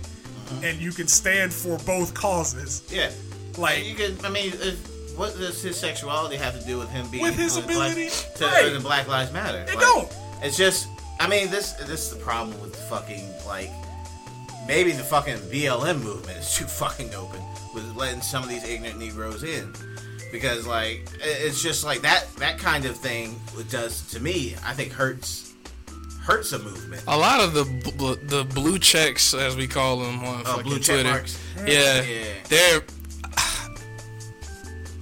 Uh-huh. and you can stand for both causes. Yeah. Like You can. I mean, if, what does his sexuality have to do with him being With his black- ability? to Right. the Black Lives Matter? It don't. It's just. I mean, this this is the problem with fucking like maybe the fucking BLM movement is too fucking open with letting some of these ignorant Negroes in. Because like it's just like that that kind of thing does to me. I think hurts hurts a movement. A lot of the bl- the blue checks, as we call them on Oh, blue check Twitter, marks. yeah, Yeah. they're.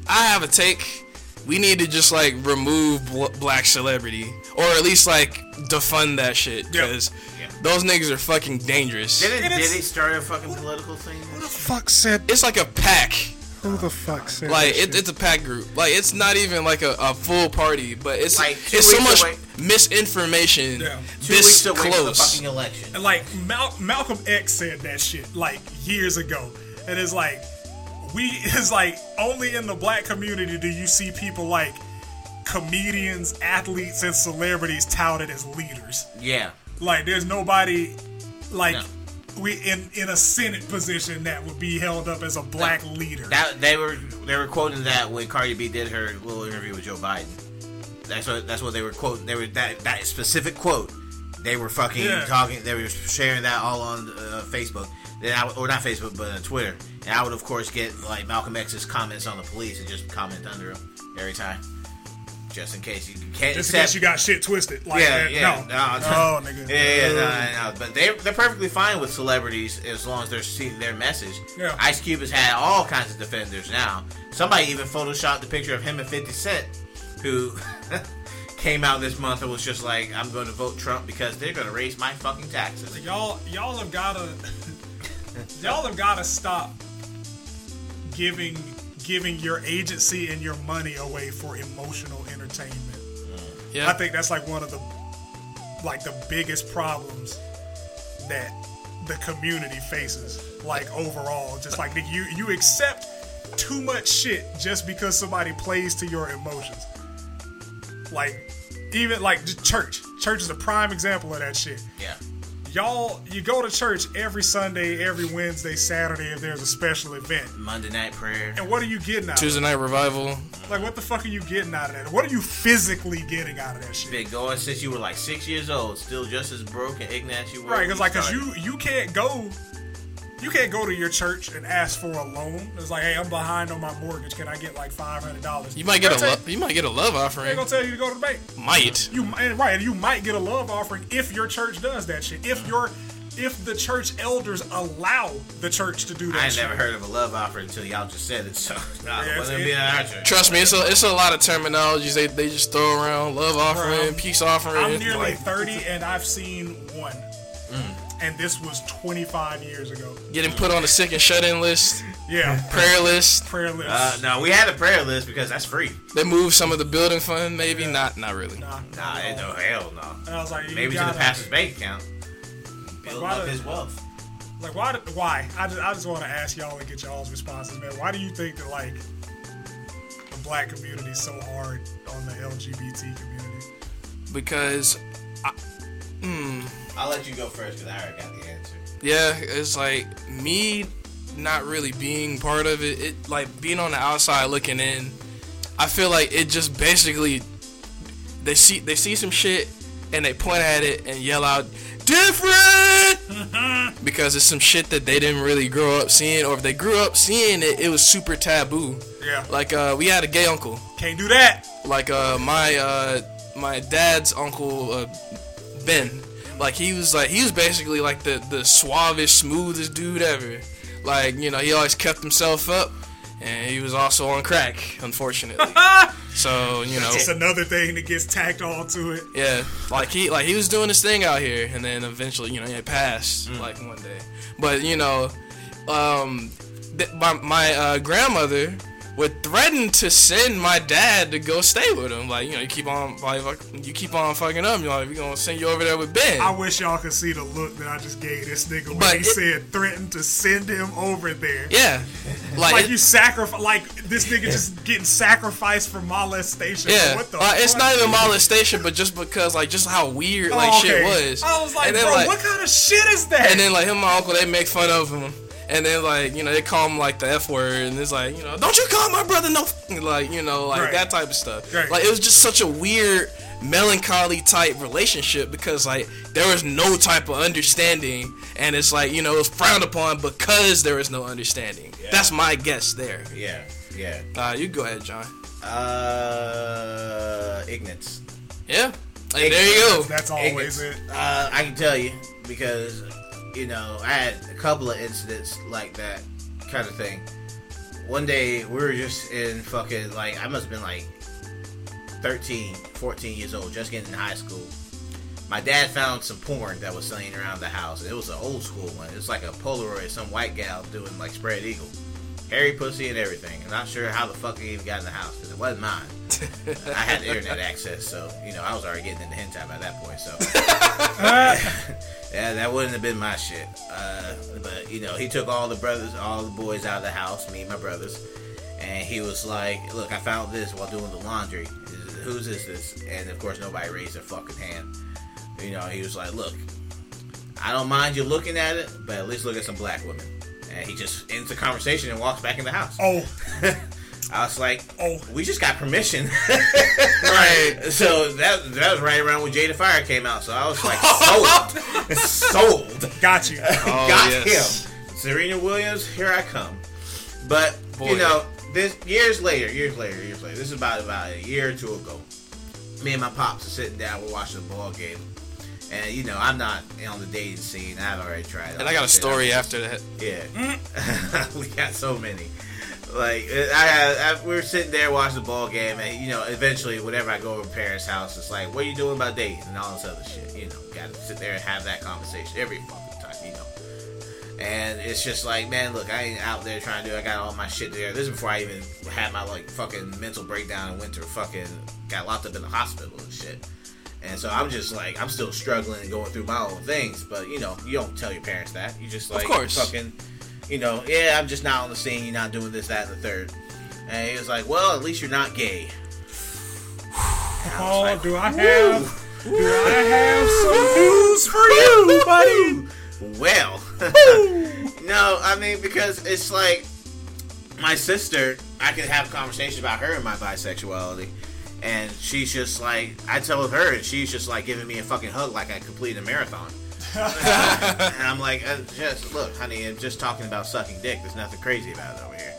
I have a take. We need to just like remove bl- black celebrity, or at least like defund that shit, because Yeah. those niggas are fucking dangerous. Did it, And did it's- it start a fucking political thing? Who the fuck said It's like a PAC. Who the fuck said Like it, it's a PAC group. Like it's not even like a, a full party, but it's Like, two it's so weeks much away- misinformation. Yeah. Two This weeks away from the close. fucking election. And like Mal- Malcolm X said that shit like years ago, and it's like we it's like only in the black community do you see people like comedians, athletes, and celebrities touted as leaders. Yeah. Like there's nobody like No. We in in a senate position that would be held up as a black leader. That they were they were quoting that when Cardi B did her little interview with Joe Biden. That's what that's what they were quoting. They were that that specific quote. They were fucking Yeah. talking. They were sharing that all on uh, Facebook. Then I, or not Facebook, but on Twitter. And I would of course get like Malcolm X's comments on the police and just comment under them every time, just in case you can't. Just in accept- case you got shit twisted. Like yeah, that. yeah, no. no, oh, no, nigga. Yeah, yeah, no, no, but they they're perfectly fine with celebrities as long as they're seeing their message. Yeah. Ice Cube has had all kinds of defenders now. Somebody even photoshopped the picture of him and Fifty Cent, who came out this month and was just like, "I'm going to vote Trump because they're going to raise my fucking taxes." y'all y'all have gotta y'all have gotta stop giving giving your agency and your money away for emotional entertainment. Yeah, I think that's like one of the like the biggest problems that the community faces. Like overall, just like you you accept too much shit just because somebody plays to your emotions. Like even like just church. Church is a prime example of that shit Yeah, y'all you go to church every Sunday, every Wednesday, Saturday if there's a special event. Monday night prayer. And what are you getting out of that? Tuesday of night revival. Like what the fuck are you getting out of that? What are you physically getting out of that shit? Been going since you were like six years old, still just as broke and ignorant as you were. Right, when because like cause you you can't go you can't go to your church and ask for a loan. It's like, hey, I'm behind on my mortgage. Can I get like five hundred dollars? You might get a lo- you might get a love offering. They're gonna tell you to go to the bank. Might. You might right, and you might get a love offering if your church does that shit. If your if the church elders allow the church to do that I ain't shit. never heard of a love offering until y'all just said it. So nah, Yeah, it wasn't it's- being an our church. Trust me, it's a it's a lot of terminologies they, they just throw around. Love offering, Bro, peace offering. I'm nearly like, 30 and I've seen one. Mm. And this was 25 years ago. getting put on the sick and shut in list, Yeah. prayer list. Prayer list. Uh, no, we had a prayer list because that's free. They moved some of the building fund, maybe not not really. nah, Nah, not ain't at all. no hell no. And I was like, Maybe to gotta, the pastor's bank account. Build why up his wealth. Like, why? Why? I just, I just want to ask y'all and get y'all's responses, man. Why do you think that, like, the black community is so hard on the LGBT community? Because I'll let you go first because I already got the answer. yeah, it's like me not really being part of it. It like being on the outside looking in. I feel like it just basically they see they see some shit and they point at it and yell out different because it's some shit that they didn't really grow up seeing, or if they grew up seeing it, it was super taboo. Yeah. Like uh, we had a gay uncle. Can't do that. Like uh, my uh, my dad's uncle uh, Ben. Like he was like he was basically like the the suavest, smoothest dude ever. Like you know he always kept himself up, and he was also on crack, unfortunately. so you know It's another thing that gets tacked on to it. yeah, like he like he was doing his thing out here, and then eventually, you know, it passed like one day. But you know, um, th- my my uh, grandmother would threaten to send my dad to go stay with him. Like you know, you keep on like fuck- you keep on fucking up. You're like, we gonna send you over there with Ben. I wish y'all could see the look that I just gave this nigga when But he it- said threatened to send him over there. yeah, like, Like it- you sacrifice, like this nigga just getting sacrificed for molestation. Yeah, what the? uh, it's not even molestation, but just because like just how weird like Oh, shit was. I was like, And then, bro, like- what kind of shit is that? And then like him and my uncle, they make fun of him. And then like you know they call him like the f word, and it's like you know don't you call my brother no f-" like you know like Right. that type of stuff. Right. Like it was just such a weird melancholy type relationship because like there was no type of understanding, and it's like you know it was frowned upon because there was no understanding. That's my guess there. Yeah, yeah. Uh, you go ahead, John. Uh, ignorance. Yeah, Hey, there you go. That's always Ignorance. it. Uh, I can tell you because you know I had a couple of incidents like that kind of thing. One day we were just in fucking like I must have been like 13, 14 years old, just getting in high school. My dad found some porn that was laying around the house. It was an old school one. It was like a Polaroid, some white gal doing like spread eagle, hairy pussy and everything. I'm not sure how the fuck it even got in the house because it wasn't mine. I had internet access, so you know I was already getting into hentai by that point. So yeah, that wouldn't have been my shit. Uh, but you know, he took all the brothers, all the boys out of the house, me and my brothers, and he was like, "Look, I found this while doing the laundry. Whose is this?" And of course, nobody raised their fucking hand. You know, he was like, "Look, I don't mind you looking at it, but at least look at some black women." And he just ends the conversation and walks back in the house. Oh, I was like, Oh. we just got permission." Right. So that that was right around when Jada Fire came out. So I was like, sold, sold. got you. Oh, Got yes. him. Serena Williams, here I come. But Boy. you know, this years later, years later, years later. This is about about a year or two ago. Me and my pops are sitting down, we're watching a ball game. And you know, I'm not on the dating scene. I've already tried. And I got a story after that. Yeah, mm. we got so many. Like I, I, we were sitting there watching the ball game, and you know, eventually, whenever I go over to parents' house, it's like, "What are you doing about dating?" and all this other shit. You know, got to sit there and have that conversation every fucking time. You know, and it's just like, man, look, I ain't out there trying to do. I got all my shit there. This is before I even had my like fucking mental breakdown and went to fucking got locked up in the hospital and shit. And so I'm just like, I'm still struggling and going through my own things. But you know, you don't tell your parents that. You just like, of course. fucking, you know, yeah, I'm just not on the scene. You're not doing this, that, and the third. And he was like, well, at least you're not gay. Oh, like, do I have? Do I have some news for you, buddy? Well, no, I mean because it's like my sister. I can have conversations about her and my bisexuality, and she's just like I told her, and she's just like giving me a fucking hug like I completed a marathon. and I'm like, uh, just look, honey, I'm just talking about sucking dick. There's nothing crazy about it over here.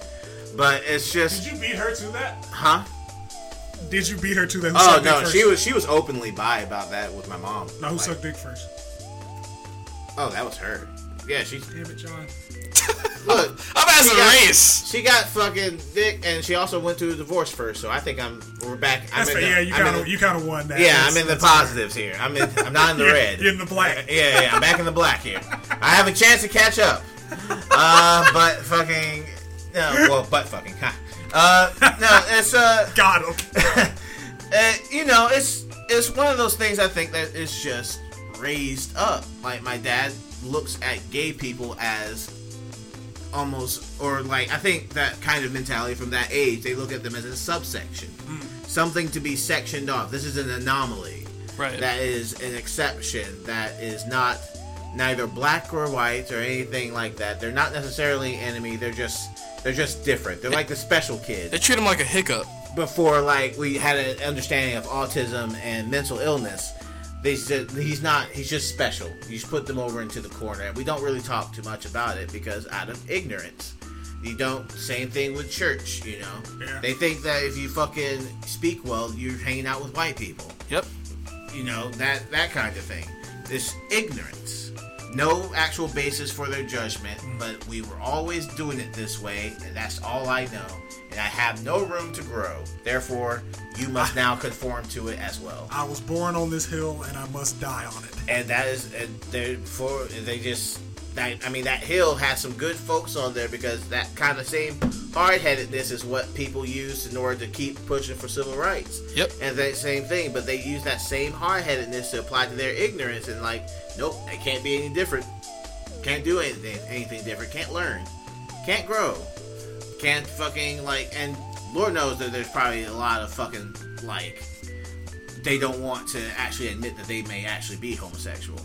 But it's just, Did you beat her to that? huh? Did you beat her to that? Who Oh sucked dick no, first? she was she was openly bi about that with my mom. No, who Like, sucked dick first? Oh, that was her. Yeah, she Damn it, John. look. I'm as She a got- race. She got fucking dick, and she also went through a divorce first. So I think I'm we're back. I'm That's in the, Yeah, you kind of you kind of won that. yeah, That's- I'm in the that's fair. positives here. I'm in. I'm not in the You're- red. you're in the black. Yeah, yeah, I'm back in the black here. I have a chance to catch up. Uh, but fucking no, well, but fucking. Huh. Uh, no, it's uh, Got him. uh, you know, it's it's one of those things I think that is just raised up. Like my dad looks at gay people as almost, or like I think that kind of mentality from that age, they look at them as a subsection, hmm. something to be sectioned off. This is an anomaly. Right. That is an exception. That is not neither black or white or anything like that. They're not necessarily enemy. They're just they're just different. They're like the special kid They treat them like a hiccup. before like we had an understanding of autism and mental illness they said he's not. He's just special. You just put them over into the corner, and we don't really talk too much about it because out of ignorance. You don't. Same thing with church. You know, Yeah. they think that if you fucking speak well, you're hanging out with white people. Yep. You know that that kind of thing. This ignorance. No actual basis for their judgment, mm. but we were always doing it this way, and that's all I know. And I have no room to grow. Therefore, you must now conform to it as well. I was born on this hill and I must die on it. and that is and therefore they just that I mean that hill has some good folks on there because that kind of same hard-headedness is what people use in order to keep pushing for civil rights. Yep. And that same thing, but they use that same hard-headedness to apply to their ignorance and like, nope, it can't be any different. Can't do anything anything different. Can't learn. Can't grow. Can't fucking like and Lord knows that there's probably a lot of fucking like they don't want to actually admit that they may actually be homosexual.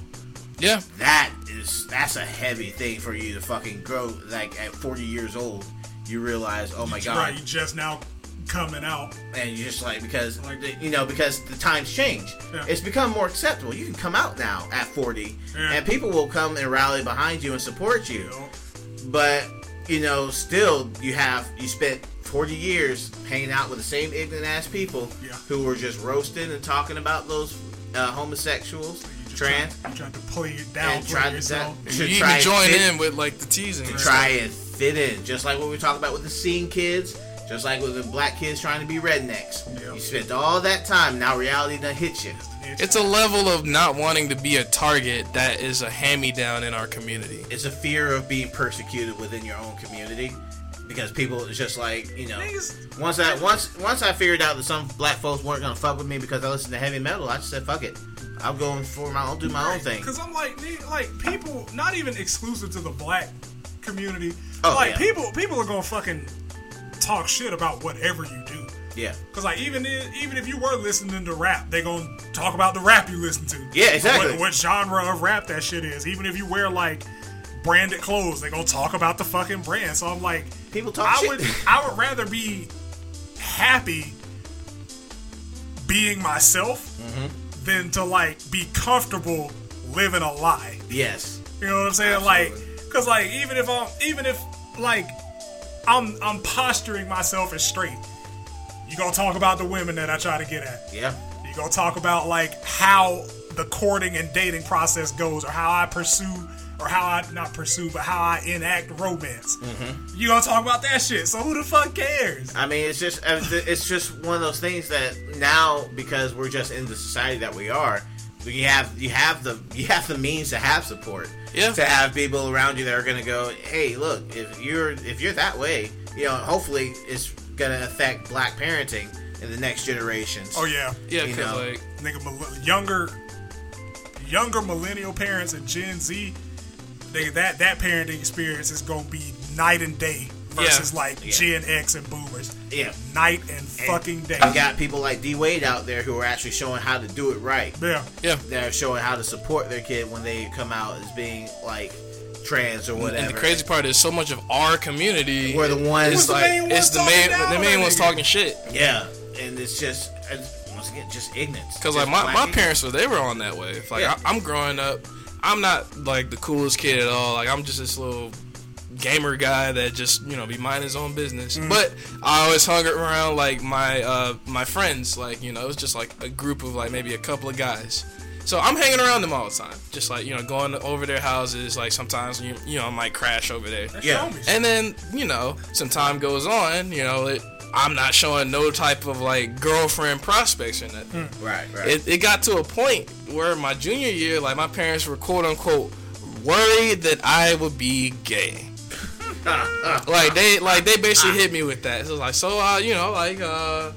Yeah. That is that's a heavy thing for you to fucking grow. Like at 40 years old, you realize, oh my god, Right, you just now coming out. and you're just like because Like- you know because the times change. Yeah. It's become more acceptable. You can come out now at 40, Yeah. and people will come and rally behind you and support you You but you know, still you have you spent 40 years hanging out with the same ignorant ass people Yeah. who were just roasting and talking about those uh, homosexuals, You just trans, Trying, trying to pull you down and for try to, yourself. to You try even and join fit- in with like the teasing. to and try and fit in, just like what we talked about with the scene kids, just like with the black kids trying to be rednecks. Yeah. You spent all that time, now reality done hit you. It's a level of not wanting to be a target that is a hand-me-down in our community. It's a fear of being persecuted within your own community. Because people it's just like, you know Niggas- once I once once I figured out that some black folks weren't gonna fuck with me because I listened to heavy metal, I just said fuck it. I'm going for my I'll do my own thing. Because I'm like, like people, not even exclusive to the black community. Oh, like yeah. people, people are gonna fucking talk shit about whatever you do. Yeah. Cause like even if, even if you were listening to rap, they gonna talk about the rap you listen to. Yeah, exactly. What, what genre of rap that shit is. Even if you wear like branded clothes, they gonna talk about the fucking brand. So I'm like, People talk I shit. would I would rather be happy being myself Mm-hmm. Than to like be comfortable living a lie. Yes. You know what I'm saying? Like, cause like even if I'm even if like I'm I'm posturing myself as straight, you gonna talk about the women that I try to get at. Yeah. You gonna talk about like how the courting and dating process goes, or how I pursue, or how I not pursue, but how I enact romance. Mm-hmm. You gonna talk about that shit? So who the fuck cares? I mean, it's just uh, it's just one of those things that now because we're just in the society that we are, you have you have the you have the means to have support. Yeah. To have people around you that are gonna go, hey, look, if you're if you're that way, you know, hopefully it's gonna affect black parenting in the next generations. Oh yeah, Yeah, You because know. like nigga, younger, younger millennial parents and Gen Z, they, that that parenting experience is gonna be night and day versus Yeah. like Yeah. Gen X and Boomers. Yeah. night and fucking day. You got people like D Wade out there who are actually showing how to do it right. Yeah, yeah. They're showing how to support their kid when they come out as being like trans or whatever. And the crazy part is, so much of our community We're the ones- It's the like main it's the main down the main ones talking shit. Yeah, and it's just it's, once again just ignorance. Because like my, my parents were they were on that way. Like Yeah. I, I'm growing up, I'm not like the coolest kid at all. Like I'm just this little gamer guy that just you know be minding his own business. Mm. But I always hung around like my uh, my friends. Like you know it was just like a group of like maybe a couple of guys. So I'm hanging around them all the time, just like you know going over their houses. Like sometimes you you know I might crash over there. Yeah. homies. And then, you know, some time goes on, you know, it, I'm not showing no type of like girlfriend prospects or nothing. Right, right. It, it got to a point where my junior year, like my parents were quote unquote worried that I would be gay. like they like they basically hit me with that. So like so uh you know like uh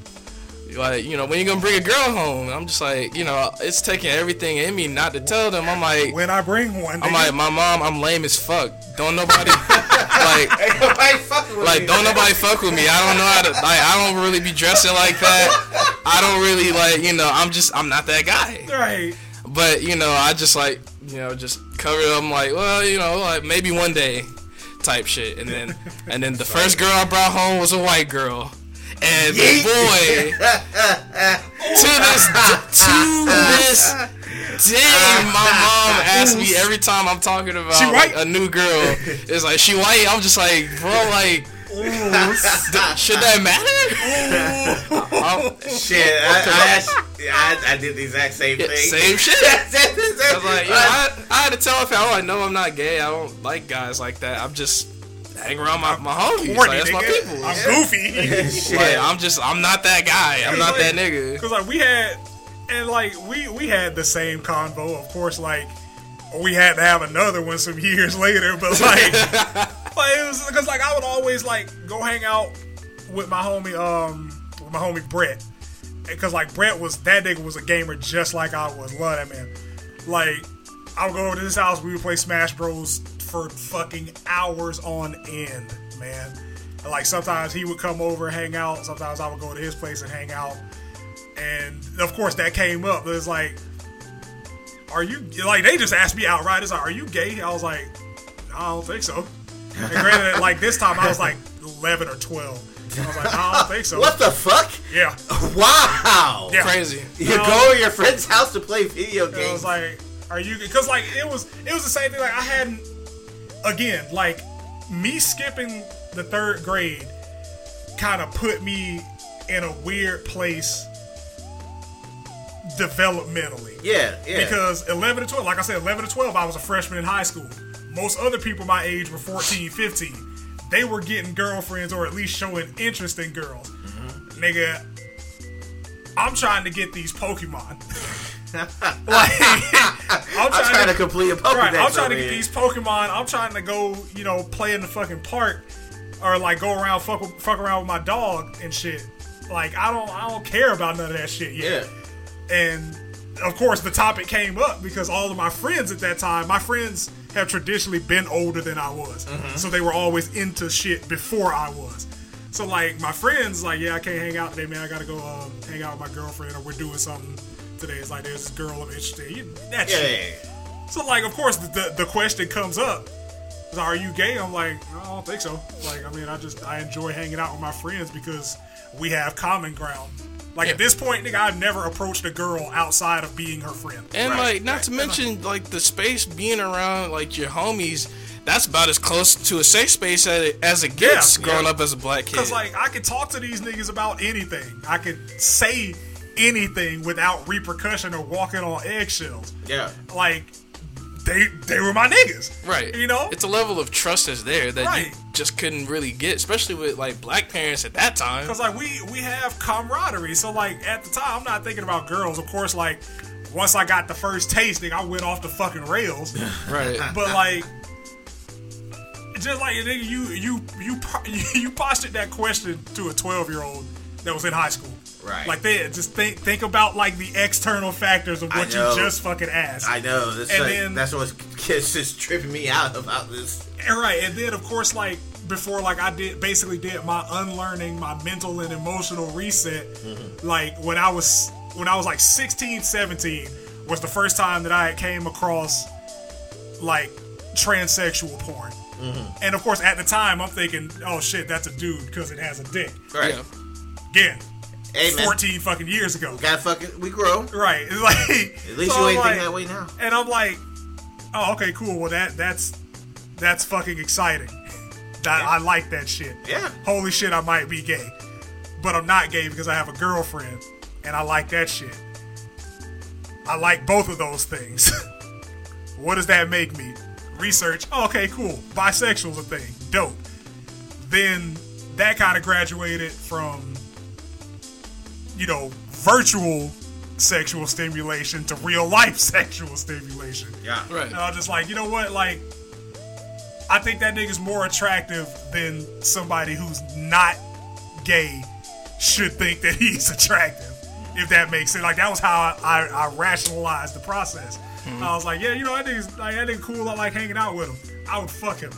like you know when you gonna bring a girl home? I'm just like you know it's taking everything in me not to tell them. I'm like when I bring one, I'm like my mom. I'm lame as fuck. Don't nobody like nobody fucking with like me. don't nobody fuck with me. I don't know how to like I don't really be dressing like that. I don't really like you know I'm just I'm not that guy. right. But you know I just like you know just cover them like well you know like maybe one day type shit and then and then the first girl I brought home was a white girl. And boy, to this to this day, my mom asks me every time I'm talking about like, a new girl. It's like she white. I'm just like, bro, like, th- should that matter? I'm- Shit, I, I, I, I did the exact same Yeah, thing. same shit. I I was like, you know, I, I had to tell her, oh, I know I'm not gay. I don't like guys like that. I'm just hang around my, my homies. Corny, Like, that's my people. I'm goofy. Shit. Like, I'm just, I'm not that guy. I'm not that nigga. Because like we had, and like we we had the same convo. Of course, like we had to have another one some years later. But like, like it was because like I would always like go hang out with my homie, um, with my homie Brett. Because like Brett was that nigga was a gamer just like I was. Love that man. Like I would go over to his house. We would play Smash Bros for fucking hours on end, man. And, like sometimes he would come over and hang out. Sometimes I would go to his place and hang out. And of course that came up. It was like, are you like they just asked me outright? It's like, are you gay? I was like, no, I don't think so. And granted, like this time I was like eleven or twelve. I was like, I don't think so. What the fuck? Yeah. Wow. Yeah. Crazy. You No. go to your friend's house to play video And I games. was like, "Are you?" Because like it was, it was the same thing. Like I hadn't, again, like me skipping the third grade, kind of put me in a weird place developmentally. yeah, yeah. Because 11 to 12, like I said, 11 to 12, I was a freshman in high school. Most other people my age were 14, 15. They were getting girlfriends or at least showing interest in girls. Mm-hmm. Nigga, I'm trying to get these Pokemon. like, I'm I'm trying to complete a Pokedex Right, I'm trying to get these Pokemon. I'm trying to go, you know, play in the fucking park, or like go around fuck fuck around with my dog and shit. Like I don't I don't care about none of that shit yet. Yeah. And of course, the topic came up because all of my friends at that time, my friends have traditionally been older than I was, so they were always into shit before I was. So like my friends, like yeah, I can't hang out today, man. I gotta go um, hang out with my girlfriend, or we're doing something today. It's like there's this girl I'm interested in. That Yeah, shit. yeah, yeah. So like, of course, the, the the question comes up: is, Are you gay? I'm like, I don't think so. Like, I mean, I just I enjoy hanging out with my friends because we have common ground. Like Yeah. at this point, nigga, I've never approached a girl outside of being her friend. And Right, like, not right. to mention like the space being around like your homies. That's about as close to a safe space as it, as it gets Yeah, growing yeah. up as a black kid. Because like I could talk to these niggas about anything. I could say anything without repercussion or walking on eggshells. Yeah. Like they they were my niggas. right, You know? it's a level of trust that's there that Right. you just couldn't really get, especially with like black parents at that time. Cause like we we have camaraderie. So like at the time, I'm not thinking about girls. Of course, like once I got the first tasting, I went off the fucking rails. Right. but like, just like nigga, you you you po- you postured that question to a 12 year old that was in high school. Right. Like they just think think about like the external factors of what you just fucking asked. I know. That's, And like, then- that's what's kids just tripping me out about this. And right, and then of course, like before, like I did basically did my unlearning, my mental and emotional reset. Mm-hmm. Like when I was when I was like 16, 17 was the first time that I came across like transsexual porn. Mm-hmm. And of course, at the time, I'm thinking, oh shit, that's a dude because it has a dick. Right. Yeah. Again, Hey man, 14 fucking years ago. gotta fucking we grow. Right. It's like At least so you ain't like- that way now. and I'm like, oh, okay, cool. Well, that that's that's fucking exciting. That I like that shit. Yeah. Holy shit, I might be gay, but I'm not gay because I have a girlfriend, and I like that shit. I like both of those things. what does that make me? Research. Oh, okay, cool. Bisexual's a thing. Dope. Then that kind of graduated from, you know, virtual sexual stimulation to real life sexual stimulation. Yeah. Right. And I was just like, you know what? Like, I think that nigga's more attractive than somebody who's not gay should think that he's attractive. If that makes sense. Like, that was how I, I, I rationalized the process. Hmm. I was like, yeah, you know, that nigga's like, that nigga cool. I like hanging out with him. I would fuck him.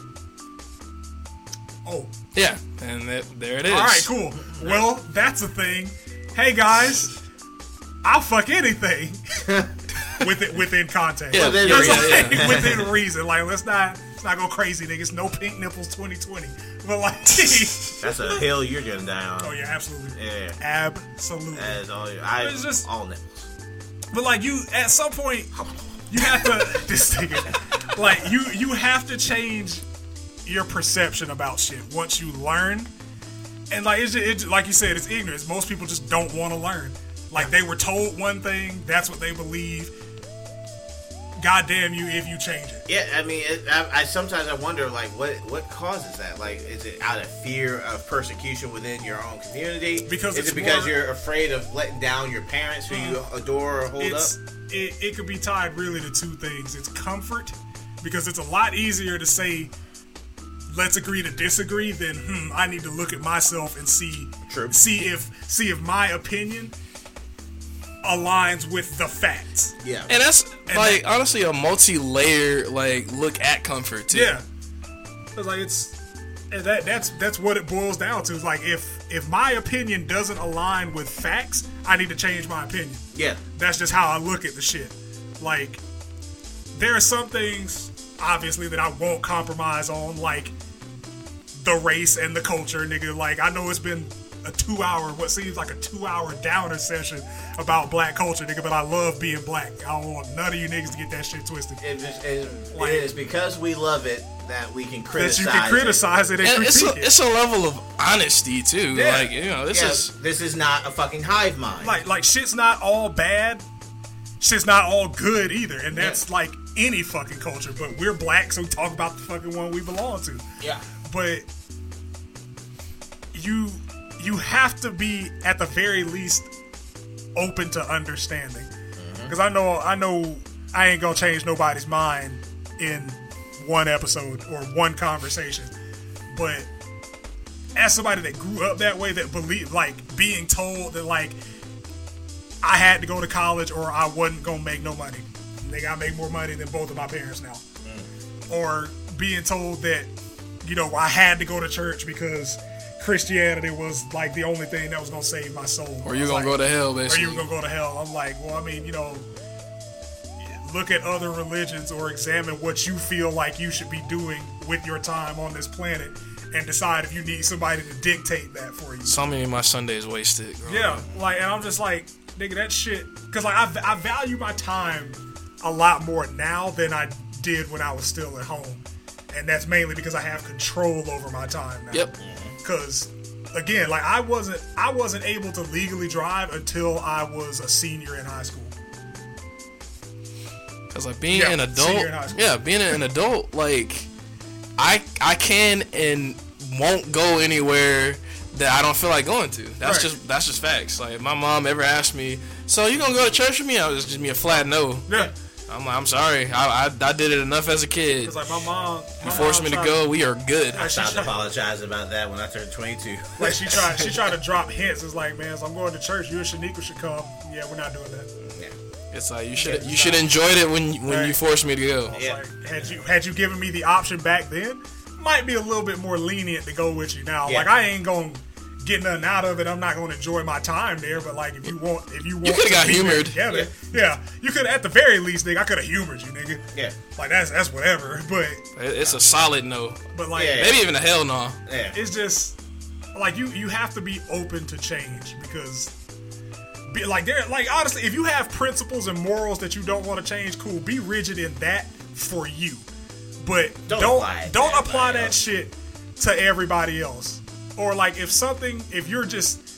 Oh, Yeah. And that, there it is. all right, cool. Well, that's a thing. Hey guys, I'll fuck anything within within context. Yeah, Within yeah, That's yeah, what I'm yeah. saying, within reason. Like, let's not let's not go crazy, niggas. No pink nipples, 2020. But like, That's a hill you're gonna die on. oh yeah, absolutely, Yeah. absolutely. That is all. I It's just- all nipples. But like you, at some point, you have to this nigga, like you you have to change your perception about shit once you learn. And like it's, just, it's like you said, it's ignorance. Most people just don't want to learn. Like they were told one thing, that's what they believe. God damn you if you change it. Yeah, I mean, it, I, I sometimes I wonder like what what causes that. Like, is it out of fear of persecution within your own community? Because is it because more- you're afraid of letting down your parents who you uh, adore or hold up? it, it could be tied really to two things. It's comfort because it's a lot easier to say let's agree to disagree then hmm I need to look at myself and see True. see if see if my opinion aligns with the facts. Yeah, And that's And like that- honestly a multi-layer like look at comfort too. Yeah. It's like it's and that that's that's what it boils down to. It's like if if my opinion doesn't align with facts, I need to change my opinion. yeah, That's just how I look at the shit. Like, there are some things, obviously, that I won't compromise on, like the race and the culture, nigga. Like, I know it's been a two hour, what seems like a two hour downer session about black culture, nigga, but I love being black. I don't want none of you niggas to get that shit twisted. it, is- it, Like- it is because we love it that we can That criticize. you can criticize it, and, And it's a, it. it's a level of honesty too. Yeah. Like you know, this Yeah, is this is not a fucking hive mind. like like shit's not all bad shit's not all good either and that's like any fucking culture but we're black so we talk about the fucking one we belong to yeah, but you you have to be at the very least open to understanding. Mm-hmm. Because i know i know i ain't gonna change nobody's mind in one episode or one conversation. But as somebody that grew up that way that believe like being told that like i had to go to college or i wasn't gonna make no money. They gotta make more money than both of my parents now. Mm. Or being told that you know I had to go to church because Christianity was like the only thing that was gonna save my soul. or you're gonna go to hell or basically. you were gonna go to hell. I'm like, well, I mean, you know, look at other religions or examine what you feel like you should be doing with your time on this planet, and decide if you need somebody to dictate that for you. So many of my Sundays wasted. Yeah, like, and I'm just like, nigga, that shit. Because like, I, I value my time a lot more now than I did when I was still at home, and that's mainly because I have control over my time now. Yep. Because again, like I wasn't, I wasn't able to legally drive until I was a senior in high school. Cause like being Yeah, an adult, senior in high school. yeah, being an adult, like I I can and won't go anywhere that I don't feel like going to. That's Right. just that's just facts. Like if my mom ever asked me, so you gonna go to church with me? I was just give me a flat no. Yeah. I'm like, I'm sorry, I, I, I did it enough as a kid. Because like my mom, my You forced me to tried- go, we are good. I stopped apologizing about that when I turned 22. like she tried, she tried to drop hints. It's like, man, so I'm going to church. You and Shaniqua should come. Yeah, we're not doing that. yeah. It's like you should you should enjoyed it when when you forced me to go. Yeah. like, had you had you given me the option back then, might be a little bit more lenient to go with you now. Yeah. Like I ain't gonna get nothing out of it. I'm not gonna enjoy my time there. But like if you want, if you want, coulda to got be humored. Together, yeah. you could at the very least, nigga. I could have humored you, nigga. Yeah. Like that's that's whatever. But It's a solid no, but like Yeah. maybe even a hell no. Yeah. it's just like you you have to be open to change because be, like there like honestly if you have principles and morals that you don't want to change cool be rigid in that for you but Don't don't apply don't apply that else. shit to everybody else or like if something if you're just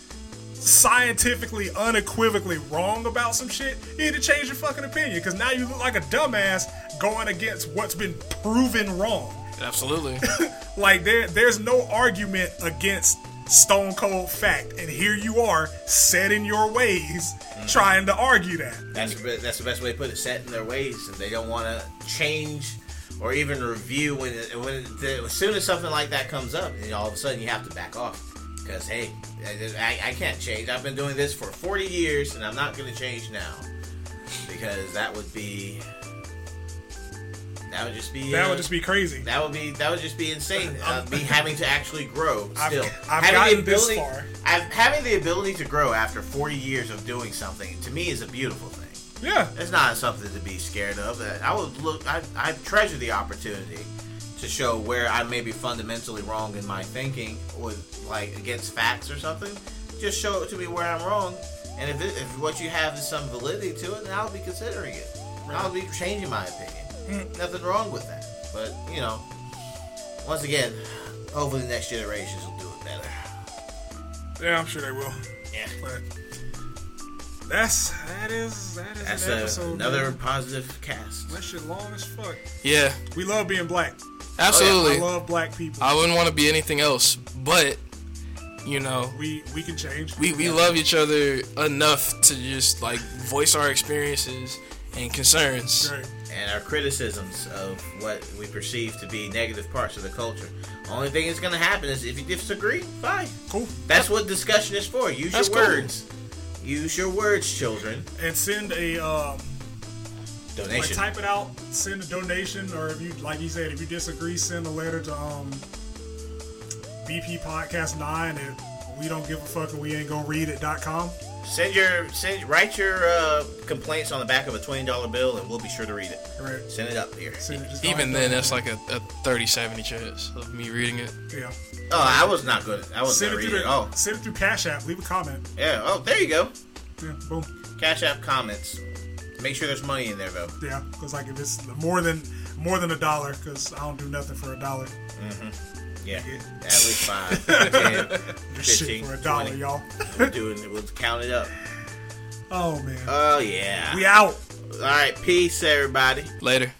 scientifically unequivocally wrong about some shit you need to change your fucking opinion because now you look like a dumbass going against what's been proven wrong Absolutely. like there there's no argument against stone cold fact and here you are set in your ways mm-hmm. trying to argue that That's the that's the best way to put it. Set in their ways, and they don't want to change or even review when it, when it, the, as soon as something like that comes up, and all of a sudden you have to back off because hey, I, I can't change. I've been doing this for 40 years, and I'm not going to change now because that would be that would just be that uh, would just be crazy that would be that would just be insane. Uh, be having to actually grow I've- still. I've having gotten this far. I've, having the ability to grow after 40 years of doing something to me is a beautiful thing. Yeah It's not something to be scared of. Uh, I would look. I, I treasure the opportunity to show where I may be fundamentally wrong in my thinking, with like against facts or something. Just show it to me where I'm wrong, And if, it, if what you have is some validity to it, then I'll be considering it. I'll be changing my opinion. Hmm. Nothing wrong with that. But, you know, once again, hopefully the next generations will do it better. Yeah, I'm sure they will. Yeah. But that's that is that is That's an a, another man. positive cast. That shit long as fuck. Yeah, We love being black. absolutely. Oh, I love black people. I wouldn't want to be anything else, but you know, we we can change. we, we love each other enough to just like voice our experiences and concerns. Right. and our criticisms of what we perceive to be negative parts of the culture. Only thing that's going to happen is if you disagree, fine. Cool. That's what discussion is for. Use That's your cool. Use your words, children. And send a um, like Donation. type it out, send a donation, or if you like you said, if you disagree, send a letter to um BP Podcast Nine at we don't give a fuck and we ain't gonna read it dot com. Send your send write your uh, complaints on the back of a twenty dollar bill, and we'll be sure to read it. Right. Send it up here. Send it, just Even ahead then, and- that's like a, a 30 70 chance of me reading it. yeah. Oh, I was not good. I was Send not it reading through it. the, Oh, send it through Cash App. Leave a comment. yeah. Oh, there you go. Yeah. Boom. Cash App comments. Make sure there's money in there though. Yeah. Because like if it's more than more than a dollar, because I don't do nothing for a dollar. Yeah, Yeah. at least five, 10, 15, for a dollar, 20. y'all. We're doing it. We'll count it up. Oh man. Oh yeah. we out. All right. Peace, everybody. Later.